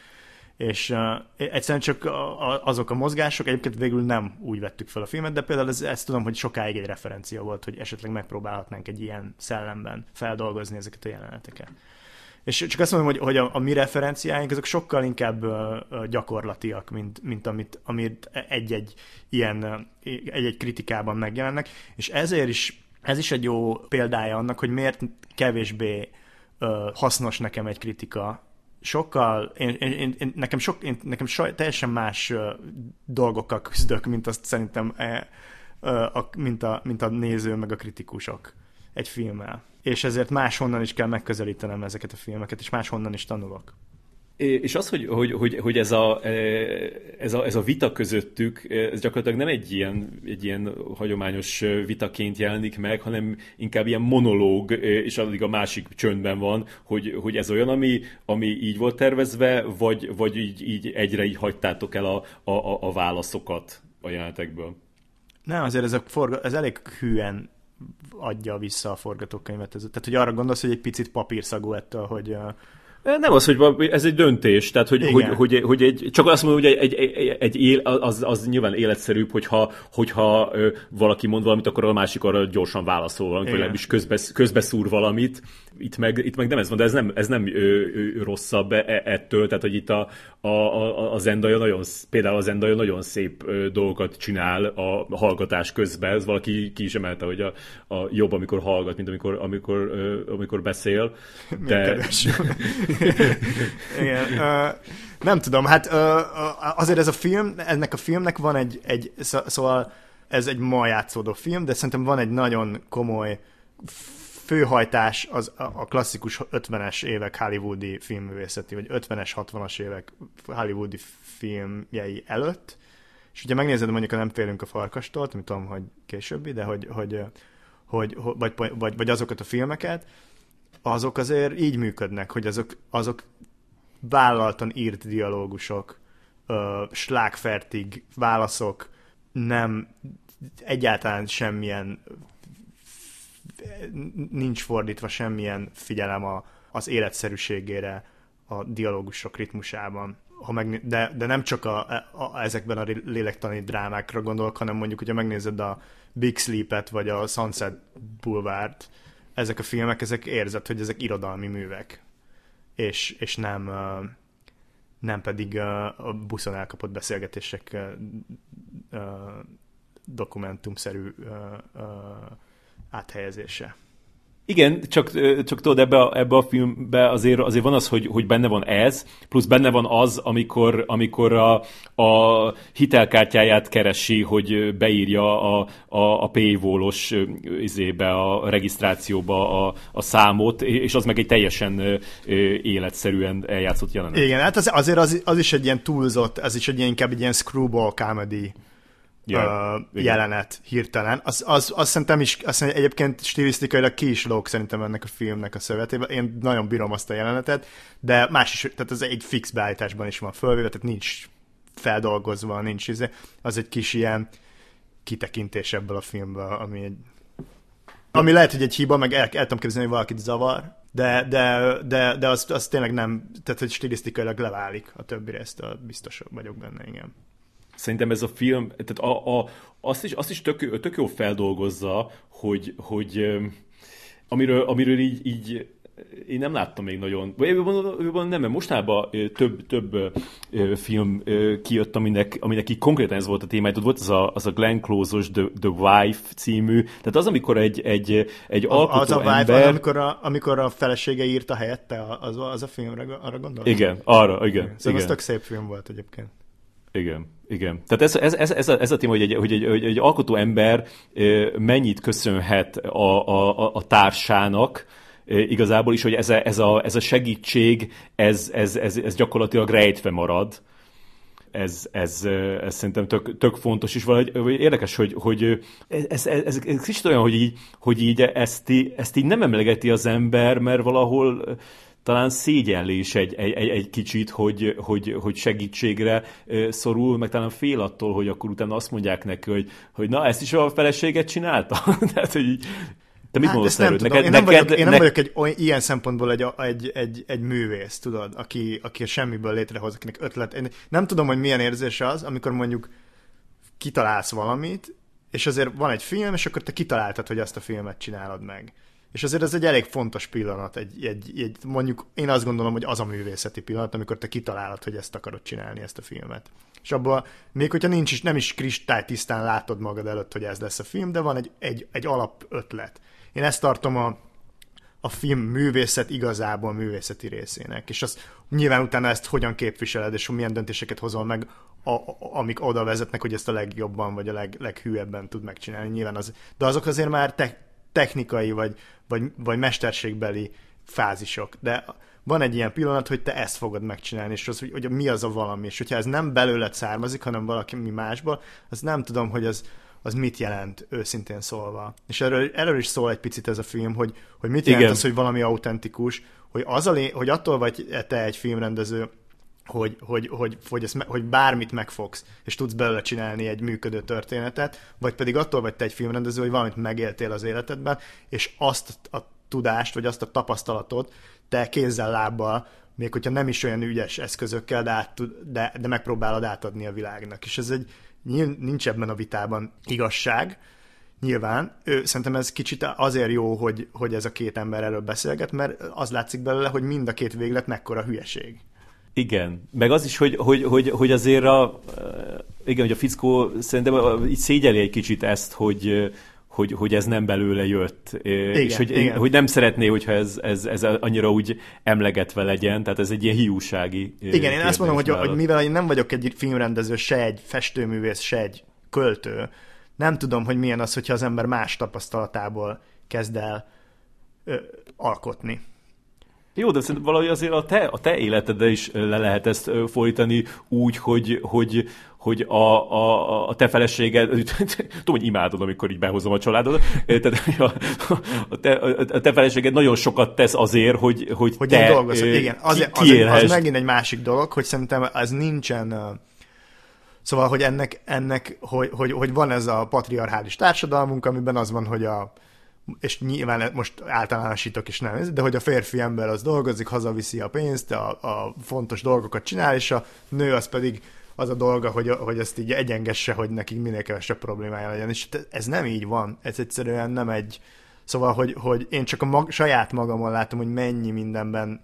és uh, egyszerűen csak a, azok a mozgások, egyébként végül nem úgy vettük fel a filmet, de például ez, ezt tudom, hogy sokáig egy referencia volt, hogy esetleg megpróbálhatnánk egy ilyen szellemben feldolgozni ezeket a jeleneteket. És csak azt mondom, hogy, hogy a, a mi referenciáink azok sokkal inkább gyakorlatiak, mint, mint amit, amit egy-egy ilyen egy-egy kritikában megjelennek, és ezért is ez is egy jó példája annak, hogy miért kevésbé uh, hasznos nekem egy kritika, sokkal, én, én, én, nekem, sok, én, nekem so, teljesen más uh, dolgokkal küzdök, mint azt szerintem, e, uh, a, mint, a, mint a néző meg a kritikusok egy filmmel. És ezért máshonnan is kell megközelítenem ezeket a filmeket, és máshonnan is tanulok. És az, hogy, hogy, hogy, hogy ez, a, e, ez, a, ez a vita közöttük, ez gyakorlatilag nem egy ilyen, egy ilyen hagyományos vitaként jelenik meg, hanem inkább ilyen monológ, és addig a másik csöndben van, hogy, hogy ez olyan, ami, ami így volt tervezve, vagy, vagy így, így egyre így hagytátok el a, a, a válaszokat a jelenetekből? Nem, azért ez, a forga, ez elég hűen adja vissza a forgatókönyvet. Tehát, hogy arra gondolsz, hogy egy picit papírszagú ettől, hogy nem az, hogy ez egy döntés, tehát hogy, hogy, hogy, hogy, egy, csak azt mondom, hogy egy, egy, egy, él, az, az nyilván életszerűbb, hogyha, hogyha ö, valaki mond valamit, akkor a másik arra gyorsan válaszol valamit, vagy legalábbis közbe, közbeszúr valamit. Itt meg, itt meg nem ez van, de ez nem, ez nem ö, ö, rosszabb e, e, ettől, tehát hogy itt a, a, a, a Zendaya nagyon, például a Zendaya nagyon szép dolgokat csinál a hallgatás közben, ez valaki ki is emelte, hogy a, a jobb, amikor hallgat, mint amikor, amikor, ö, amikor beszél. De... Igen. Uh, nem tudom, hát uh, azért ez a film, ennek a filmnek van egy, egy szóval ez egy ma játszódó film, de szerintem van egy nagyon komoly főhajtás az a klasszikus 50-es évek hollywoodi filmművészeti, vagy 50-es, 60-as évek hollywoodi filmjei előtt, és ugye megnézed mondjuk a Nem félünk a farkastól, amit tudom, hogy későbbi, de hogy, hogy, hogy, hogy vagy, vagy, vagy azokat a filmeket, azok azért így működnek, hogy azok, azok vállaltan írt dialógusok, ö, slágfertig válaszok, nem egyáltalán semmilyen nincs fordítva semmilyen figyelem a, az életszerűségére a dialógusok ritmusában. Ha meg, de, de nem csak a, a, ezekben a lélektani drámákra gondolok, hanem mondjuk, hogyha megnézed a Big Sleep-et, vagy a Sunset Boulevard, ezek a filmek, ezek érzett, hogy ezek irodalmi művek, és, és nem, nem pedig a buszon elkapott beszélgetések dokumentumszerű áthelyezése. Igen, csak, csak tudod, ebbe a, ebbe a filmbe azért, azért van az, hogy, hogy benne van ez, plusz benne van az, amikor, amikor a, a hitelkártyáját keresi, hogy beírja a, a, a paywall-os izébe, a regisztrációba a, a számot, és az meg egy teljesen életszerűen eljátszott jelenet. Igen, hát az, azért az, az is egy ilyen túlzott, az is egy ilyen, inkább egy ilyen screwball comedy yeah, uh, jelenet hirtelen. Az, az, az szerintem is, azt szerintem egyébként stilisztikailag ki is lóg szerintem ennek a filmnek a szövetében. Én nagyon bírom azt a jelenetet, de más is, tehát az egy fix beállításban is van fölvéve, tehát nincs feldolgozva, nincs izé. Az egy kis ilyen kitekintés ebből a filmből, ami egy ami lehet, hogy egy hiba, meg el, el tudom képzelni, hogy valakit zavar, de, de, de, de az, az tényleg nem, tehát hogy stilisztikailag leválik a többi résztől, biztos vagyok benne, igen. Szerintem ez a film, tehát a, a, azt is, azt is tök, tök jó feldolgozza, hogy, hogy amiről, amiről így, így én nem láttam még nagyon, vagy jobban nem, mert mostában több, több film kijött, aminek, aminek így konkrétan ez volt a témája. Volt az a, az a Glenn Close-os The, The Wife című, tehát az, amikor egy, egy, egy alkotó Az a Wife, ember... amikor, a, amikor a felesége írta helyette, az, az a filmre, arra gondolsz? Igen, arra, igen. Szóval igen. az tök szép film volt egyébként. Igen, igen. Tehát ez, ez, ez, ez, a, ez a téma, hogy egy, hogy egy, hogy egy alkotó ember mennyit köszönhet a, a, a társának, igazából is, hogy ez a, ez a, ez a segítség, ez, ez, ez, ez gyakorlatilag rejtve marad. Ez, ez, ez szerintem tök, tök fontos, és valahogy érdekes, hogy, hogy ez, ez, ez, ez kicsit olyan, hogy így, hogy így ezt, ezt így nem emlegeti az ember, mert valahol talán szégyelli is egy, egy, egy, egy kicsit, hogy, hogy, hogy segítségre szorul, meg talán fél attól, hogy akkor utána azt mondják neki, hogy, hogy na, ezt is a feleséget csinálta. Tehát, hogy így, te mit hát mondasz tudom. Neked, én nem, neked, vagyok, én nem vagyok egy, olyan, ilyen szempontból egy, egy, egy, egy művész, tudod, aki, aki semmiből létrehoz, akinek ötlet. Én nem tudom, hogy milyen érzés az, amikor mondjuk kitalálsz valamit, és azért van egy film, és akkor te kitaláltad, hogy azt a filmet csinálod meg. És azért ez egy elég fontos pillanat, egy, egy, egy, mondjuk én azt gondolom, hogy az a művészeti pillanat, amikor te kitalálod, hogy ezt akarod csinálni, ezt a filmet. És abban, még hogyha nincs is, nem is kristály tisztán látod magad előtt, hogy ez lesz a film, de van egy, egy, egy alap ötlet. Én ezt tartom a, a film művészet igazából művészeti részének, és az nyilván utána ezt hogyan képviseled, és milyen döntéseket hozol meg, a, a, amik oda vezetnek, hogy ezt a legjobban, vagy a leg, leghűebben tud megcsinálni. Nyilván az, de azok azért már te, technikai, vagy, vagy, vagy mesterségbeli fázisok, de van egy ilyen pillanat, hogy te ezt fogod megcsinálni, és az, hogy, hogy mi az a valami, és hogyha ez nem belőled származik, hanem valaki mi másból, az nem tudom, hogy az, az mit jelent őszintén szólva. És erről, erről is szól egy picit ez a film, hogy, hogy mit jelent Igen. az, hogy valami autentikus, hogy, az a lé, hogy attól vagy te egy filmrendező, hogy, hogy, hogy, hogy, ezt, hogy bármit megfogsz, és tudsz belőle csinálni egy működő történetet, vagy pedig attól vagy te egy filmrendező, hogy valamit megéltél az életedben, és azt a tudást, vagy azt a tapasztalatot te kézzel, lábbal, még hogyha nem is olyan ügyes eszközökkel, de, át, de, de megpróbálod átadni a világnak. És ez egy, nincs ebben a vitában igazság, nyilván. Ő, szerintem ez kicsit azért jó, hogy, hogy ez a két ember erről beszélget, mert az látszik belőle, hogy mind a két véglet mekkora hülyeség. Igen, meg az is, hogy, hogy, hogy, hogy azért a, igen, hogy a fickó szerintem így szégyeli egy kicsit ezt, hogy, hogy, hogy ez nem belőle jött, igen, és hogy, igen. hogy nem szeretné, hogyha ez, ez, ez annyira úgy emlegetve legyen, tehát ez egy ilyen hiúsági Igen, én azt mondom, hogy, hogy mivel én nem vagyok egy filmrendező, se egy festőművész, se egy költő, nem tudom, hogy milyen az, hogyha az ember más tapasztalatából kezd el ö, alkotni. Jó, de szerintem valahogy azért a te, a te életedre is le lehet ezt fordítani úgy, hogy, hogy, hogy a, a, a te feleséged, tudom, hogy imádod, amikor így behozom a családot, tehát a, a, te, a te feleséged nagyon sokat tesz azért, hogy, hogy, hogy te dolgozod. Igen, az, az, az, az megint egy másik dolog, hogy szerintem ez nincsen Szóval, hogy ennek, ennek hogy, hogy, hogy van ez a patriarchális társadalmunk, amiben az van, hogy a és nyilván most általánosítok és nem, de hogy a férfi ember az dolgozik, hazaviszi a pénzt, a, a fontos dolgokat csinál, és a nő az pedig az a dolga, hogy, hogy ezt így egyengesse, hogy nekik minél kevesebb problémája legyen. És ez nem így van. Ez egyszerűen nem egy... Szóval, hogy, hogy én csak a mag, saját magamon látom, hogy mennyi mindenben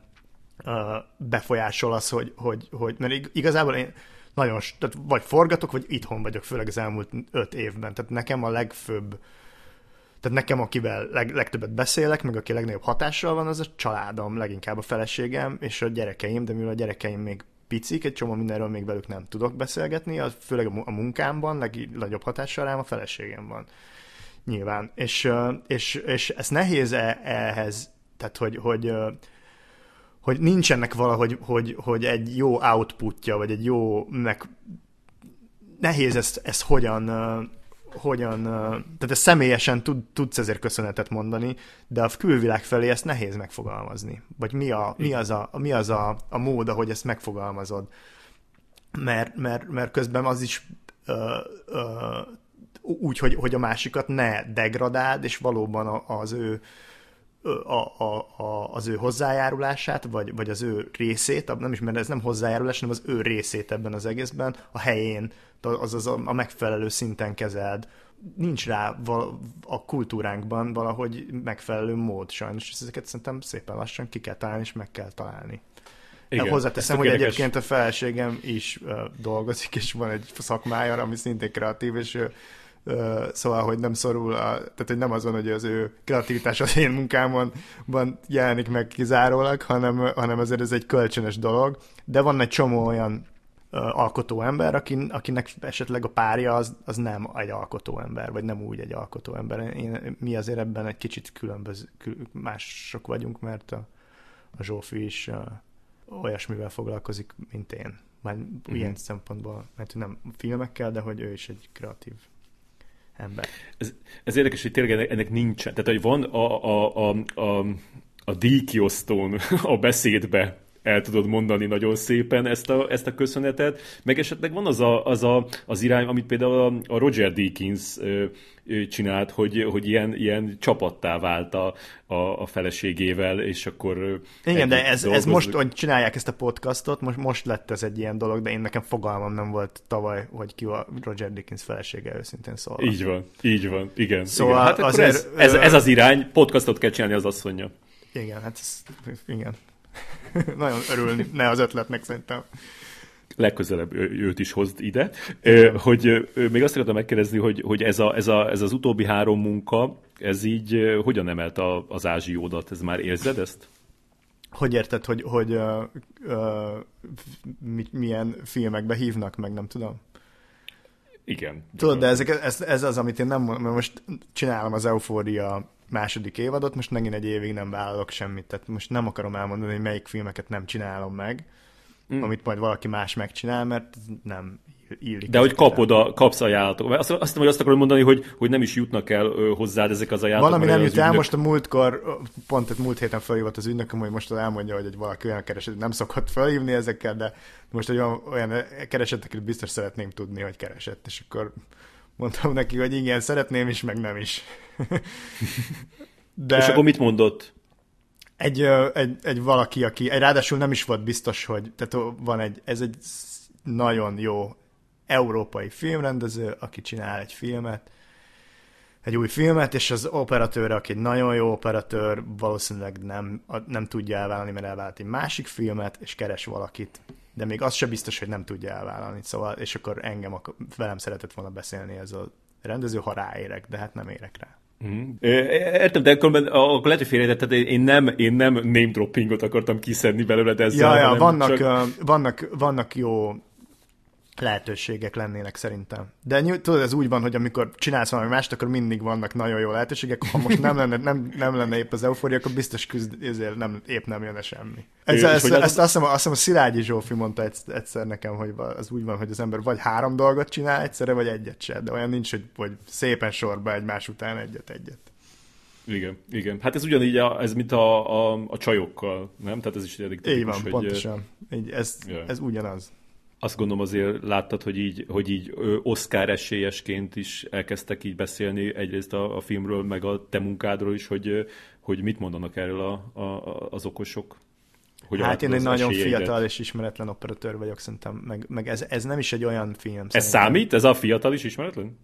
uh, befolyásol az, hogy, hogy, hogy mert igazából én nagyon, tehát vagy forgatok, vagy itthon vagyok, főleg az elmúlt öt évben. Tehát nekem a legfőbb tehát nekem, akivel leg, legtöbbet beszélek, meg aki legnagyobb hatással van, az a családom, leginkább a feleségem és a gyerekeim, de mivel a gyerekeim még picik, egy csomó mindenről még velük nem tudok beszélgetni, az főleg a munkámban legnagyobb hatással rám a feleségem van. Nyilván. És, és, és ez nehéz -e ehhez, tehát hogy, hogy, hogy nincsenek valahogy hogy, hogy egy jó outputja, vagy egy jó meg nehéz ezt, ezt hogyan, hogyan, tehát ezt személyesen tud, tudsz ezért köszönetet mondani, de a külvilág felé ezt nehéz megfogalmazni. Vagy mi, a, mi az, a, mi az a, a mód, ahogy ezt megfogalmazod. Mert, mert, mert közben az is ö, ö, úgy, hogy, hogy a másikat ne degradáld, és valóban az ő a, a, a, az ő hozzájárulását, vagy, vagy az ő részét, nem is, mert ez nem hozzájárulás, hanem az ő részét ebben az egészben, a helyén, azaz a, a megfelelő szinten kezeld. Nincs rá val, a kultúránkban valahogy megfelelő mód sajnos, és ezeket szerintem szépen lassan ki kell találni, és meg kell találni. Igen, Hozzáteszem, hogy érdekes. egyébként a feleségem is uh, dolgozik, és van egy szakmája, ami szintén kreatív, és uh, szóval, hogy nem szorul, a, tehát hogy nem azon, hogy az ő kreativitás az én munkámon van, jelenik meg kizárólag, hanem, hanem azért ez egy kölcsönös dolog, de van egy csomó olyan alkotó ember, akin, akinek esetleg a párja az, az nem egy alkotó ember, vagy nem úgy egy alkotó ember. Én, mi azért ebben egy kicsit különböző, kül, mások vagyunk, mert a, a Zsófi is a, olyasmivel foglalkozik, mint én. Már mm-hmm. ilyen szempontból, mert nem filmekkel, de hogy ő is egy kreatív ember. Ez, ez érdekes, hogy tényleg ennek, ennek nincsen. Tehát, hogy van a, a, a, a, a díjkiosztón a beszédbe el tudod mondani nagyon szépen ezt a, ezt a köszönetet, meg esetleg van az a, az, a, az irány, amit például a Roger Deakins csinált, hogy, hogy ilyen, ilyen csapattá vált a, a, a feleségével, és akkor... Igen, de ez, ez most, hogy csinálják ezt a podcastot, most, most lett ez egy ilyen dolog, de én nekem fogalmam nem volt tavaly, hogy ki a Roger Deakins felesége őszintén szólva. Így van, így van, igen. Szóval igen. Hát azért, ez, ez, ez, az irány, podcastot kell csinálni az asszonya. Igen, hát ez, igen. Nagyon örülne az ötletnek szerintem legközelebb őt is hozd ide, hogy még azt akartam megkérdezni, hogy, hogy ez, a, ez, a, ez az utóbbi három munka, ez így hogyan emelt a, az ázsiódat? Ez már érzed ezt? Hogy érted, hogy, hogy uh, uh, milyen filmekbe hívnak meg, nem tudom? Igen. Tudod, de ezek, ez, ez az, amit én nem mert most csinálom az Eufória második évadot, most megint egy évig nem vállalok semmit, tehát most nem akarom elmondani, hogy melyik filmeket nem csinálom meg, mm. amit majd valaki más megcsinál, mert nem illik. De hogy kapod a, kapsz ajánlatokat. Azt, azt hiszem, hogy azt akarod mondani, hogy, hogy nem is jutnak el hozzád ezek az ajánlatok. Valami nem jut el, ügynök... most a múltkor, pont egy múlt héten felhívott az ügynököm, hogy most elmondja, hogy egy valaki olyan kereset, nem szokott felhívni ezekkel, de most egy olyan, olyan kereseteket biztos szeretném tudni, hogy keresett, és akkor mondtam neki, hogy igen, szeretném is, meg nem is. De... És akkor mit mondott? Egy, egy, egy valaki, aki egy, ráadásul nem is volt biztos, hogy tehát van egy, ez egy nagyon jó európai filmrendező, aki csinál egy filmet, egy új filmet, és az operatőr, aki egy nagyon jó operatőr, valószínűleg nem, nem tudja elvállalni, mert elvállalt egy másik filmet, és keres valakit, de még az sem biztos, hogy nem tudja elvállalni, szóval, és akkor engem velem szeretett volna beszélni ez a rendező, ha ráérek, de hát nem érek rá. Mm. Értem, de akkor, akkor lehet, hogy félretetted, én nem, én nem name droppingot akartam kiszedni belőle, de ezzel, ja, ja, vannak, csak... vannak, vannak jó lehetőségek lennének szerintem. De tudod, ez úgy van, hogy amikor csinálsz valami mást, akkor mindig vannak nagyon jó lehetőségek. Ha most nem lenne, nem, nem lenne épp az eufória, akkor biztos küzd, ezért nem, épp nem jönne semmi. Ez, ezt, ezt, ezt, azt, hiszem, azt hiszem a Szilágyi Zsófi mondta egyszer nekem, hogy az úgy van, hogy az ember vagy három dolgot csinál egyszerre, vagy egyet se. De olyan nincs, hogy, hogy szépen sorba egymás után egyet-egyet. Igen, igen. Hát ez ugyanígy, a, ez mint a, a, a csajokkal, nem? Tehát ez is elég Így van, hogy, pontosan. Így, ez, yeah. ez ugyanaz azt gondolom azért láttad, hogy így, hogy így Oscar esélyesként is elkezdtek így beszélni egyrészt a, a filmről, meg a te munkádról is, hogy, hogy mit mondanak erről a, a, az okosok. Hogy hát én egy nagyon fiatal és ismeretlen operatőr vagyok, szerintem, meg, meg ez, ez nem is egy olyan film. Ez szerintem. számít? Ez a fiatal is ismeretlen?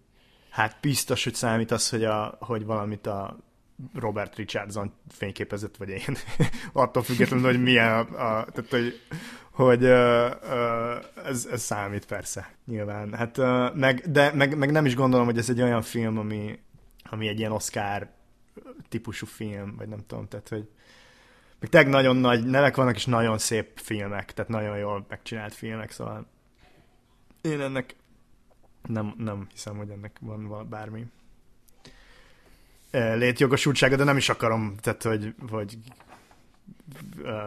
Hát biztos, hogy számít az, hogy, a, hogy valamit a Robert Richardson fényképezett, vagy én. Attól függetlenül, hogy milyen a, a tehát, hogy hogy uh, uh, ez, ez számít persze, nyilván. Hát, uh, meg, de meg, meg, nem is gondolom, hogy ez egy olyan film, ami, ami egy ilyen Oscar típusú film, vagy nem tudom, tehát, hogy még tényleg nagyon nagy nevek vannak, és nagyon szép filmek, tehát nagyon jól megcsinált filmek, szóval én ennek nem, nem hiszem, hogy ennek van bármi létjogosultsága, de nem is akarom, tehát, hogy, hogy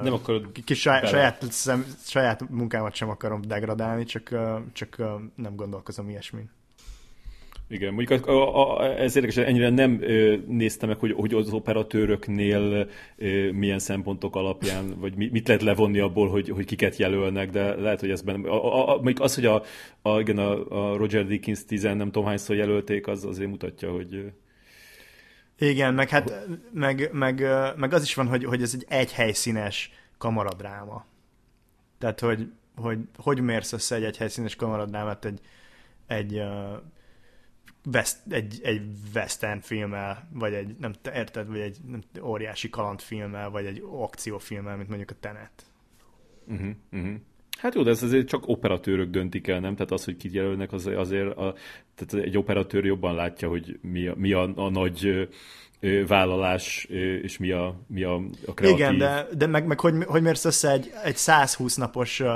nem akarod kis saját, saját, szem, saját munkámat sem akarom degradálni, csak, csak nem gondolkozom ilyesmin. Igen, mondjuk a, a, a, ez érdekes, ennyire nem ö, néztem meg, hogy, hogy az operatőröknél ö, milyen szempontok alapján, vagy mi, mit lehet levonni abból, hogy, hogy kiket jelölnek, de lehet, hogy ez benne... A, a, a, az, hogy a, a, igen, a, a Roger Dickens 10 nem tudom hányszor jelölték, az azért mutatja, hogy... Igen, meg hát meg, meg, meg az is van, hogy, hogy ez egy egyhelyszínes kamaradráma. Tehát, hogy hogy, hogy mérsz össze egy egyhelyszínes kamaradrámát egy, egy West, egy, egy western filmmel, vagy egy, nem érted, vagy egy nem, óriási kalandfilmmel, vagy egy akciófilmmel, mint mondjuk a Tenet. Uh-huh, uh-huh. Hát jó, de ez azért csak operatőrök döntik el, nem? Tehát az, hogy kit jelölnek, az, azért a, tehát egy operatőr jobban látja, hogy mi a, mi a, a nagy vállalás, és mi a, mi a, a kreatív... Igen, de, de meg, meg hogy, hogy mérsz össze egy, egy 120 napos uh,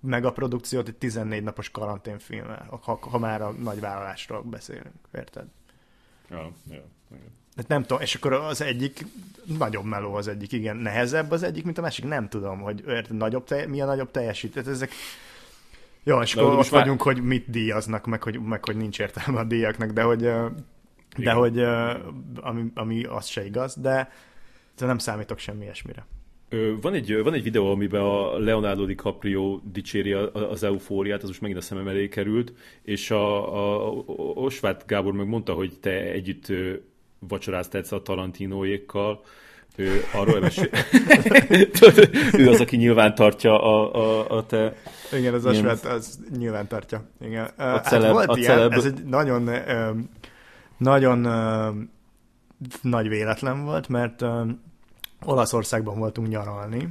megaprodukciót egy 14 napos karanténfilmmel, ha, ha már a nagy vállalásról beszélünk, érted? Ja, ja, igen. Hát nem tudom, és akkor az egyik nagyobb meló az egyik, igen, nehezebb az egyik, mint a másik, nem tudom, hogy nagyobb telj, mi a nagyobb teljesítő, ezek jó, és akkor most vagyunk, már... hogy mit díjaznak, meg hogy, meg hogy nincs értelme a díjaknak, de hogy, de hogy ami, ami az se igaz, de, de nem számítok semmi ilyesmire. Van egy, van egy videó, amiben a Leonardo DiCaprio dicséri az eufóriát, az most megint a szemem elé került, és a, a Osvát Gábor meg mondta, hogy te együtt vacsoráztál egyszer a Tarantinóékkal, ő arról mesél... ő az, aki nyilván tartja a, a, a te... Igen, az Osvát az nyilván tartja. Igen. A hát celeb, volt a ilyen, celeb... ez egy nagyon, nagyon nagy véletlen volt, mert Olaszországban voltunk nyaralni,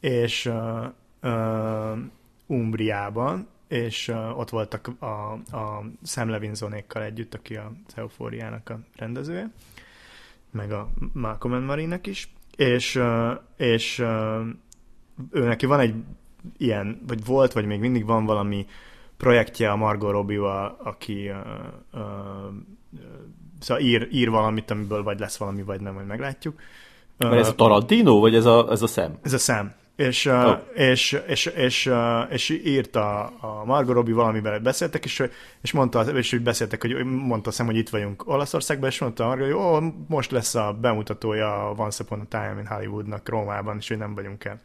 és Umbriában, és uh, ott voltak a, a Sam Levinsonékkal együtt, aki a Eufóriának a rendezője, meg a Malcolm Marinek is, és, uh, és uh, ő neki van egy ilyen, vagy volt, vagy még mindig van valami projektje a Margot Robbie-val, aki uh, uh, szóval ír, ír valamit, amiből vagy lesz valami, vagy nem, majd meglátjuk. Mert ez a Tarantino, vagy ez a, ez a Sam? Ez a Sam. És, oh. és, és, és, és írta a Margot Robbie valamivel beszéltek, és, és mondta, és úgy beszéltek, hogy mondta Sam, hogy itt vagyunk Olaszországban, és mondta Margot, hogy ó, most lesz a bemutatója a Once Upon a Time in Hollywoodnak Rómában, és hogy nem vagyunk el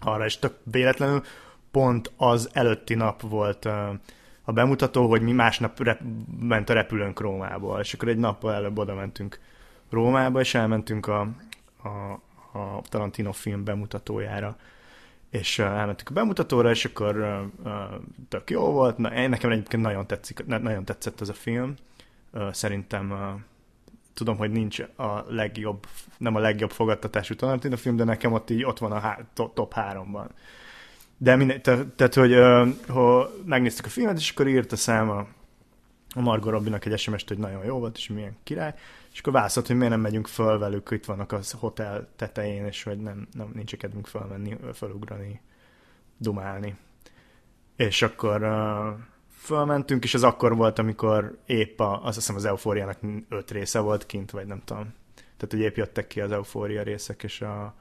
arra, és tök véletlenül pont az előtti nap volt a bemutató, hogy mi másnap rep- ment a repülőnk Rómából, és akkor egy nappal előbb oda mentünk Rómába, és elmentünk a, a, a Tarantino film bemutatójára, és elmentük a bemutatóra, és akkor tök jó volt. Na, nekem egyébként nagyon, tetszik, nagyon tetszett ez a film. Szerintem tudom, hogy nincs a legjobb, nem a legjobb fogadtatású Tarantino film, de nekem ott így ott van a há- top háromban. De minden, tehát, te, hogy ha megnéztük a filmet, és akkor írt a száma a Margot Robbie-nak egy sms hogy nagyon jó volt, és milyen király, és akkor válaszolt, hogy miért nem megyünk föl velük, itt vannak az hotel tetején, és hogy nem, nem nincs kedvünk fölmenni, fölugrani, dumálni. És akkor uh, fölmentünk, és az akkor volt, amikor épp a, azt hiszem az eufóriának öt része volt kint, vagy nem tudom. Tehát, hogy épp jöttek ki az eufória részek, és a,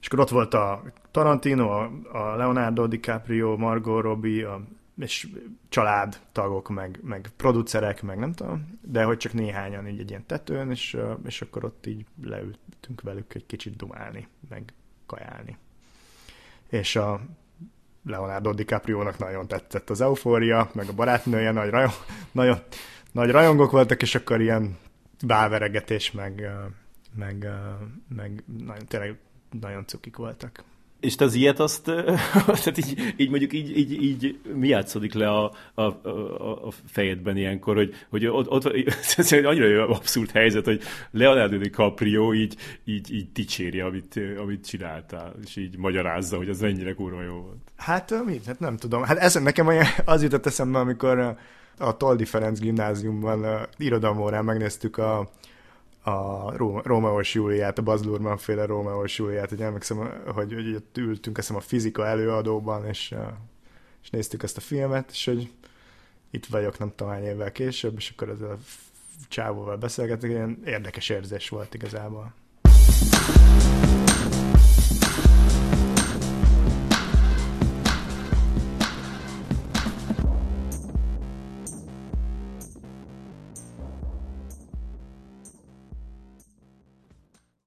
és akkor ott volt a Tarantino, a, a Leonardo DiCaprio, Margot Robbie, a és családtagok, meg, meg producerek, meg nem tudom, de hogy csak néhányan így egy ilyen tetőn, és, és akkor ott így leültünk velük egy kicsit dumálni, meg kajálni. És a Leonardo DiCaprio-nak nagyon tetszett az eufória, meg a barátnője, nagy, rajong, nagyon, nagy rajongók voltak, és akkor ilyen báveregetés, meg, meg, meg nagyon, tényleg nagyon cukik voltak. És te az ilyet azt, tehát így, így mondjuk így, így, így mi játszódik le a, a, a, a fejedben ilyenkor, hogy, hogy ott, ott annyira jó abszurd helyzet, hogy Leonardo DiCaprio így, így, így dicséri, amit, amit csináltál, és így magyarázza, hogy az mennyire kurva jó volt. Hát mi? Hát nem tudom. Hát ez nekem az jutott eszembe, amikor a Toldi Ferenc gimnáziumban irodalmórán megnéztük a a Rómeós Júliát, a Baz Luhrmann féle Rómeós Júliát, hogy emlékszem, hogy, hogy ott ültünk eszem a fizika előadóban, és, és néztük ezt a filmet, és hogy itt vagyok nem tudom hány évvel később, és akkor ezzel a csávóval beszélgetek, ilyen érdekes érzés volt igazából.